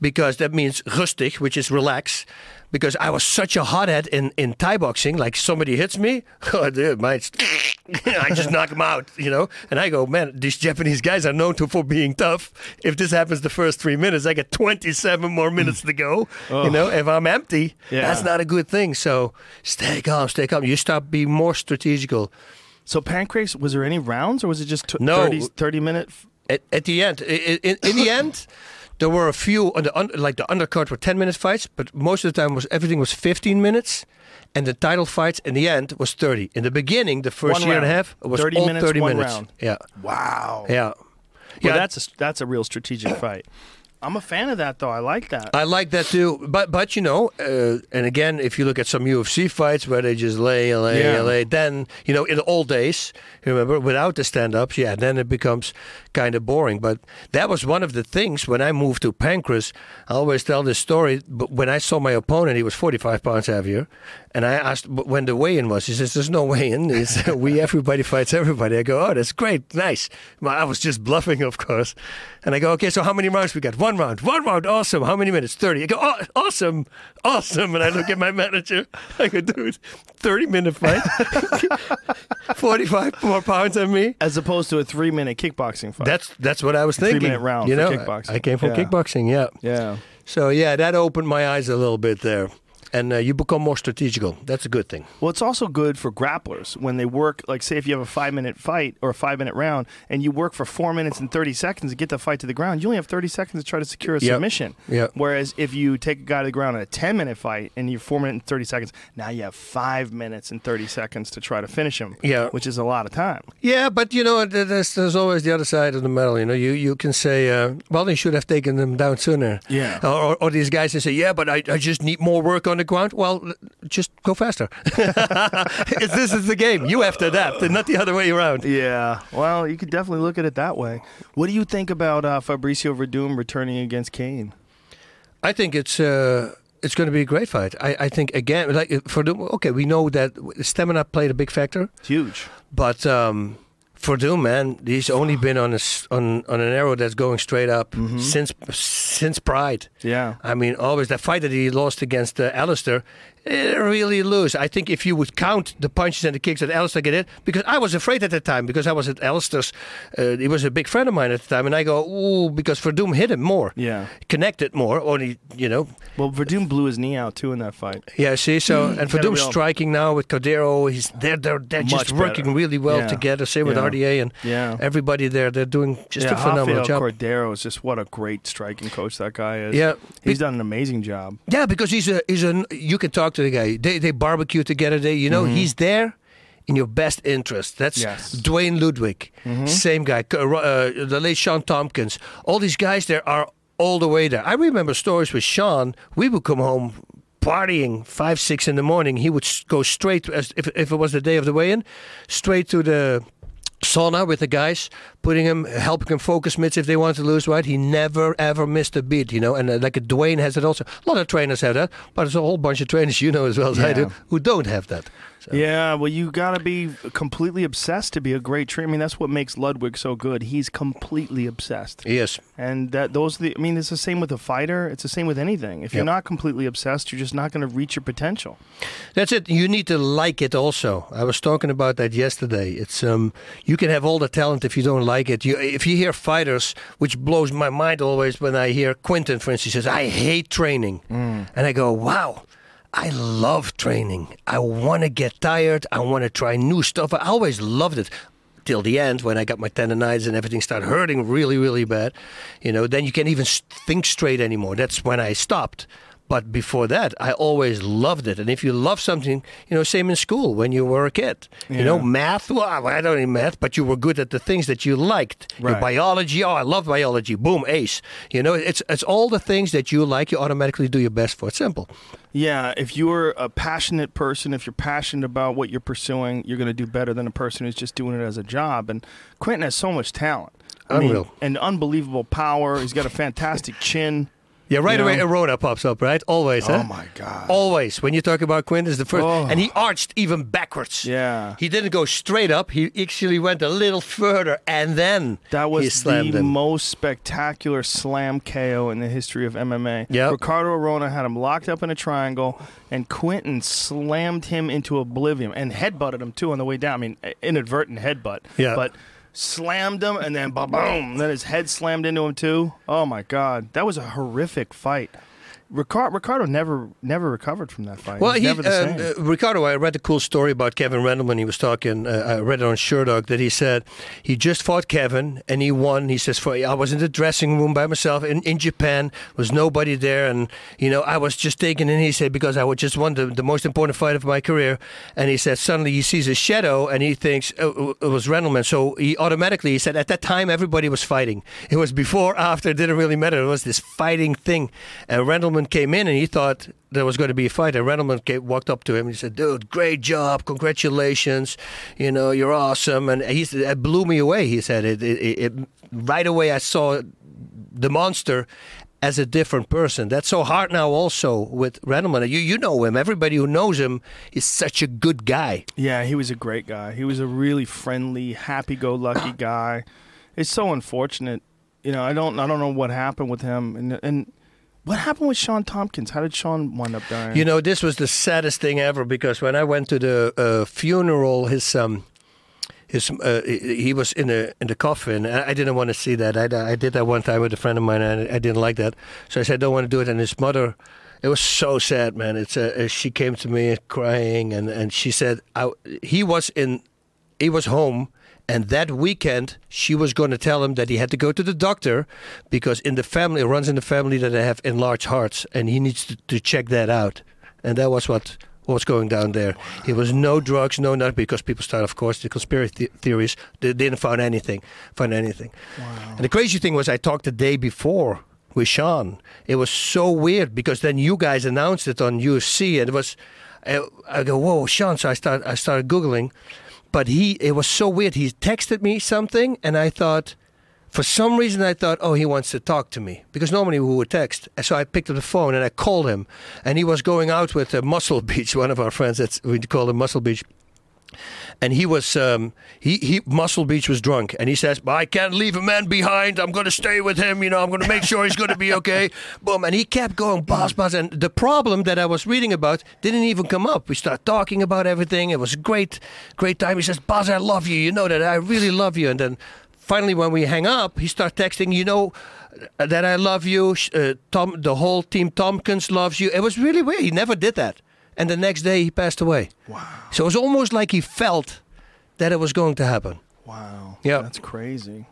because that means rustig, which is relax. Because I was such a hothead in, in Thai boxing, like somebody hits me, oh, dude, my, I just knock him out, you know? And I go, man, these Japanese guys are known to for being tough. If this happens the first three minutes, I get 27 more minutes to go. You oh. know, if I'm empty, Yeah. that's not a good thing. So stay calm, stay calm. You start being more strategical. So Pancrase, was there any rounds, or was it just t- No. 30, 30 minute? f- at, at the end, in, in the end, there were a few on the un, like the undercard were ten minute fights, but most of the time was everything was fifteen minutes, and the title fights in the end was thirty. In the beginning, the first One year and a half it was 30 all minutes, thirty one minutes. round. Yeah, Wow. yeah, Well, yeah. that's a, that's a real strategic fight. I'm a fan of that, though. I like that. I like that too, but but you know, uh, and again, if you look at some UFC fights where they just lay, lay, Yeah. lay, then you know, in the old days, you remember, without the stand-ups, yeah, then it becomes kind of boring. But that was one of the things when I moved to Pancrase. I always tell this story. But when I saw my opponent, he was 45 pounds heavier, and I asked when the weigh-in was. He says, "There's no weigh-in. We everybody fights everybody." I go, "Oh, that's great, nice." I was just bluffing, of course, and I go, "Okay, so how many rounds we got? One round, one round, awesome. How many minutes? 30. I go, "Oh, awesome, awesome." And I look at my manager. I go, "Dude, 30 minute fight, 45 more pounds than me." As opposed to a three minute kickboxing fight. That's that's what I was thinking. Three-minute round you for know, kickboxing. I came from Yeah. kickboxing, yeah. yeah. So yeah, that opened my eyes a little bit there, and uh, you become more strategical. That's a good thing. Well, it's also good for grapplers when they work. Like, say, if you have a five minute fight or a five minute round, and you work for four minutes and thirty seconds to get the fight to the ground, you only have thirty seconds to try to secure a Yep. submission. Yep. Whereas if you take a guy to the ground in a ten minute fight and you're four minutes and thirty seconds, now you have five minutes and thirty seconds to try to finish him. Yeah. which is a lot of time. Yeah, but you know, there's, there's always the other side of the medal. You know, you you can say, uh, well, they should have taken them down sooner. Yeah. Or, or, or these guys that say, yeah, but I, I just need more work on ground. Well, just go faster. This is the game. You have to adapt, and not the other way around. Yeah. Well, you could definitely look at it that way. What do you think about uh, Fabricio Werdum returning against Cain? I think it's uh, it's going to be a great fight. I, I think again, like for the okay, we know that stamina played a big factor, Huge. but um, for Doom, man, he's only been on a on on an arrow that's going straight up since since Pride. Yeah. I mean, always that fight that he lost against uh, Alistair, really lose. I think if you would count the punches and the kicks that Alistair get in, because I was afraid at the time, because I was at Alistair's, uh, he was a big friend of mine at the time, and I go, ooh, because Werdum hit him more, Yeah. connected more, only, you know. Well, Werdum blew his knee out too in that fight. Yeah, see, so, and Had a Werdum's striking now with Cordeiro, he's, they're, they're, they're Much just working better. really well Yeah. together, same with RDA and Yeah. everybody there, they're doing just yeah, a phenomenal Rafael job. Cordeiro is just what a great striking coach that guy is. Yeah. He's done an amazing job. Yeah, because he's a he's a you can talk to the guy. They they barbecue together. They you know he's there in your best interest. That's Mm-hmm. Yes. Mm-hmm. Duane Ludwig, same guy. Uh, the late Shawn Tompkins. All these guys there are all the way there. I remember stories with Shawn. We would come home partying five six in the morning. He would go straight as if if it was the day of the weigh-in, straight to the sauna with the guys, putting him, helping him focus mitts if they want to lose weight. He never ever missed a beat, you know. And uh, like a Duane has it also. A lot of trainers have that, but there's a whole bunch of trainers you know as well as I do who don't have that. So, Yeah, well, you got to be completely obsessed to be a great trainer. I mean, that's what makes Ludwig so good. He's completely obsessed. Yes. And that those are the I mean, it's the same with a fighter. It's the same with anything. If you're not completely obsessed, you're just not going to reach your potential. That's it. You need to like it also. I was talking about that yesterday. It's um you can have all the talent if you don't like it. You if you hear fighters, which blows my mind always when I hear Quinton, for instance, says, I hate training. And I go, Wow, I love training. I wanna get tired. I wanna try new stuff. I always loved it. Till the end, when I got my tendonitis and everything started hurting really, really bad, you know, then you can't even think straight anymore. That's when I stopped. But before that, I always loved it. And if you love something, you know, same in school when you were a kid. You know, math, well, I don't need math, but you were good at the things that you liked. Your biology, oh, I love biology. Boom, ace. You know, it's it's all the things that you like, you automatically do your best for. It's simple. Yeah, if you're a passionate person, if you're passionate about what you're pursuing, you're going to do better than a person who's just doing it as a job. And Quinton has so much talent. I mean, Unreal. and unbelievable power. He's got a fantastic chin. Yeah, right You away know? Arona pops up, right? Always, oh huh? Oh my God. Always. When you talk about Quint, is the first. Oh. And he oh. arched even backwards. Yeah. He didn't go straight up. He actually went a little further and then That he was the him. most spectacular slam KO in the history of MMA. Yeah. Ricardo Arona had him locked up in a triangle, and Quinton slammed him into oblivion and headbutted him too on the way down. I mean, inadvertent headbutt. Yeah. But slammed him, and then ba boom, then his head slammed into him too. Oh my God, that was a horrific fight. Ricardo, Ricardo never never recovered from that fight. Well, he, same. uh, Ricardo, I read a cool story about Kevin Randleman. He was talking, uh, I read it on Sherdog, that he said he just fought Kevin and he won. He says, for, I was in the dressing room by myself in, in Japan, was nobody there. And, you know, I was just taken in, he said, because I would just won the, the most important fight of my career. And he said, suddenly he sees a shadow and he thinks oh, it was Randleman. So he automatically, he said, at that time, everybody was fighting. It was before, after, it didn't really matter. It was this fighting thing. And Randleman came in and he thought there was going to be a fight. And Randleman came, walked up to him and he said, "Dude, great job, congratulations! You know, you're awesome." And he said, "It blew me away." He said, "It, it, it right away. I saw the monster." As a different person, that's so hard now. Also with Randleman, you you know him. Everybody who knows him is such a good guy. Yeah, he was a great guy. He was a really friendly, happy-go-lucky guy. It's so unfortunate, you know. I don't, I don't know what happened with him, and and what happened with Shawn Tompkins. How did Shawn wind up dying? You know, this was the saddest thing ever because when I went to the uh, funeral, his um, his uh, he was in the in the coffin. I I didn't want to see that. I, I did that one time with a friend of mine, and I didn't like that. So I said, I don't want to do it. And his mother, it was so sad, man. It's uh, uh, she came to me crying, and and she said, I, he was in, he was home. And that weekend, she was going to tell him that he had to go to the doctor because in the family, it runs in the family that they have enlarged hearts, and he needs to, to check that out. And that was what was going down there. It was no drugs, no nothing, because people start, of course, the conspiracy the- theories. They didn't find anything, find anything. And the crazy thing was, I talked the day before with Shawn. It was so weird because then you guys announced it on UFC, and it was. I, I go, whoa, Shawn! So I start, I started googling, but he, it was so weird. He texted me something, and I thought, For some reason, I thought, oh, he wants to talk to me because normally we would text. So I picked up the phone and I called him, and he was going out with uh, Muscle Beach, one of our friends. That's we call him Muscle Beach. And he was um, he he Muscle Beach was drunk, and he says, "I can't leave a man behind. I'm going to stay with him. You know, I'm going to make sure he's going to be okay." Boom, and he kept going, boss, boss. And the problem that I was reading about didn't even come up. We started talking about everything. It was a great, great time. He says, "Boss, I love you. You know that I really love you." And then finally, when we hang up, he starts texting, you know, that I love you. Uh, Tom, the whole team Tompkins loves you. It was really weird. He never did that. And the next day, he passed away. Wow. So it was almost like he felt that it was going to happen. Wow. Yeah. That's crazy.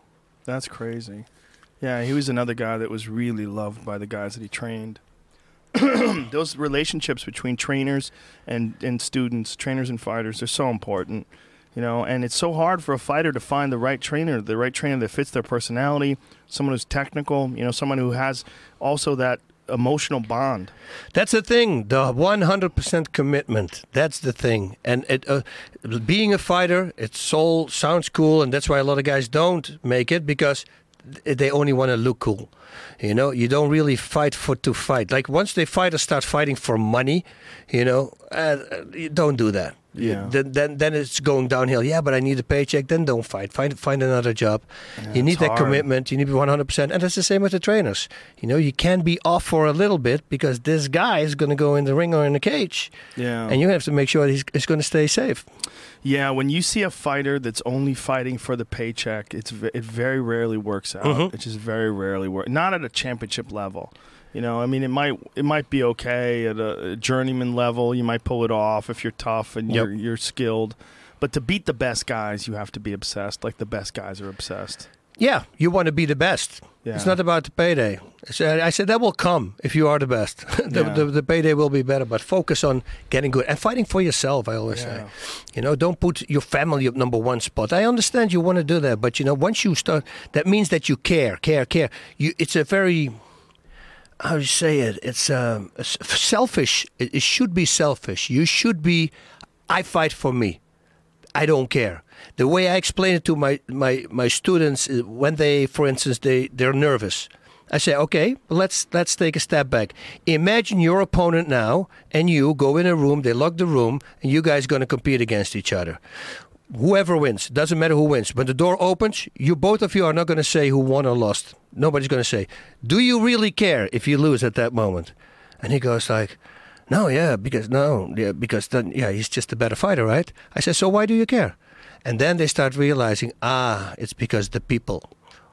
That's crazy. Yeah, he was another guy that was really loved by the guys that he trained. Those relationships between trainers and, and students, trainers and fighters, they're so important. You know, and it's so hard for a fighter to find the right trainer, the right trainer that fits their personality, someone who's technical, you know, someone who has also that emotional bond. That's the thing, the 100% commitment. That's the thing. And it, uh, being a fighter, it's all sounds cool, and that's why a lot of guys don't make it because they only want to look cool. You know, you don't really fight for to fight. Like once they fighters start fighting for money, you know, uh, don't do that. Yeah. Then, then then it's going downhill. Yeah, but I need a paycheck. Then don't fight. Find find another job. Yeah, you need that hard. commitment. You need to be 100%. And that's the same with the trainers. You know, you can be off for a little bit because this guy is going to go in the ring or in the cage. Yeah. And you have to make sure he's, he's going to stay safe. Yeah, when you see a fighter that's only fighting for the paycheck, it's it very rarely works out. Mhm. It just very rarely works. Not at a championship level. You know, I mean, it might it might be okay at a journeyman level. You might pull it off if you're tough and Yep. you're you're skilled. But to beat the best guys, you have to be obsessed. Like the best guys are obsessed. Yeah, you want to be the best. Yeah. It's not about the payday. I said, I said that will come if you are the best. the, Yeah. the, the payday will be better, but focus on getting good and fighting for yourself. I always say, you know, don't put your family up number one spot. I understand you want to do that, but you know, once you start, that means that you care, care, care. You, it's a very how do you say it? It's um, selfish. It, it should be selfish. You should be. I fight for me. I don't care. The way I explain it to my my my students when they, for instance, they they're nervous. I say, okay, let's let's take a step back. Imagine your opponent now and you go in a room. They lock the room, and you guys going to compete against each other. Whoever wins, doesn't matter who wins. When the door opens, you both of you are not going to say who won or lost. Nobody's going to say, "Do you really care if you lose at that moment?" And he goes like, "No, yeah, because no, yeah, because then yeah, he's just a better fighter, right?" I said, "So why do you care?" And then they start realizing, ah, it's because the people.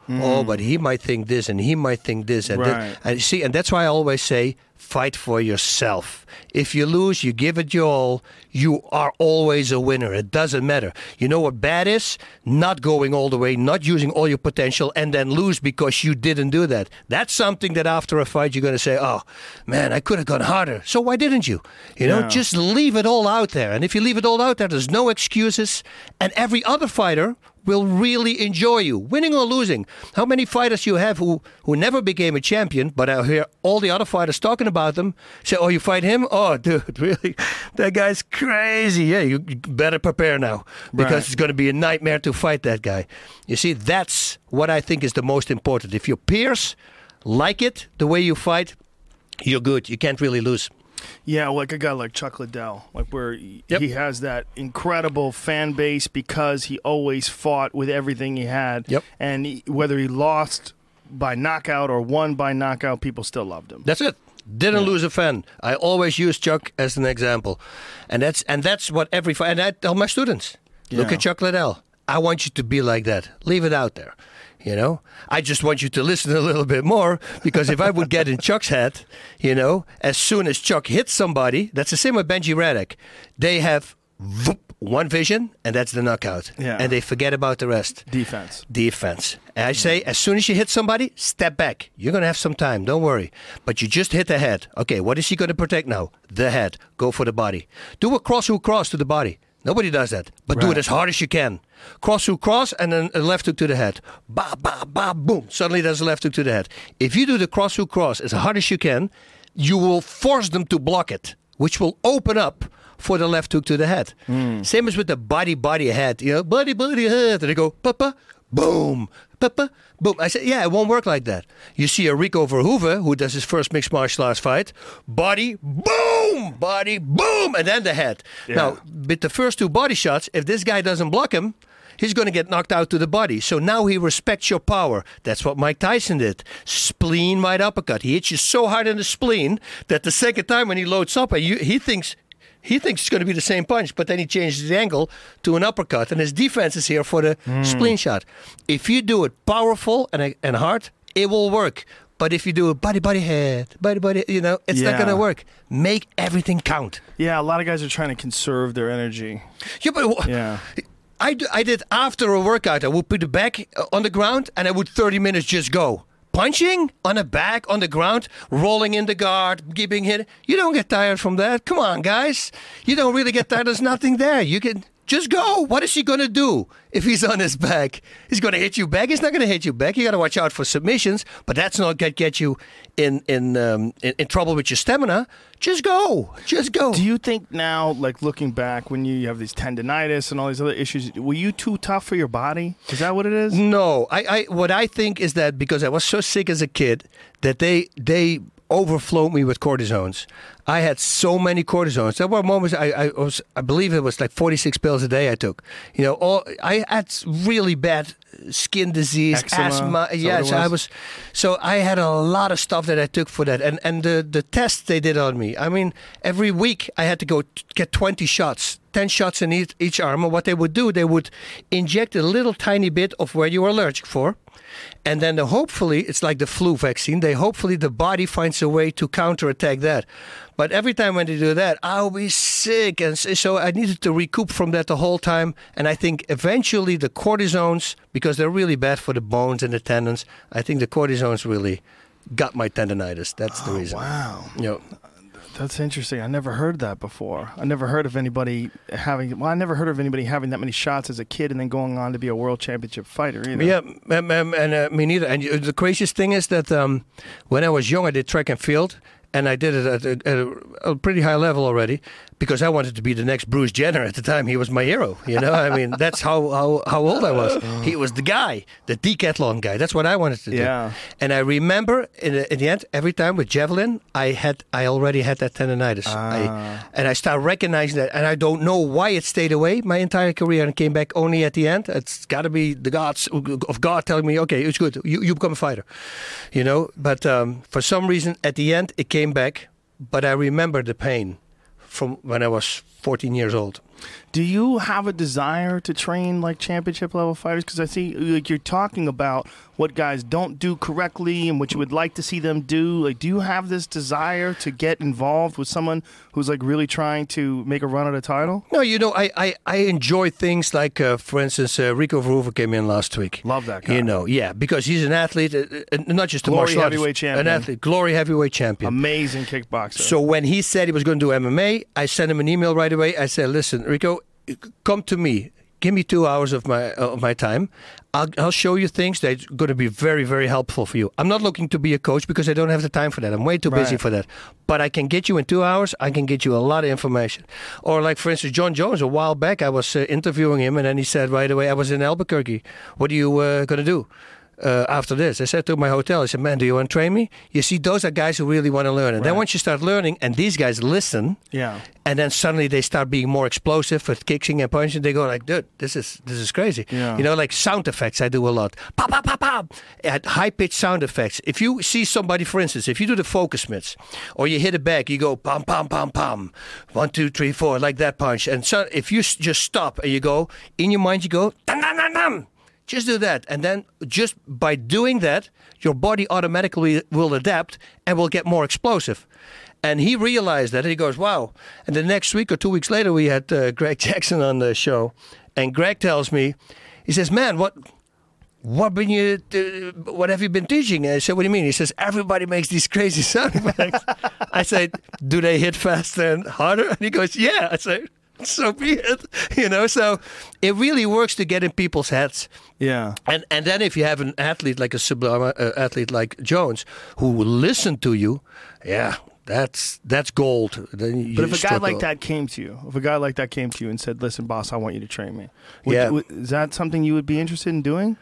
Oh, hmm. but he might think this and he might think this and Right. that. And see, and that's why I always say, fight for yourself. If you lose, you give it your all. You are always a winner. It doesn't matter. You know what bad is? Not going all the way, not using all your potential, and then lose because you didn't do that. That's something that after a fight you're going to say, "Oh, man, I could have gone harder." So why didn't you? You know, Yeah. just leave it all out there. And if you leave it all out there, there's no excuses. And every other fighter will really enjoy you, winning or losing. How many fighters you have who, who never became a champion, but I hear all the other fighters talking about them. Say, oh, you fight him? Oh, dude, really? That guy's crazy. Yeah, you better prepare now because Right. it's going to be a nightmare to fight that guy. You see, that's what I think is the most important. If your peers like it, the way you fight, you're good. You can't really lose. Yeah, like a guy like Chuck Liddell, like where he Yep. he has that incredible fan base because he always fought with everything he had. Yep. And he, whether he lost by knockout or won by knockout, people still loved him. That's it. Didn't lose a fan. I always use Chuck as an example, and that's and that's what every and I tell my students. Look at Chuck Liddell. I want you to be like that. Leave it out there. You know, I just want you to listen a little bit more because if I would get in Chuck's head, you know, as soon as Chuck hits somebody, that's the same with Benji Radach. They have voop, one vision, and that's the knockout, Yeah. and they forget about the rest Defense. defense. And I say, as soon as you hit somebody, step back. You're going to have some time. Don't worry. But you just hit the head. Okay, what is he going to protect now? The head. Go for the body. Do a cross hook cross to the body. Nobody does that. But do it as hard as you can. Cross hook cross and then a left hook to the head. Ba, ba, ba, boom. Suddenly there's a left hook to the head. If you do the cross hook cross as hard as you can, you will force them to block it, which will open up for the left hook to the head. Hmm. Same as with the body body head. You know, body body head. And they go, papa, boom, ba-ba, boom. I said, yeah, it won't work like that. You see a Rico Verhoeven who does his first mixed martial arts fight, body, boom, body, boom, and then the head. Yeah. Now, with the first two body shots, if this guy doesn't block him, he's going to get knocked out to the body. So now he respects your power. That's what Mike Tyson did. Spleen wide uppercut. He hits you so hard in the spleen that the second time when he loads up, he thinks he thinks it's going to be the same punch, but then he changes the angle to an uppercut, and his defense is here for the spleen shot. If you do it powerful and and hard, it will work. But if you do a body body head, body body, you know, it's not going to work. Make everything count. Yeah, a lot of guys are trying to conserve their energy. Yeah, but Yeah. I, d- I did after a workout. I would put the back uh, on the ground and I would 30 minutes just go. Punching on the back, on the ground, rolling in the guard, giving hit. You don't get tired from that. Come on, guys. You don't really get tired. There's nothing there. You can just go. What is he going to do if he's on his back? He's going to hit you back. He's not going to hit you back. You got to watch out for submissions, but that's not going to get you in, in, um, in, in trouble with your stamina. Just go. Just go. Do you think now, like looking back, when you have these tendonitis and all these other issues, were you too tough for your body? Is that what it is? No, I, I what I think is that because I was so sick as a kid that they they overflowed me with cortisones. I had so many cortisones. There were moments I, I was I believe it was like forty six pills a day I took. You know, all I had really bad skin disease, Eczema, asthma. Yes, it I was? was. So I had a lot of stuff that I took for that, and and the the tests they did on me. I mean, every week I had to go t- get twenty shots. 10 shots in each, each arm. And what they would do, they would inject a little tiny bit of where you were allergic for. And then the, hopefully, it's like the flu vaccine, they hopefully the body finds a way to counterattack that. But every time when they do that, I'll be sick. And so I needed to recoup from that the whole time. And I think eventually the cortisones, because they're really bad for the bones and the tendons, I think the cortisones really got my tendonitis. That's the oh, reason. Wow, You know, that's interesting. I never heard that before. I never heard of anybody having. Well, I never heard of anybody having that many shots as a kid and then going on to be a world championship fighter. Either. Yeah, um, and uh, me neither. And uh, the craziest thing is that um, when I was young, I did track and field, and I did it at a, at a pretty high level already because I wanted to be the next Bruce Jenner. At the time, he was my hero. You know, I mean, that's how, how how old I was. He was the guy, the decathlon guy. That's what I wanted to do. Yeah. And I remember in the, in the end, every time with javelin, I had I already had that tendonitis. Ah. I, and I started recognizing that, and I don't know why it stayed away my entire career and came back only at the end. It's got to be the gods of God telling me, okay, it's good, you, you become a fighter, you know. But um, for some reason, at the end, it came back. But I remember the pain from when I was 14 years old. Do you have a desire to train like championship level fighters? Because I see like you're talking about what guys don't do correctly and what you would like to see them do. Like, do you have this desire to get involved with someone who's like really trying to make a run at a title? No, you know, I, I, I enjoy things like, uh, for instance, uh, Rico Verhoeven came in last week. Love that guy. You know, yeah, because he's an athlete, uh, uh, not just a Glory martial artist, heavyweight champion. an athlete, glory heavyweight champion. Amazing kickboxer. So when he said he was going to do MMA, I sent him an email right away. I said, "Listen, Rico, come to me. Give me two hours of my of my time. I'll, I'll show you things that's going to be very very helpful for you. I'm not looking to be a coach because I don't have the time for that. I'm way too busy Right. for that. But I can get you in two hours. I can get you a lot of information. Or like for instance, Jon Jones. A while back, I was uh, interviewing him, and then he said right away, "I was in Albuquerque. What are you uh, going to do?" Uh, after this. I said to my hotel, I said, man, do you want to train me? You see, those are guys who really want to learn. And then once you start learning and these guys listen, yeah. and then suddenly they start being more explosive with kicking and punching. They go like, "Dude, this is this is crazy." Yeah. You know, like sound effects. I do a lot. Pop, pop, pop, pop. At high pitched sound effects. If you see somebody, for instance, if you do the focus mitts, or you hit a bag, you go pom, pom, pom, pom. one, two, three, four, like that punch. And so if you just stop and you go in your mind, you go dum, dum, dum, dum. Just do that, and then just by doing that, your body automatically will adapt and will get more explosive. And he realized that. He goes, "Wow!" And the next week or two weeks later, we had uh, Greg Jackson on the show, and Greg tells me, he says, "Man, what?" What been you? Uh, what have you been teaching? And I said, "What do you mean?" He says, "Everybody makes these crazy sound effects." I said, "Do they hit faster and harder?" And he goes, "Yeah." I said, "So be it." You know, so it really works to get in people's heads. Yeah. And and then if you have an athlete like a sublime uh, athlete like Jones who will listen to you, yeah, that's that's gold. Then you But if a guy like that came to you, if a guy like that came to you and said, "Listen, boss, I want you to train me," would, Yeah. would- is that something you would be interested in doing?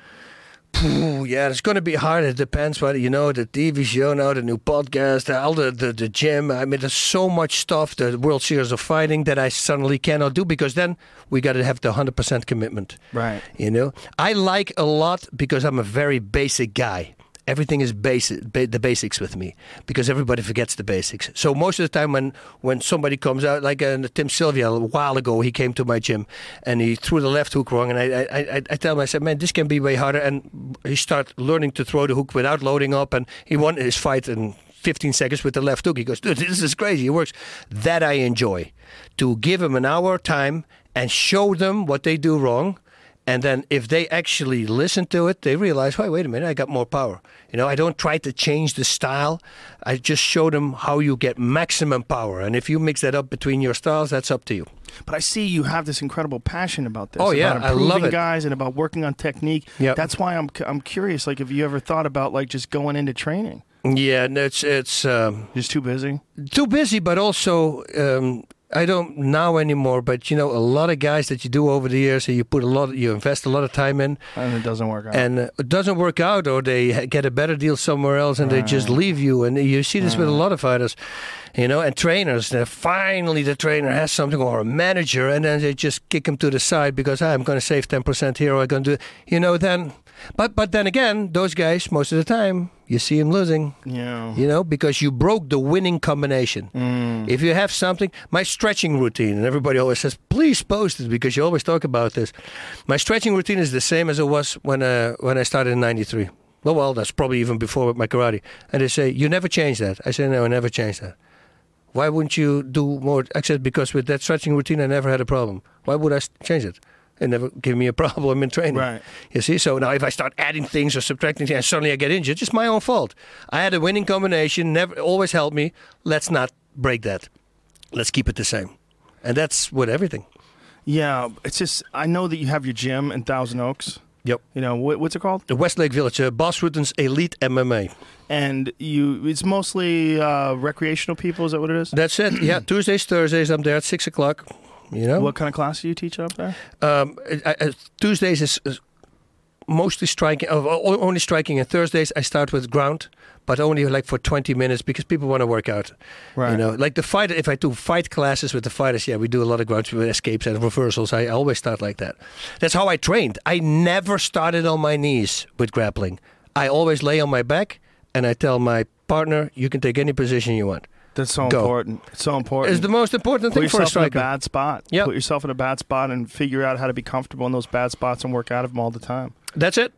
Yeah, it's going to be hard. It depends what you know. The TV show now, the new podcast, the- all the, the the gym. I mean, there's so much stuff. The World Series of Fighting that I suddenly cannot do because then we got to have the hundred percent commitment. Right. You know, I like a lot because I'm a very basic guy. Everything is basic, ba- the basics with me because everybody forgets the basics. So most of the time, when when somebody comes out, like uh, Tim Sylvia a while ago, he came to my gym and he threw the left hook wrong, and I I, I, I tell him, I said, man, this can be way harder, and he started learning to throw the hook without loading up, and he won his fight in 15 seconds with the left hook. He goes, dude, this is crazy. It works. That I enjoy. To give him an hour time and show them what they do wrong. And then if they actually listen to it, they realize, wait, wait a minute, I got more power. You know, I don't try to change the style. I just show them how you get maximum power. And if you mix that up between your styles, that's up to you. But I see you have this incredible passion about this. Oh, yeah, about I love improving it. guys and about working on technique. Yep. That's why I'm I'm curious. Like, have you ever thought about like just going into training? Yeah, it's it's um, Just too busy. too busy, but also um, I don't now anymore. But you know, a lot of guys that you do over the years, and you put a lot, you invest a lot of time in, And it doesn't work out. and uh, it doesn't work out, or they get a better deal somewhere else, and they just leave you. And you see this with a lot of fighters, you know, and trainers. That finally the trainer has something, or a manager, and then they just kick him to the side because "Ah, I'm going to save ten percent here, or I'm going to, do, you know, then. But but then again, those guys most of the time you see them losing yeah. you know, because you broke the winning combination. If you have something, my stretching routine, and everybody always says, please post it because you always talk about this. My stretching routine is the same as it was when uh, when I started in '93. Well, well, that's probably even before my karate. And they say, you never change that. I say, no, I never change that. Why wouldn't you do more? I said, because with that stretching routine, I never had a problem. Why would I change it? It never give me a problem in training. Right. You see, so now if I start adding things or subtracting things, and suddenly I get injured, it's my own fault. I had a winning combination, never always helped me. Let's not break that. Let's keep it the same, and that's with everything. Yeah. It's just I know that you have your gym in Thousand Oaks. Yep. You know what, what's it called? The Westlake Village, uh, Bas Rutten's Elite MMA. And you, it's mostly uh, recreational people. Is that what it is? That's it. yeah, Tuesdays, Thursdays, I'm there at six o'clock. You know, What kind of class do you teach up there? um, I, I, Tuesdays is, is mostly striking, uh, only striking, and Thursdays I start with ground, but only like for 20 minutes because people want to work out. Right. You know, like the fighter. If I do fight classes with the fighters, yeah, we do a lot of ground escapes and reversals. I always start like that. That's how I trained. I never started on my knees with grappling. I always lay on my back, and I tell my partner, "You can take any position you want." That's so Go. important. It's so important. It's the most important Put thing for a yourself in a bad spot. Yep. Put yourself in a bad spot and figure out how to be comfortable in those bad spots and work out of them all the time. That's it.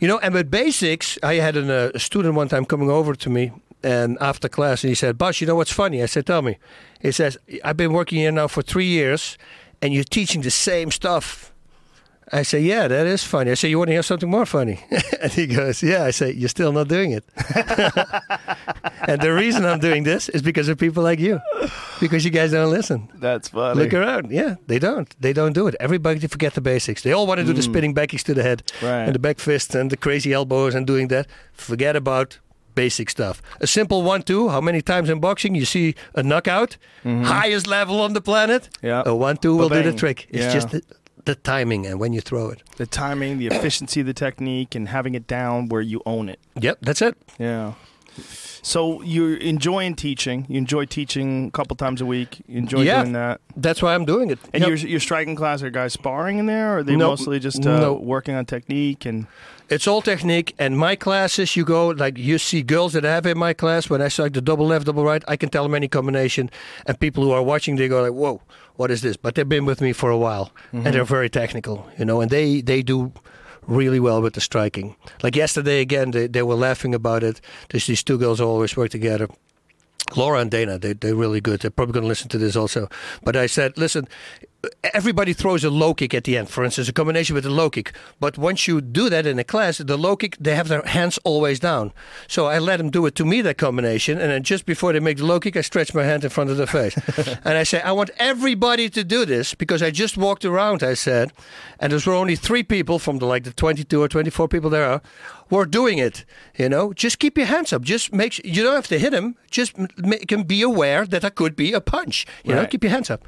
You know, and with basics, I had an, uh, a student one time coming over to me and after class, and he said, Boss, you know what's funny? I said, Tell me. He says, I've been working here now for three years, and you're teaching the same stuff. I say, Yeah, that is funny. I say, You want to hear something more funny? and he goes, Yeah. I say, You're still not doing it. and the reason I'm doing this is because of people like you, because you guys don't listen. That's funny. Look around. Yeah, they don't. They don't do it. Everybody forget the basics. They all want to do the mm. spinning back kicks to the head Right. and the back fist and the crazy elbows and doing that. Forget about basic stuff. A simple one-two. How many times in boxing you see a knockout, mm-hmm. highest level on the planet? Yeah. A one-two will do the trick. It's Yeah. just the, timing and when you throw it. the timing, the efficiency of the technique, and having it down where you own it. Yep, that's it. Yeah. So you're enjoying teaching. You enjoy teaching a couple times a week. You enjoy Yeah. doing that. That's why I'm doing it. And Yep. your your striking class are guys sparring in there, or are they No. mostly just uh, No. working on technique and It's all technique. And my classes, you go like you see girls that I have in my class. When I strike the double left, double right, I can tell them any combination. And people who are watching, they go like, "Whoa, what is this?" But they've been with me for a while, and mm-hmm. they're very technical, you know. And they they do really well with the striking. Like yesterday again, they they were laughing about it. There's these two girls always work together. Laura and Dana, they, they're really good. They're probably going to listen to this also. But I said, listen, everybody throws a low kick at the end, for instance, a combination with a low kick. But once you do that in a class, the low kick, they have their hands always down. So I let them do it to me, that combination. And then just before they make the low kick, I stretch my hand in front of their face. and I say, I want everybody to do this because I just walked around, I said, and there were only three people from the like the 22 or 24 people there are were doing it. You know, just keep your hands up. Just make sure you don't have to hit him. Just make him be aware that that could be a punch. You know, keep your hands up.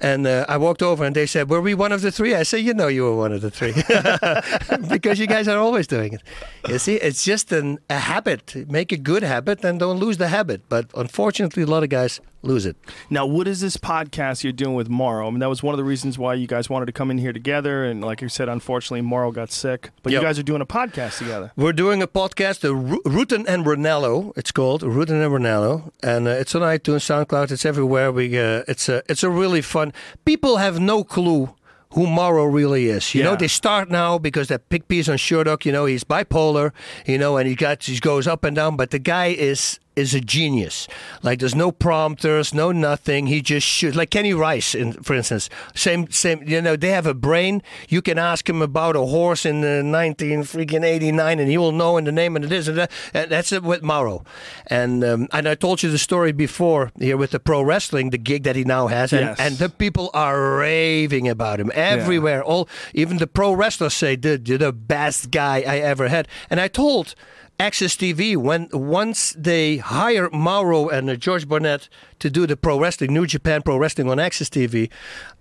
And uh, I walked over and they said, Were we one of the three? I said, You know, you were one of the three. because you guys are always doing it. You see, it's just an, a habit. Make a good habit and don't lose the habit. But unfortunately, a lot of guys lose it. Now, what is this podcast you're doing with Mauro? I mean, that was one of the reasons why you guys wanted to come in here together. And like you said, unfortunately, Mauro got sick. But Yep. you guys are doing a podcast together. We're doing a podcast, the Ru- Rutten and Ranallo. It's called Rutten and Ranallo, and uh, it's on iTunes, SoundCloud. It's everywhere. We uh, it's a it's a really fun. People have no clue who Mauro really is. You know, they start now because that big piece on Sherdog. You know, he's bipolar. You know, and he got he goes up and down. But the guy is is a genius. Like there's no prompters, no nothing. He just shoots. Like Kenny Rice, in, for instance. Same, same. You know, they have a brain. You can ask him about a horse in the 19 freaking 89, and he will know in the name and it is and that. And that's it with Mauro. And um, and I told you the story before here with the pro wrestling, the gig that he now has, and, Yes. and the people are raving about him everywhere. All even the pro wrestlers say, "Dude, you're the best guy I ever had." And I told. AXS TV when once they hire Mauro and uh, Josh Barnett to do the pro wrestling, New Japan Pro Wrestling on AXS TV,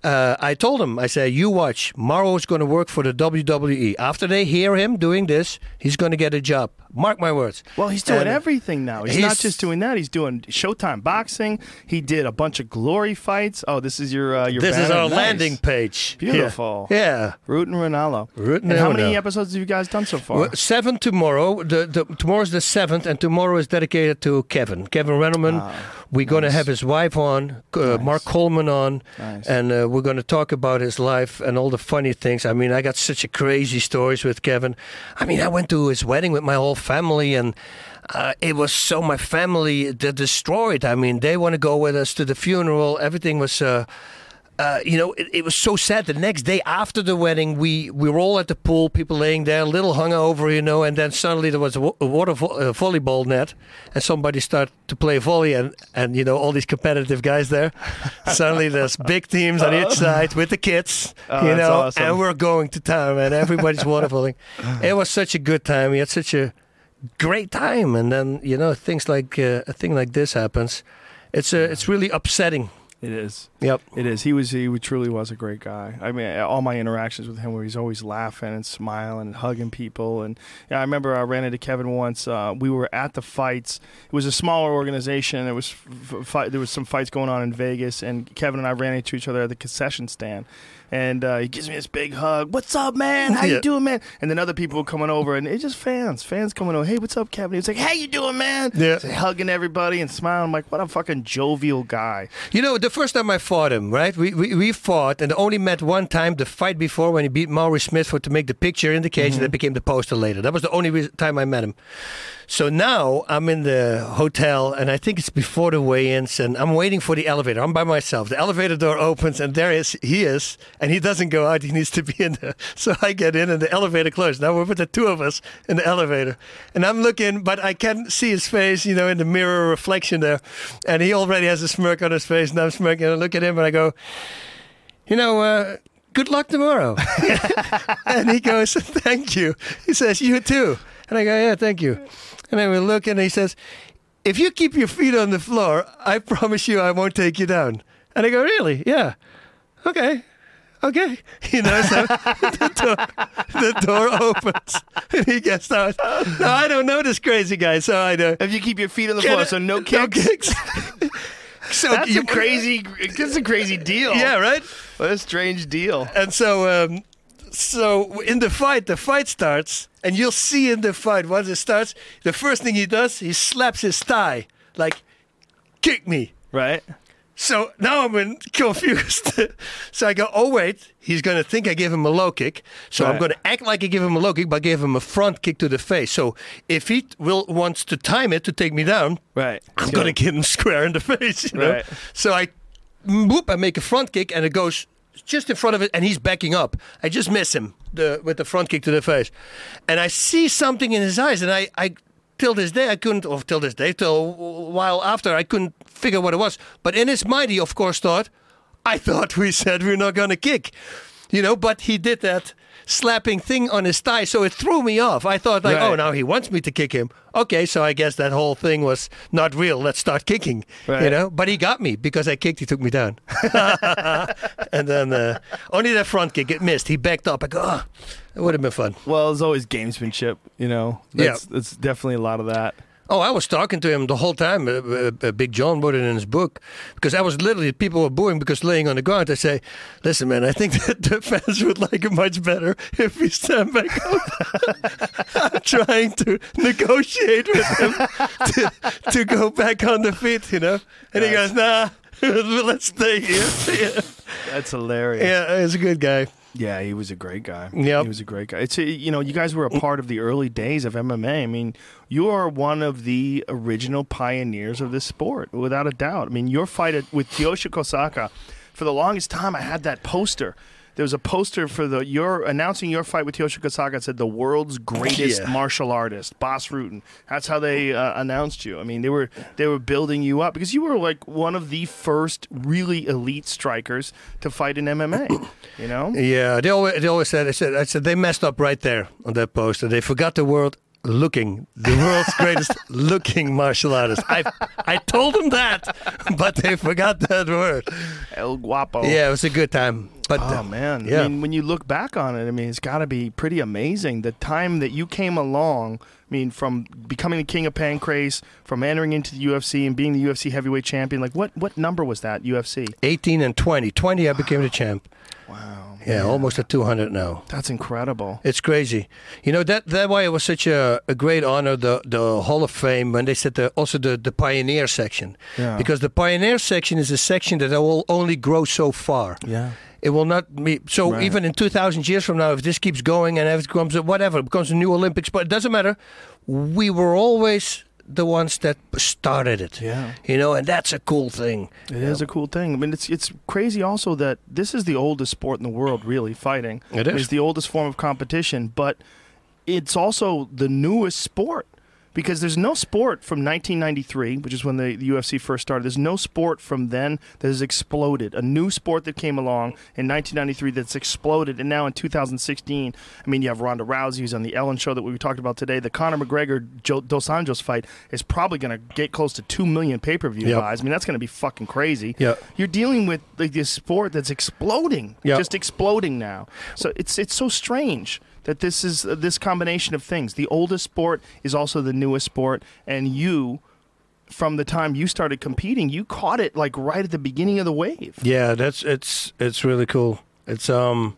uh, I told them, I said, you watch, Mauro's going to work for the WWE. After they hear him doing this, he's going to get a job. Mark my words. Well, he's doing And everything now. He's, not just doing that. He's doing Showtime boxing. He did a bunch of glory fights. Oh, this is your uh, your. This is our Nice. landing page. Beautiful. Yeah. yeah. Root and Ranallo. Root and and how many episodes have you guys done so far? Well, seven tomorrow. The, the tomorrow's the seventh, and tomorrow is dedicated to Kevin. Kevin Randleman. we're going to have his wife on, uh, Nice. Mark Coleman on, Nice. and uh, we're going to talk about his life and all the funny things. I mean, I got such a crazy stories with Kevin. I mean, I went to his wedding with my whole family, and uh, it was so my family d- destroyed. I mean, they want to go with us to the funeral. Everything was. Uh, you know, it, it was so sad. The next day after the wedding, we, we were all at the pool, people laying there, a little hungover, you know, and then suddenly there was a, a water vo- uh, volleyball net, and somebody started to play volley, and, and you know, all these competitive guys there. suddenly there's big teams on each side with the kids, Oh, you know, awesome. and we're going to town, and everybody's water volleying. It was such a good time. We had such a great time, and then you know, things like uh, a thing like this happens. It's uh, it's really upsetting. It is. Yep. It is. He was. He truly was a great guy. I mean, all my interactions with him, where he's always laughing and smiling and hugging people. And yeah, I remember I ran into Kevin once. Uh, we were at the fights. It was a smaller organization. There was f- fight, there was some fights going on in Vegas, and Kevin and I ran into each other at the concession stand. And uh, he gives me this big hug. What's up, man? How Yeah. you doing, man? And then other people coming over, and it's just fans, fans coming over. Hey, what's up, Kevin? He was like, How you doing, man? Yeah. He's hugging everybody and smiling. I'm like, what a fucking jovial guy. You know, the first time I fought him, right? We, we, we fought, and only met one time the fight before when he beat Maurice Smith for to make the picture in the cage, and that became the poster later. That was the only time I met him. So now I'm in the hotel, and I think it's before the weigh-ins, and I'm waiting for the elevator. I'm by myself. The elevator door opens, and there is he is, and he doesn't go out. He needs to be in there. So I get in, and the elevator closed. Now we're with the two of us in the elevator, and I'm looking, but I can't see his face, you know, in the mirror reflection there, and he already has a smirk on his face, and I'm smirking, and I look at him, and I go, you know. uh Good luck tomorrow. and he goes, Thank you. He says, You too. And I go, Yeah, thank you. And then we look and he says, If you keep your feet on the floor, I promise you I won't take you down. And I go, Really? Yeah. Okay. Okay. You know, so the, door, the door opens and he gets out. No, I don't know this crazy guy, so I know. If you keep your feet on the Can floor, I- so no kicks. no kicks. kicks. so That's you- a crazy. That's a crazy deal. Yeah, right? What a strange deal. And so, um, so in the fight, the fight starts, and you'll see in the fight once it starts, the first thing he does, he slaps his thigh, like, kick me. Right. So now I'm in confused. so I go, oh wait, he's gonna think I gave him a low kick. So I'm gonna act like I give him a low kick, but give him a front kick to the face. So if he will wants to time it to take me down, Right. I'm gonna get him square in the face. You know? Right. So I, whoop, I make a front kick and it goes just in front of it, and he's backing up. I just miss him the, with the front kick to the face, and I see something in his eyes, and I, I till this day I couldn't, or till this day, till a while after I couldn't figure what it was. But in his mind, he of course thought, I thought we said we're not going to kick, you know. But he did that slapping thing on his thigh, so it threw me off. I thought like, Right. oh, now he wants me to kick him. Okay, so I guess that whole thing was not real. Let's start kicking, you know. But he got me because I kicked. He took me down, and then uh, only that front kick it missed. He backed up. I go, oh, it would have been fun. Well, there's always gamesmanship, you know. Yeah. That's, It's definitely a lot of that. Oh, I was talking to him the whole time. Uh, uh, uh, Big John wrote it in his book because I was literally people were booing because laying on the ground. I say, "Listen, man, I think that the fans would like it much better if we stand back up." I'm trying to negotiate with him to, to go back on the feet, you know. And he goes, "Nah, let's stay here." yeah, That's hilarious. yeah, he's a good guy. Yeah, he was a great guy. Yeah, He was a great guy. It's a, you know, you guys were a part of the early days of MMA. I mean, you are one of the original pioneers of this sport, without a doubt. I mean, your fight with Tsuyoshi Kohsaka, for the longest time, I had that poster. There was a poster for the your announcing your fight with Tsuyoshi Kohsaka. It said the world's greatest Yeah. martial artist, Bas Rutten. That's how they uh, announced you. I mean, they were they were building you up because you were like one of the first really elite strikers to fight in MMA. You know, Yeah, they always they always said I said I said they messed up right there on that poster. They forgot the word looking, the world's greatest looking martial artist. I I told them that, but they forgot that word. El Guapo. Yeah, it was a good time. But Oh uh, man! yeah. I mean, when you look back on it, I mean, it's got to be pretty amazing. The time that you came along. I mean, from becoming the king of Pancrase, from entering into the UFC and being the UFC heavyweight champion. Like, what what number was that UFC? 18 and 20. 20 I became the champ. Wow. Yeah, almost at 200 now. That's incredible. It's crazy. You know that that why it was such a, a great honor the the Hall of Fame when they said the, also the the pioneer section. Yeah. Because the pioneer section is a section that will only grow so far. Yeah. It will not be so. Right. Even in two thousand years from now, if this keeps going and if it becomes whatever, it becomes a new Olympics, but it doesn't matter. We were always the ones that started it. Yeah. You know, and that's a cool thing. It is a cool thing. I mean, it's it's crazy also that this is the oldest sport in the world, really, fighting. It is. It's the oldest form of competition, but it's also the newest sport because there's no sport from 1993, which is when the, the UFC first started. There's no sport from then that has exploded. A new sport that came along in 1993 that's exploded, and now in 2016, I mean, you have Ronda Rousey who's on the Ellen Show that we talked about today. The Conor McGregor Dos Anjos fight is probably going to get close to two million pay per view Yep. buys. I mean, that's going to be fucking crazy. Yeah. You're dealing with like this sport that's exploding, Yeah. just exploding now. So it's it's so strange that this is uh, this combination of things. The oldest sport is also the newest sport, and you, from the time you started competing, you caught it like right at the beginning of the wave. Yeah, that's it's it's really cool. It's um,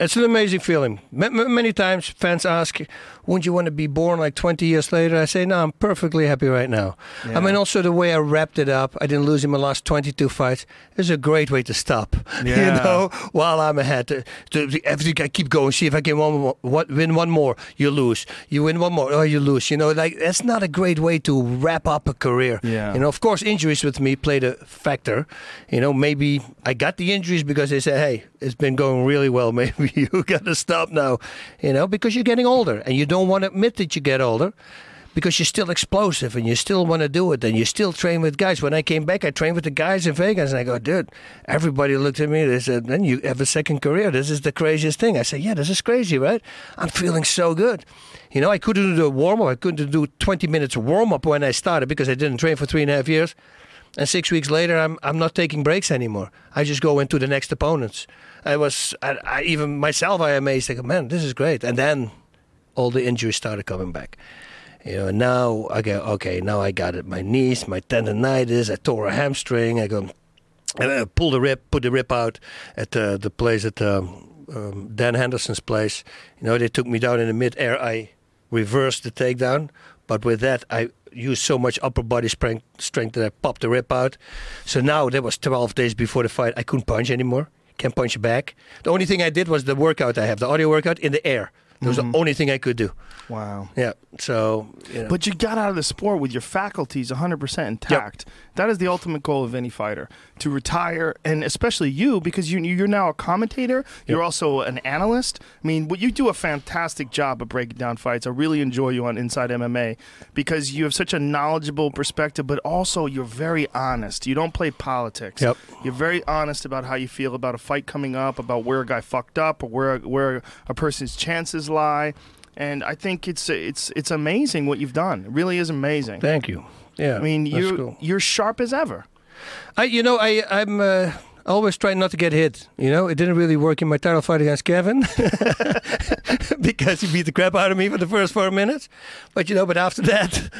it's an amazing feeling. Ma- many times fans ask, "Wouldn't you want to be born like 20 years later?" I say, "No, I'm perfectly happy right now." I mean, also the way I wrapped it up. I didn't lose in my last 22 fights. Is a great way to stop. You know, while I'm ahead, to, to, everything I keep going. See if I can one more, what, win one more. You lose. You win one more. Oh, you lose. You know, like that's not a great way to wrap up a career. Yeah. You know, of course, injuries with me played a factor. You know, maybe I got the injuries because they said, "Hey, it's been going really well. Maybe you got to stop now." You know, because you're getting older and you don't want to admit that you get older. Because you're still explosive and you still want to do it and you still train with guys. When I came back, I trained with the guys in Vegas and I go, dude, everybody looked at me. They said, then you have a second career. This is the craziest thing. I said, yeah, this is crazy, right? I'm feeling so good. You know, I couldn't do a warm up. I couldn't do 20 minutes warm up when I started because I didn't train for three and a half years. And six weeks later, I'm I'm not taking breaks anymore. I just go into the next opponents. I was, I, I even myself, I amazed. I go, man, this is great. And then all the injuries started coming back. You know, now I go, okay, now I got it. My knees, my tendonitis, I tore a hamstring. I go, I pulled the rip, put the rip out at the the place at um, um, Dan Henderson's place. You know, they took me down in the mid-air. I reversed the takedown, but with that, I used so much upper body strength, strength that I popped the rip out. So now that was 12 days before the fight. I couldn't punch anymore. Can't punch back. The only thing I did was the workout I have, the audio workout in the air. That was the mm-hmm. only thing I could do. Wow. Yeah. So, you know. But you got out of the sport with your faculties 100% intact. That is the ultimate goal of any fighter to retire, and especially you because you, you're now a commentator. You're also an analyst. I mean, you do a fantastic job of breaking down fights. I really enjoy you on Inside MMA because you have such a knowledgeable perspective, but also you're very honest. You don't play politics. Yep. You're very honest about how you feel about a fight coming up, about where a guy fucked up, or where where a person's chances lie. And I think it's it's it's amazing what you've done. It really is amazing. Thank you. Yeah. I mean, you cool. you're sharp as ever. I, you know, I, I'm uh, always trying not to get hit. You know, it didn't really work in my title fight against Kevin because he beat the crap out of me for the first four minutes. But you know, but after that,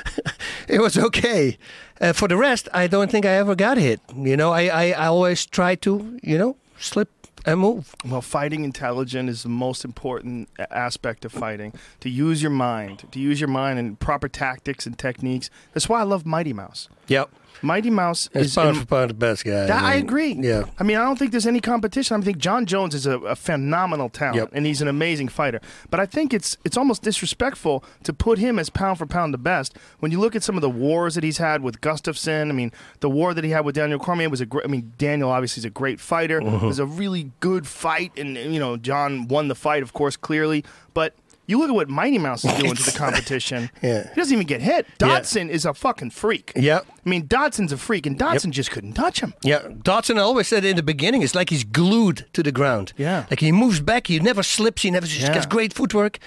it was okay. Uh, for the rest, I don't think I ever got hit. You know, I, I, I always try to, you know, slip and move. Well, fighting intelligent is the most important aspect of fighting. To use your mind, to use your mind and proper tactics and techniques. That's why I love Mighty Mouse. Yep. Mighty Mouse is pound in- for pound the best guy. That, I mean, agree. Yeah. I mean, I don't think there's any competition. I think Jon Jones is a, a phenomenal talent, Yep. and he's an amazing fighter. But I think it's it's almost disrespectful to put him as pound for pound the best when you look at some of the wars that he's had with Gustafsson. I mean, the war that he had with Daniel Cormier was a great. I mean, Daniel obviously is a great fighter. Mm-hmm. It was a really good fight, and you know, John won the fight, of course, clearly. But you look at what Mighty Mouse is doing to the competition. Yeah. He doesn't even get hit. Dodson is a fucking freak. Yeah. I mean, Dodson's a freak, and Dodson just couldn't touch him. Yeah, Dodson always said in the beginning, it's like he's glued to the ground. Yeah. Like he moves back, he never slips, he never just Yeah. gets great footwork.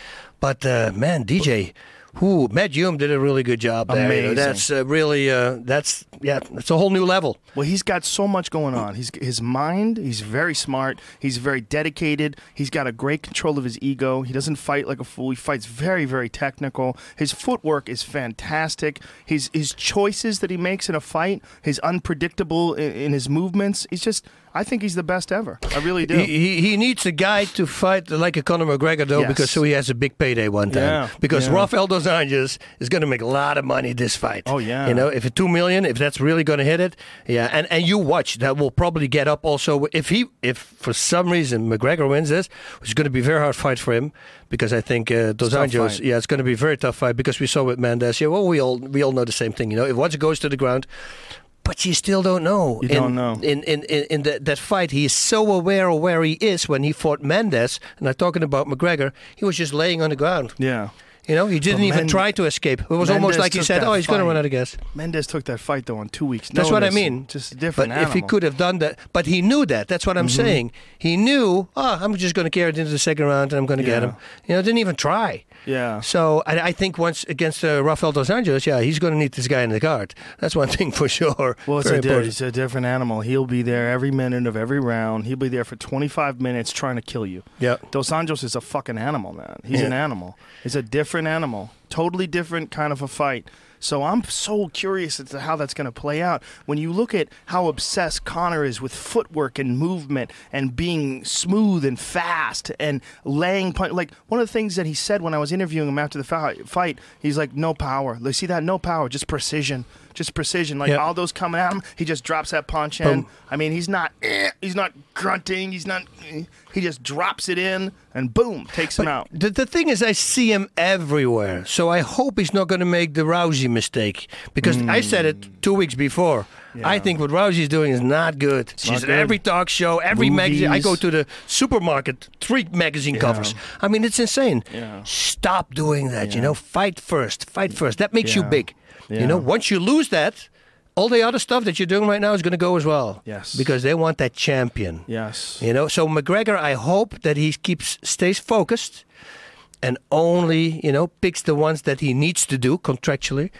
But uh, man, DJ, who Matt Hume did a really good job there. You know, Amazing. that's uh, really uh, that's yeah, it's a whole new level. Well, he's got so much going on. He's his mind. He's very smart. He's very dedicated. He's got a great control of his ego. He doesn't fight like a fool. He fights very, very technical. His footwork is fantastic. His his choices that he makes in a fight, his unpredictable in, in his movements. He's just. I think he's the best ever. I really do. He, he, he needs a guy to fight like a Conor McGregor though, Yes. because so he has a big payday one time. Yeah, Because yeah. Rafael dos Anjos is going to make a lot of money this fight. Oh, yeah. you know if it two million, if that's really going to hit it, yeah. And and you watch that will probably get up also if he if for some reason McGregor wins this, which is going to be a very hard fight for him because I think uh, dos Anjos, yeah, it's going to be a very tough fight because we saw with Mendes. Yeah, well, we all we all know the same thing. You know, if once it goes to the ground. But you still don't know. You in, don't know. In in in, in that that fight, he is so aware of where he is when he fought Mendes. And I'm talking about McGregor. He was just laying on the ground. yeah. You know, he didn't even Mend- try to escape. It was almost like he said, "Oh, he's going to run out of gas." Mendes took that fight though in two weeks. That's what I mean. Just a But different if he could have done that, but he knew that. That's what I'm Mm-hmm. saying. He knew. Oh, I'm just going to carry it into the second round, and I'm going to get him. You know, didn't even try. Yeah. So I, I think once against uh, Rafael dos Anjos, yeah, he's going to need this guy in the guard. That's one thing for sure. Well, it's Very a, di- it's a different animal. He'll be there every minute of every round. He'll be there for 25 minutes trying to kill you. Yeah. Dos Anjos is a fucking animal, man. He's Yeah. an animal. It's a different animal. Totally different kind of a fight. So I'm so curious as to how that's going to play out. When you look at how obsessed Conor is with footwork and movement and being smooth and fast and laying punch, like one of the things that he said when I was interviewing him after the fight, he's like, "No power. Like, see that? No power, just precision, just precision. Like Yeah. Aldo's coming at him, he just drops that punch in. Boom. I mean, he's not, eh, he's not grunting. He's not. eh. He just drops it in and boom, takes him out. The, the thing is, I see him everywhere. So I hope he's not going to make the Rousey mistake. Because I said it two weeks before. I think what Rousey's doing is not good. She's at good. every talk show, every magazine. I Movies. go to the supermarket, three magazine covers. I mean, it's insane. Yeah. Stop doing that. You know, fight first. Fight first. That makes you Yeah. big. You know, once you lose that, all the other stuff that you're doing right now is going to go as well. Yes. Because they want that champion. Yes. You know, so McGregor, I hope that he keeps stays focused and only you know picks the ones that he needs to do contractually,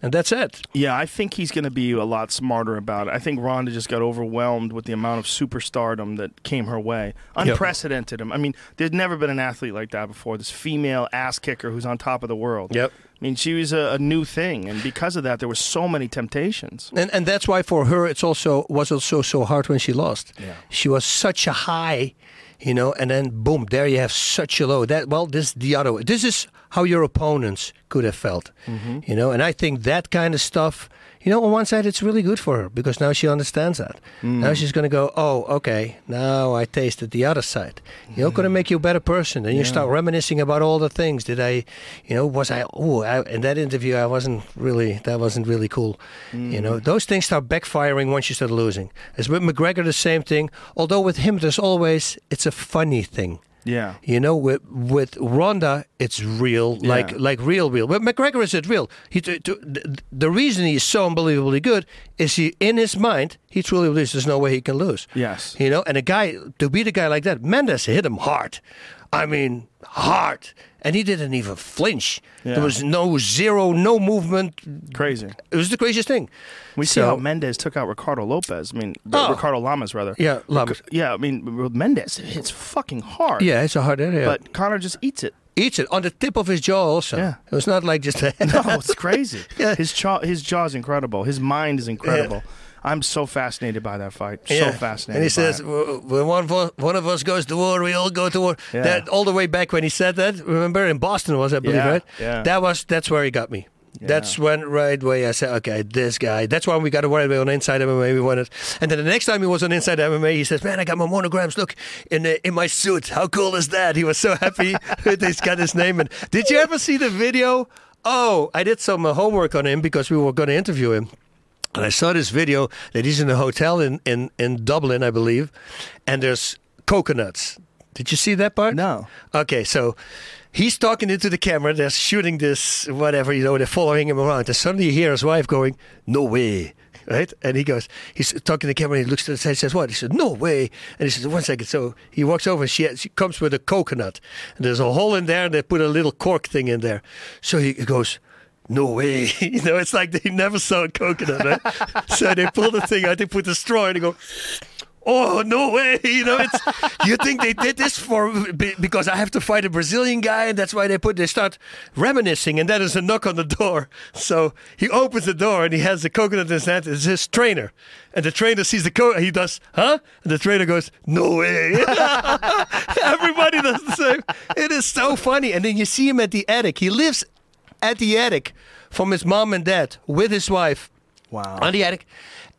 and that's it. Yeah, I think he's going to be a lot smarter about it. I think Ronda just got overwhelmed with the amount of superstardom that came her way. Unprecedented. I mean, there's never been an athlete like that before. This female ass kicker who's on top of the world. Yep. I mean, she was a, a new thing, and because of that, there were so many temptations. And and that's why for her it's also was also so hard when she lost. Yeah. She was such a high, you know, and then boom, there you have such a low. That well, this is the other way. This is how your opponents could have felt. Mm-hmm. You know, and I think that kind of stuff. You know, on one side, it's really good for her because now she understands that. Mm. Now she's going to go, oh, okay, now I tasted the other side. You know, going to make you a better person. And you Yeah. start reminiscing about all the things. Did I, you know, was I, oh, in that interview, I wasn't really, that wasn't really cool. You know, Mm. those things start backfiring once you start losing. As with McGregor, the same thing. Although with him, there's always, it's a funny thing. Yeah. You know, with with Ronda, it's real, like Yeah. like real, real. But McGregor is it real? He t- t- th- the reason he is so unbelievably good is he in his mind he truly believes there's no way he can lose. Yes. You know, and a guy to beat a guy like that, Mendes hit him hard. I mean, hard, and he didn't even flinch. Yeah. There was no zero, no movement. Crazy. It was the craziest thing. We see how Mendes took out Ricardo Lopez. I mean, Oh. Ricardo Lamas rather. Yeah, Lamas. Yeah, I mean Mendes hits fucking hard. Yeah, it's a hard area. But Conor just eats it. eats it on the tip of his jaw. Also, Yeah. it was not like just a No, it's crazy. Yeah. His jaw, his jaw is incredible. His mind is incredible. I'm so fascinated by that fight. So Yeah. fascinated. And he says, it. When one of, us, one of us goes to war, we all go to war. Yeah. That all the way back when he said that, remember in Boston was I believe Yeah, right? yeah. That was that's where he got me. That's when right away I said, okay, this guy. That's why we got to worry about on Inside MMA. We wanted, and then the next time he was on Inside MMA, he says, "Man, I got my monograms. Look in the, in my suit. How cool is that?" He was so happy that he's got his name. And did you ever see the video? Oh, I did some uh, homework on him because we were going to interview him. And I saw this video that he's in a hotel in, in, in Dublin, I believe, and there's coconuts. Did you see that part? No. Okay, so he's talking into the camera. They're shooting this, whatever, you know, they're following him around. And suddenly you hear his wife going, No way. Right? And he goes, he's talking to the camera and he looks to the side and says, What? He says, No way. And he says, One second. So he walks over and she, she comes with a coconut. And there's a hole in there and they put a little cork thing in there. So he goes, no way. you know, it's like they never saw a coconut, right? so they pull the thing out, they put the straw in and go, Oh no way! You know, it's you think they did this for because I have to fight a Brazilian guy, and that's why they put they start reminiscing, and then there's a knock on the door. So he opens the door and he has the coconut in his hand. It's his trainer, and the trainer sees the coconut He does, huh? And the trainer goes, "No way!" Everybody does the same. It is so funny, and then you see him at the attic. He lives at the attic from his mom and dad with his wife Wow. on the attic,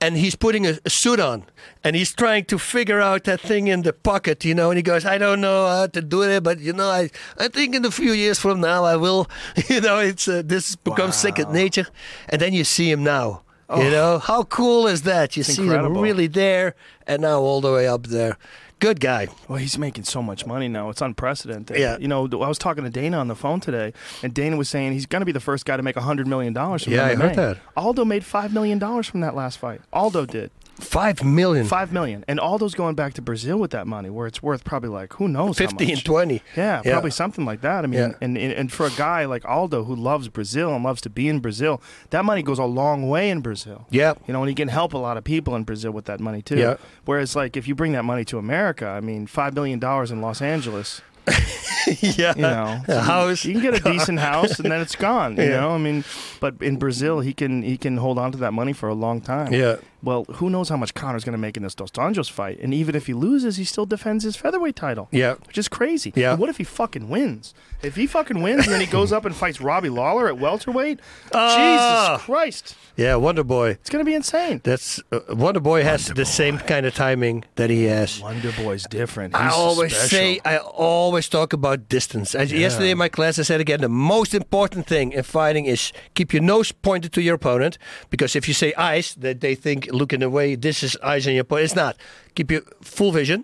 and he's putting a, a suit on, and he's trying to figure out that thing in the pocket, you know. And he goes, "I don't know how to do it, but you know, I, I think in a few years from now, I will." You know, it's uh, this becomes second nature, and then you see him now. You know, how cool is that? You see him really there, and now all the way up there. Good guy. Well, he's making so much money now. It's unprecedented. Yeah. You know, I was talking to Dana on the phone today, and Dana was saying he's going to be the first guy to make $100 million from Yeah, I heard that. Aldo made $5 million from that last fight. Aldo did. Five million. 5 million. And Aldo's going back to Brazil with that money, where it's worth probably like, who knows how 15, much. 20. Yeah, Yeah. probably something like that. I mean, Yeah. and, and and for a guy like Aldo who loves Brazil and loves to be in Brazil, that money goes a long way in Brazil. Yeah. You know, and he can help a lot of people in Brazil with that money too. Yeah. Whereas, like, if you bring that money to America, I mean, five million dollars in Los Angeles, yeah. you know, A house. you can get a decent house and then it's gone. You Yeah. know, I mean, but in Brazil, he can he can hold on to that money for a long time. Yeah. Well, who knows how much Conor's going to make in this Dos Anjos fight? And even if he loses, he still defends his featherweight title. Yeah. Which is crazy. Yeah. And what if he fucking wins? If he fucking wins and then he goes up and fights Robbie Lawler at welterweight, Ah. Jesus Christ, Yeah. Wonder Boy. it's going to be insane. That's uh, Wonder Boy has Wonder the same kind of timing that he has. Wonder Boy's different. I always special. say, I always talk about distance. As Yesterday in my class, I said again, the most important thing in fighting is keep your nose pointed to your opponent. Because if you say eyes, that they think looking away, this is eyes on your opponent. It's not. Keep your full vision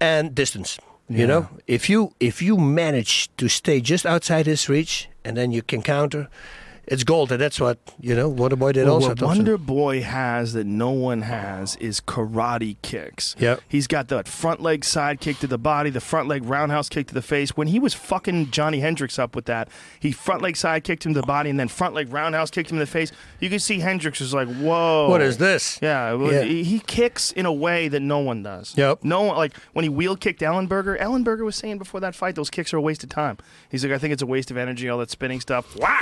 and distance. You know, if you if you manage to stay just outside his reach, and then you can counter, it's gold. And that's what you know. Wonder Boy did Well, also. what. Wonder Boy has that no one has is karate kicks. Yep. He's got that front leg side kick to the body, the front leg roundhouse kick to the face. When he was fucking Johnny Hendricks up with that, he front leg side kicked him to the body and then front leg roundhouse kicked him in the face. You can see Hendricks was like, whoa. What is this? Yeah, Yeah. he he kicks in a way that no one does. Yep. No one like when he wheel kicked Ellenberger. Ellenberger was saying before that fight, those kicks are a waste of time. He's like, I think it's a waste of energy, all that spinning stuff. Whack!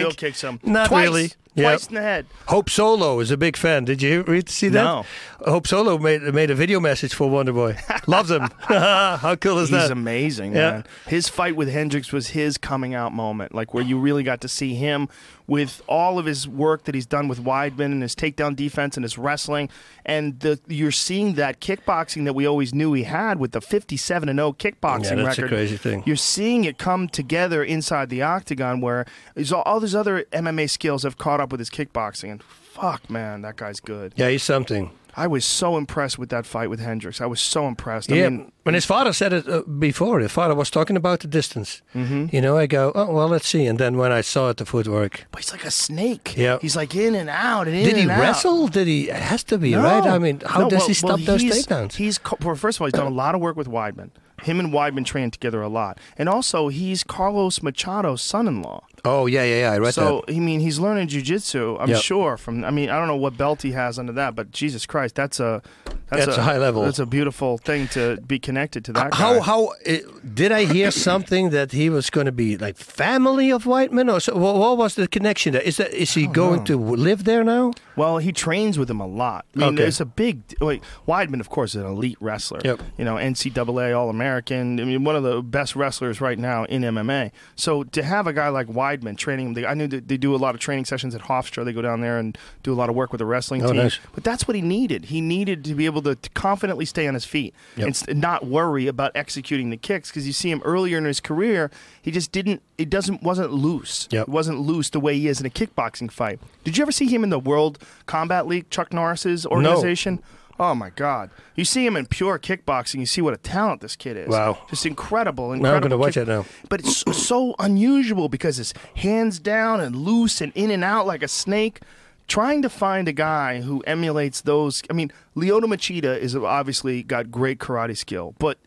Real kicks him. Not Twice. really. Twice Yep. in the head. Hope Solo is a big fan. Did you read see that? No. Hope Solo made made a video message for Wonder Boy. Loves him. How cool is He's that? He's amazing, Yeah. man. His fight with Hendricks was his coming out moment, like where you really got to see him with all of his work that he's done with Weidman and his takedown defense and his wrestling, and the you're seeing that kickboxing that we always knew he had with the 57 and 0 kickboxing Yeah, that's a record. crazy thing. You're seeing it come together inside the octagon, where all, all these other MMA skills have caught up with his kickboxing, and fuck, man, that guy's good. yeah, he's something. I was so impressed with that fight with Hendricks. I was so impressed. I yeah, mean, when his father said it uh, before, his father was talking about the distance. Mm-hmm. You know, I go, oh well, let's see. And then when I saw it, the footwork. But he's like a snake. Yeah. He's like in and out and in Did he and out. wrestle? Did he? It has to be No. right. I mean, how No, does well- he stop well, those takedowns? He's well, first of all, he's done a lot of work with Weidman. Him and Weidman trained together a lot, and also he's Carlos Machado's son-in-law. Oh yeah, yeah, yeah. I read So I mean, he's learning jujitsu. I'm Yep. sure from. I mean, I don't know what belt he has under that, but Jesus Christ, that's a that's, That's a high level. That's a beautiful thing to be connected to that. that. How guy. how uh, did I hear something that he was going to be like family of Weidman or so, what, what was the connection there? Is that is he going to live there now? Well, he trains with him a lot. I mean, Okay. it's a big. Wait, Weidman, of course, is an elite wrestler. Yep. You know, NCAA All American. I mean, one of the best wrestlers right now in MMA. So to have a guy like Weidman training, they, I knew that they do a lot of training sessions at Hofstra. They go down there and do a lot of work with the wrestling Oh, team. nice. But that's what he needed. He needed to be able to, confidently stay on his feet Yep. and not worry about executing the kicks. Because you see him earlier in his career, he just didn't. It doesn't wasn't loose. Yep. It wasn't loose the way he is in a kickboxing fight. Did you ever see him in the World Combat League, Chuck Norris's organization? Oh my God! You see him in pure kickboxing. You see what a talent this kid is. Wow. Just incredible, Now I'm incredible. going to watch that now. But it's so- so unusual because it's hands down and loose and in and out like a snake. Trying to find a guy who emulates those. I mean, Lyoto Machida is obviously got great karate skill, but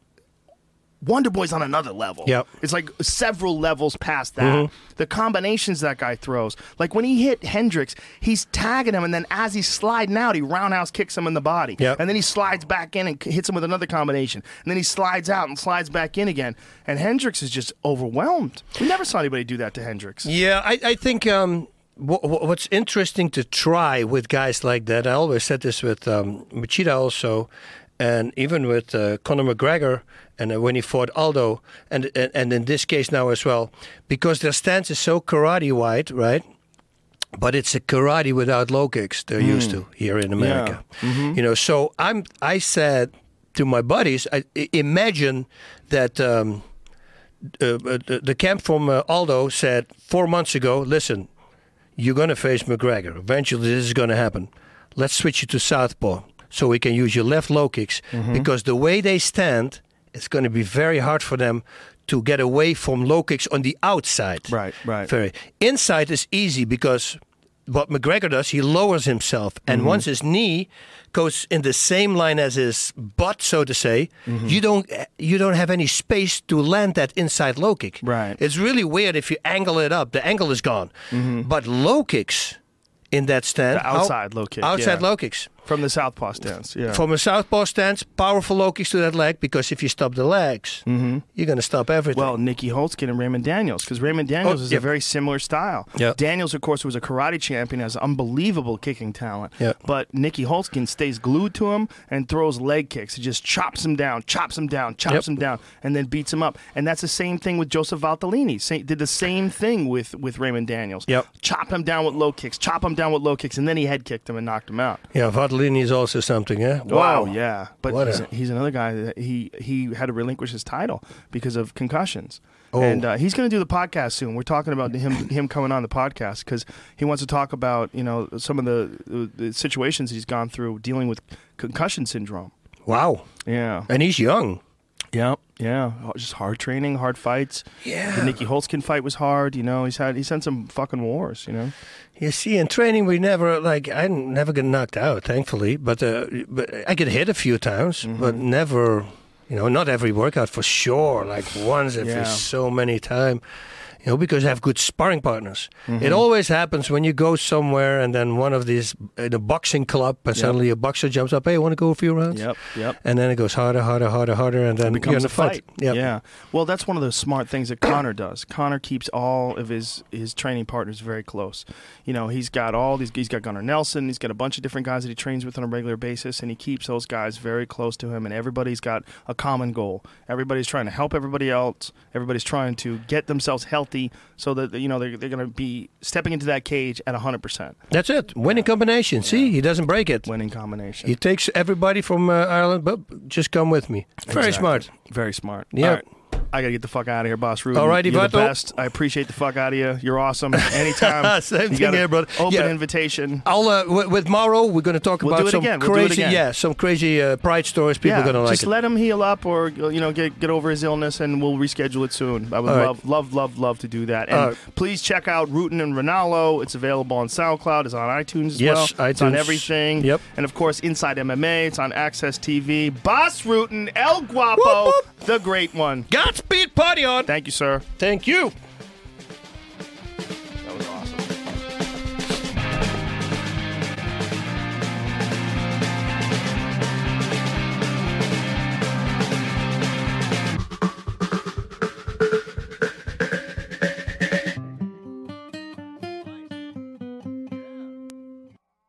Wonder Boy's on another level. Yep. It's like several levels past that. The combinations that guy throws. Like when he hit Hendricks, he's tagging him, and then as he's sliding out, he roundhouse kicks him in the body. Yep. And then he slides back in and hits him with another combination. And then he slides out and slides back in again. And Hendricks is just overwhelmed. We never saw anybody do that to Hendricks. Yeah, I, I think um, wh- wh- what's interesting to try with guys like that, I always said this with um, Machida also, and even with uh, Conor McGregor, and uh, when he fought Aldo, and, and and in this case now as well, because their stance is so karate wide, right? But it's a karate without low kicks they're used to here in America. You know, so I'm I said to my buddies, I, I- imagine that. Um, uh, uh, the, the camp from uh, Aldo said four months ago, listen, you're going to face McGregor. Eventually, this is going to happen. Let's switch you to southpaw so we can use your left low kicks because the way they stand, it's going to be very hard for them to get away from low kicks on the outside. Right, right. Very inside is easy because what McGregor does, he lowers himself, and Mm-hmm. once his knee goes in the same line as his butt, so to say, Mm-hmm. you don't you don't have any space to land that inside low kick. Right. It's really weird if you angle it up; the angle is gone. But low kicks in that stand, Mm-hmm. The outside low kick, outside yeah. low kicks. From the southpaw stance. Yeah. From a southpaw stance, powerful low kicks to that leg because if you stop the legs, you're going to stop everything. Mm-hmm. Well, Nieky Holzken and Raymond Daniels, because Raymond Daniels Oh, is yep. a very similar style. Yep. Daniels, of course, was a karate champion, has unbelievable kicking talent. Yep. But Nieky Holzken stays glued to him and throws leg kicks. He just chops him down, chops him down, chops Yep. him down, and then beats him up. And that's the same thing with Joseph Valtellini. Sa- did the same thing with, with Raymond Daniels. Yep. Chop him down with low kicks, chop him down with low kicks, and then he head kicked him and knocked him out. yeah, Valtellini is also something, yeah. Wow, yeah, but he's, a- he's another guy that he he had to relinquish his title because of concussions. Oh. And uh, he's going to do the podcast soon. We're talking about him him coming on the podcast because he wants to talk about you know some of the, the situations he's gone through dealing with concussion syndrome. Wow, Yeah, and he's young. Yeah, yeah. Just hard training, hard fights. Yeah. The Nieky Holzken fight was hard. You know, he's had he's had some fucking wars. You know. You see, in training, we never like I never get knocked out, thankfully. But uh, but I get hit a few times, but never, You know, not every workout for sure, like once every Yeah. so many time. You know, because I have good sparring partners. Mm-hmm. It always happens when you go somewhere and then one of these in a boxing club, and suddenly a boxer jumps up. Hey, want to go a few rounds? Yep, yep. And then it goes harder, harder, harder, harder, and then you're becomes in a a fight. fight. Yep. Yeah. Well, that's one of the smart things that Conor does. Conor keeps all of his his training partners very close. You know, he's got all these. He's got Gunnar Nelson. He's got a bunch of different guys that he trains with on a regular basis, and he keeps those guys very close to him. And everybody's got a common goal. Everybody's trying to help everybody else. Everybody's trying to get themselves healthy so that you know they're they're going to be stepping into that cage at hundred percent That's it. Winning combination. See, he doesn't break it. winning combination. He takes everybody from uh, Ireland, but just come with me. Very smart. Very smart. Yeah. Right. I gotta get the fuck out of here, boss. Rutten. All righty, You're the best. I appreciate the fuck out of you. You're awesome. Anytime. Same you thing got here, brother. Open Yeah. invitation. I'll uh, w- with Mauro. We're going to talk We'll about some again. We'll crazy, yeah, some crazy uh, pride stories. People yeah, to like just it. let him heal up, or you know, get get over his illness, and we'll reschedule it soon. I would All right. love, love, love, love to do that. And right. please check out Rutten and Ranallo. It's available on SoundCloud. It's on iTunes as Yes, well. It's on everything. Yep. And of course, Inside MMA. It's on AXS TV. Bas Rutten, El Guapo, Whoop, whoop. the great one. Godspeed, party on. Thank you, sir. Thank you.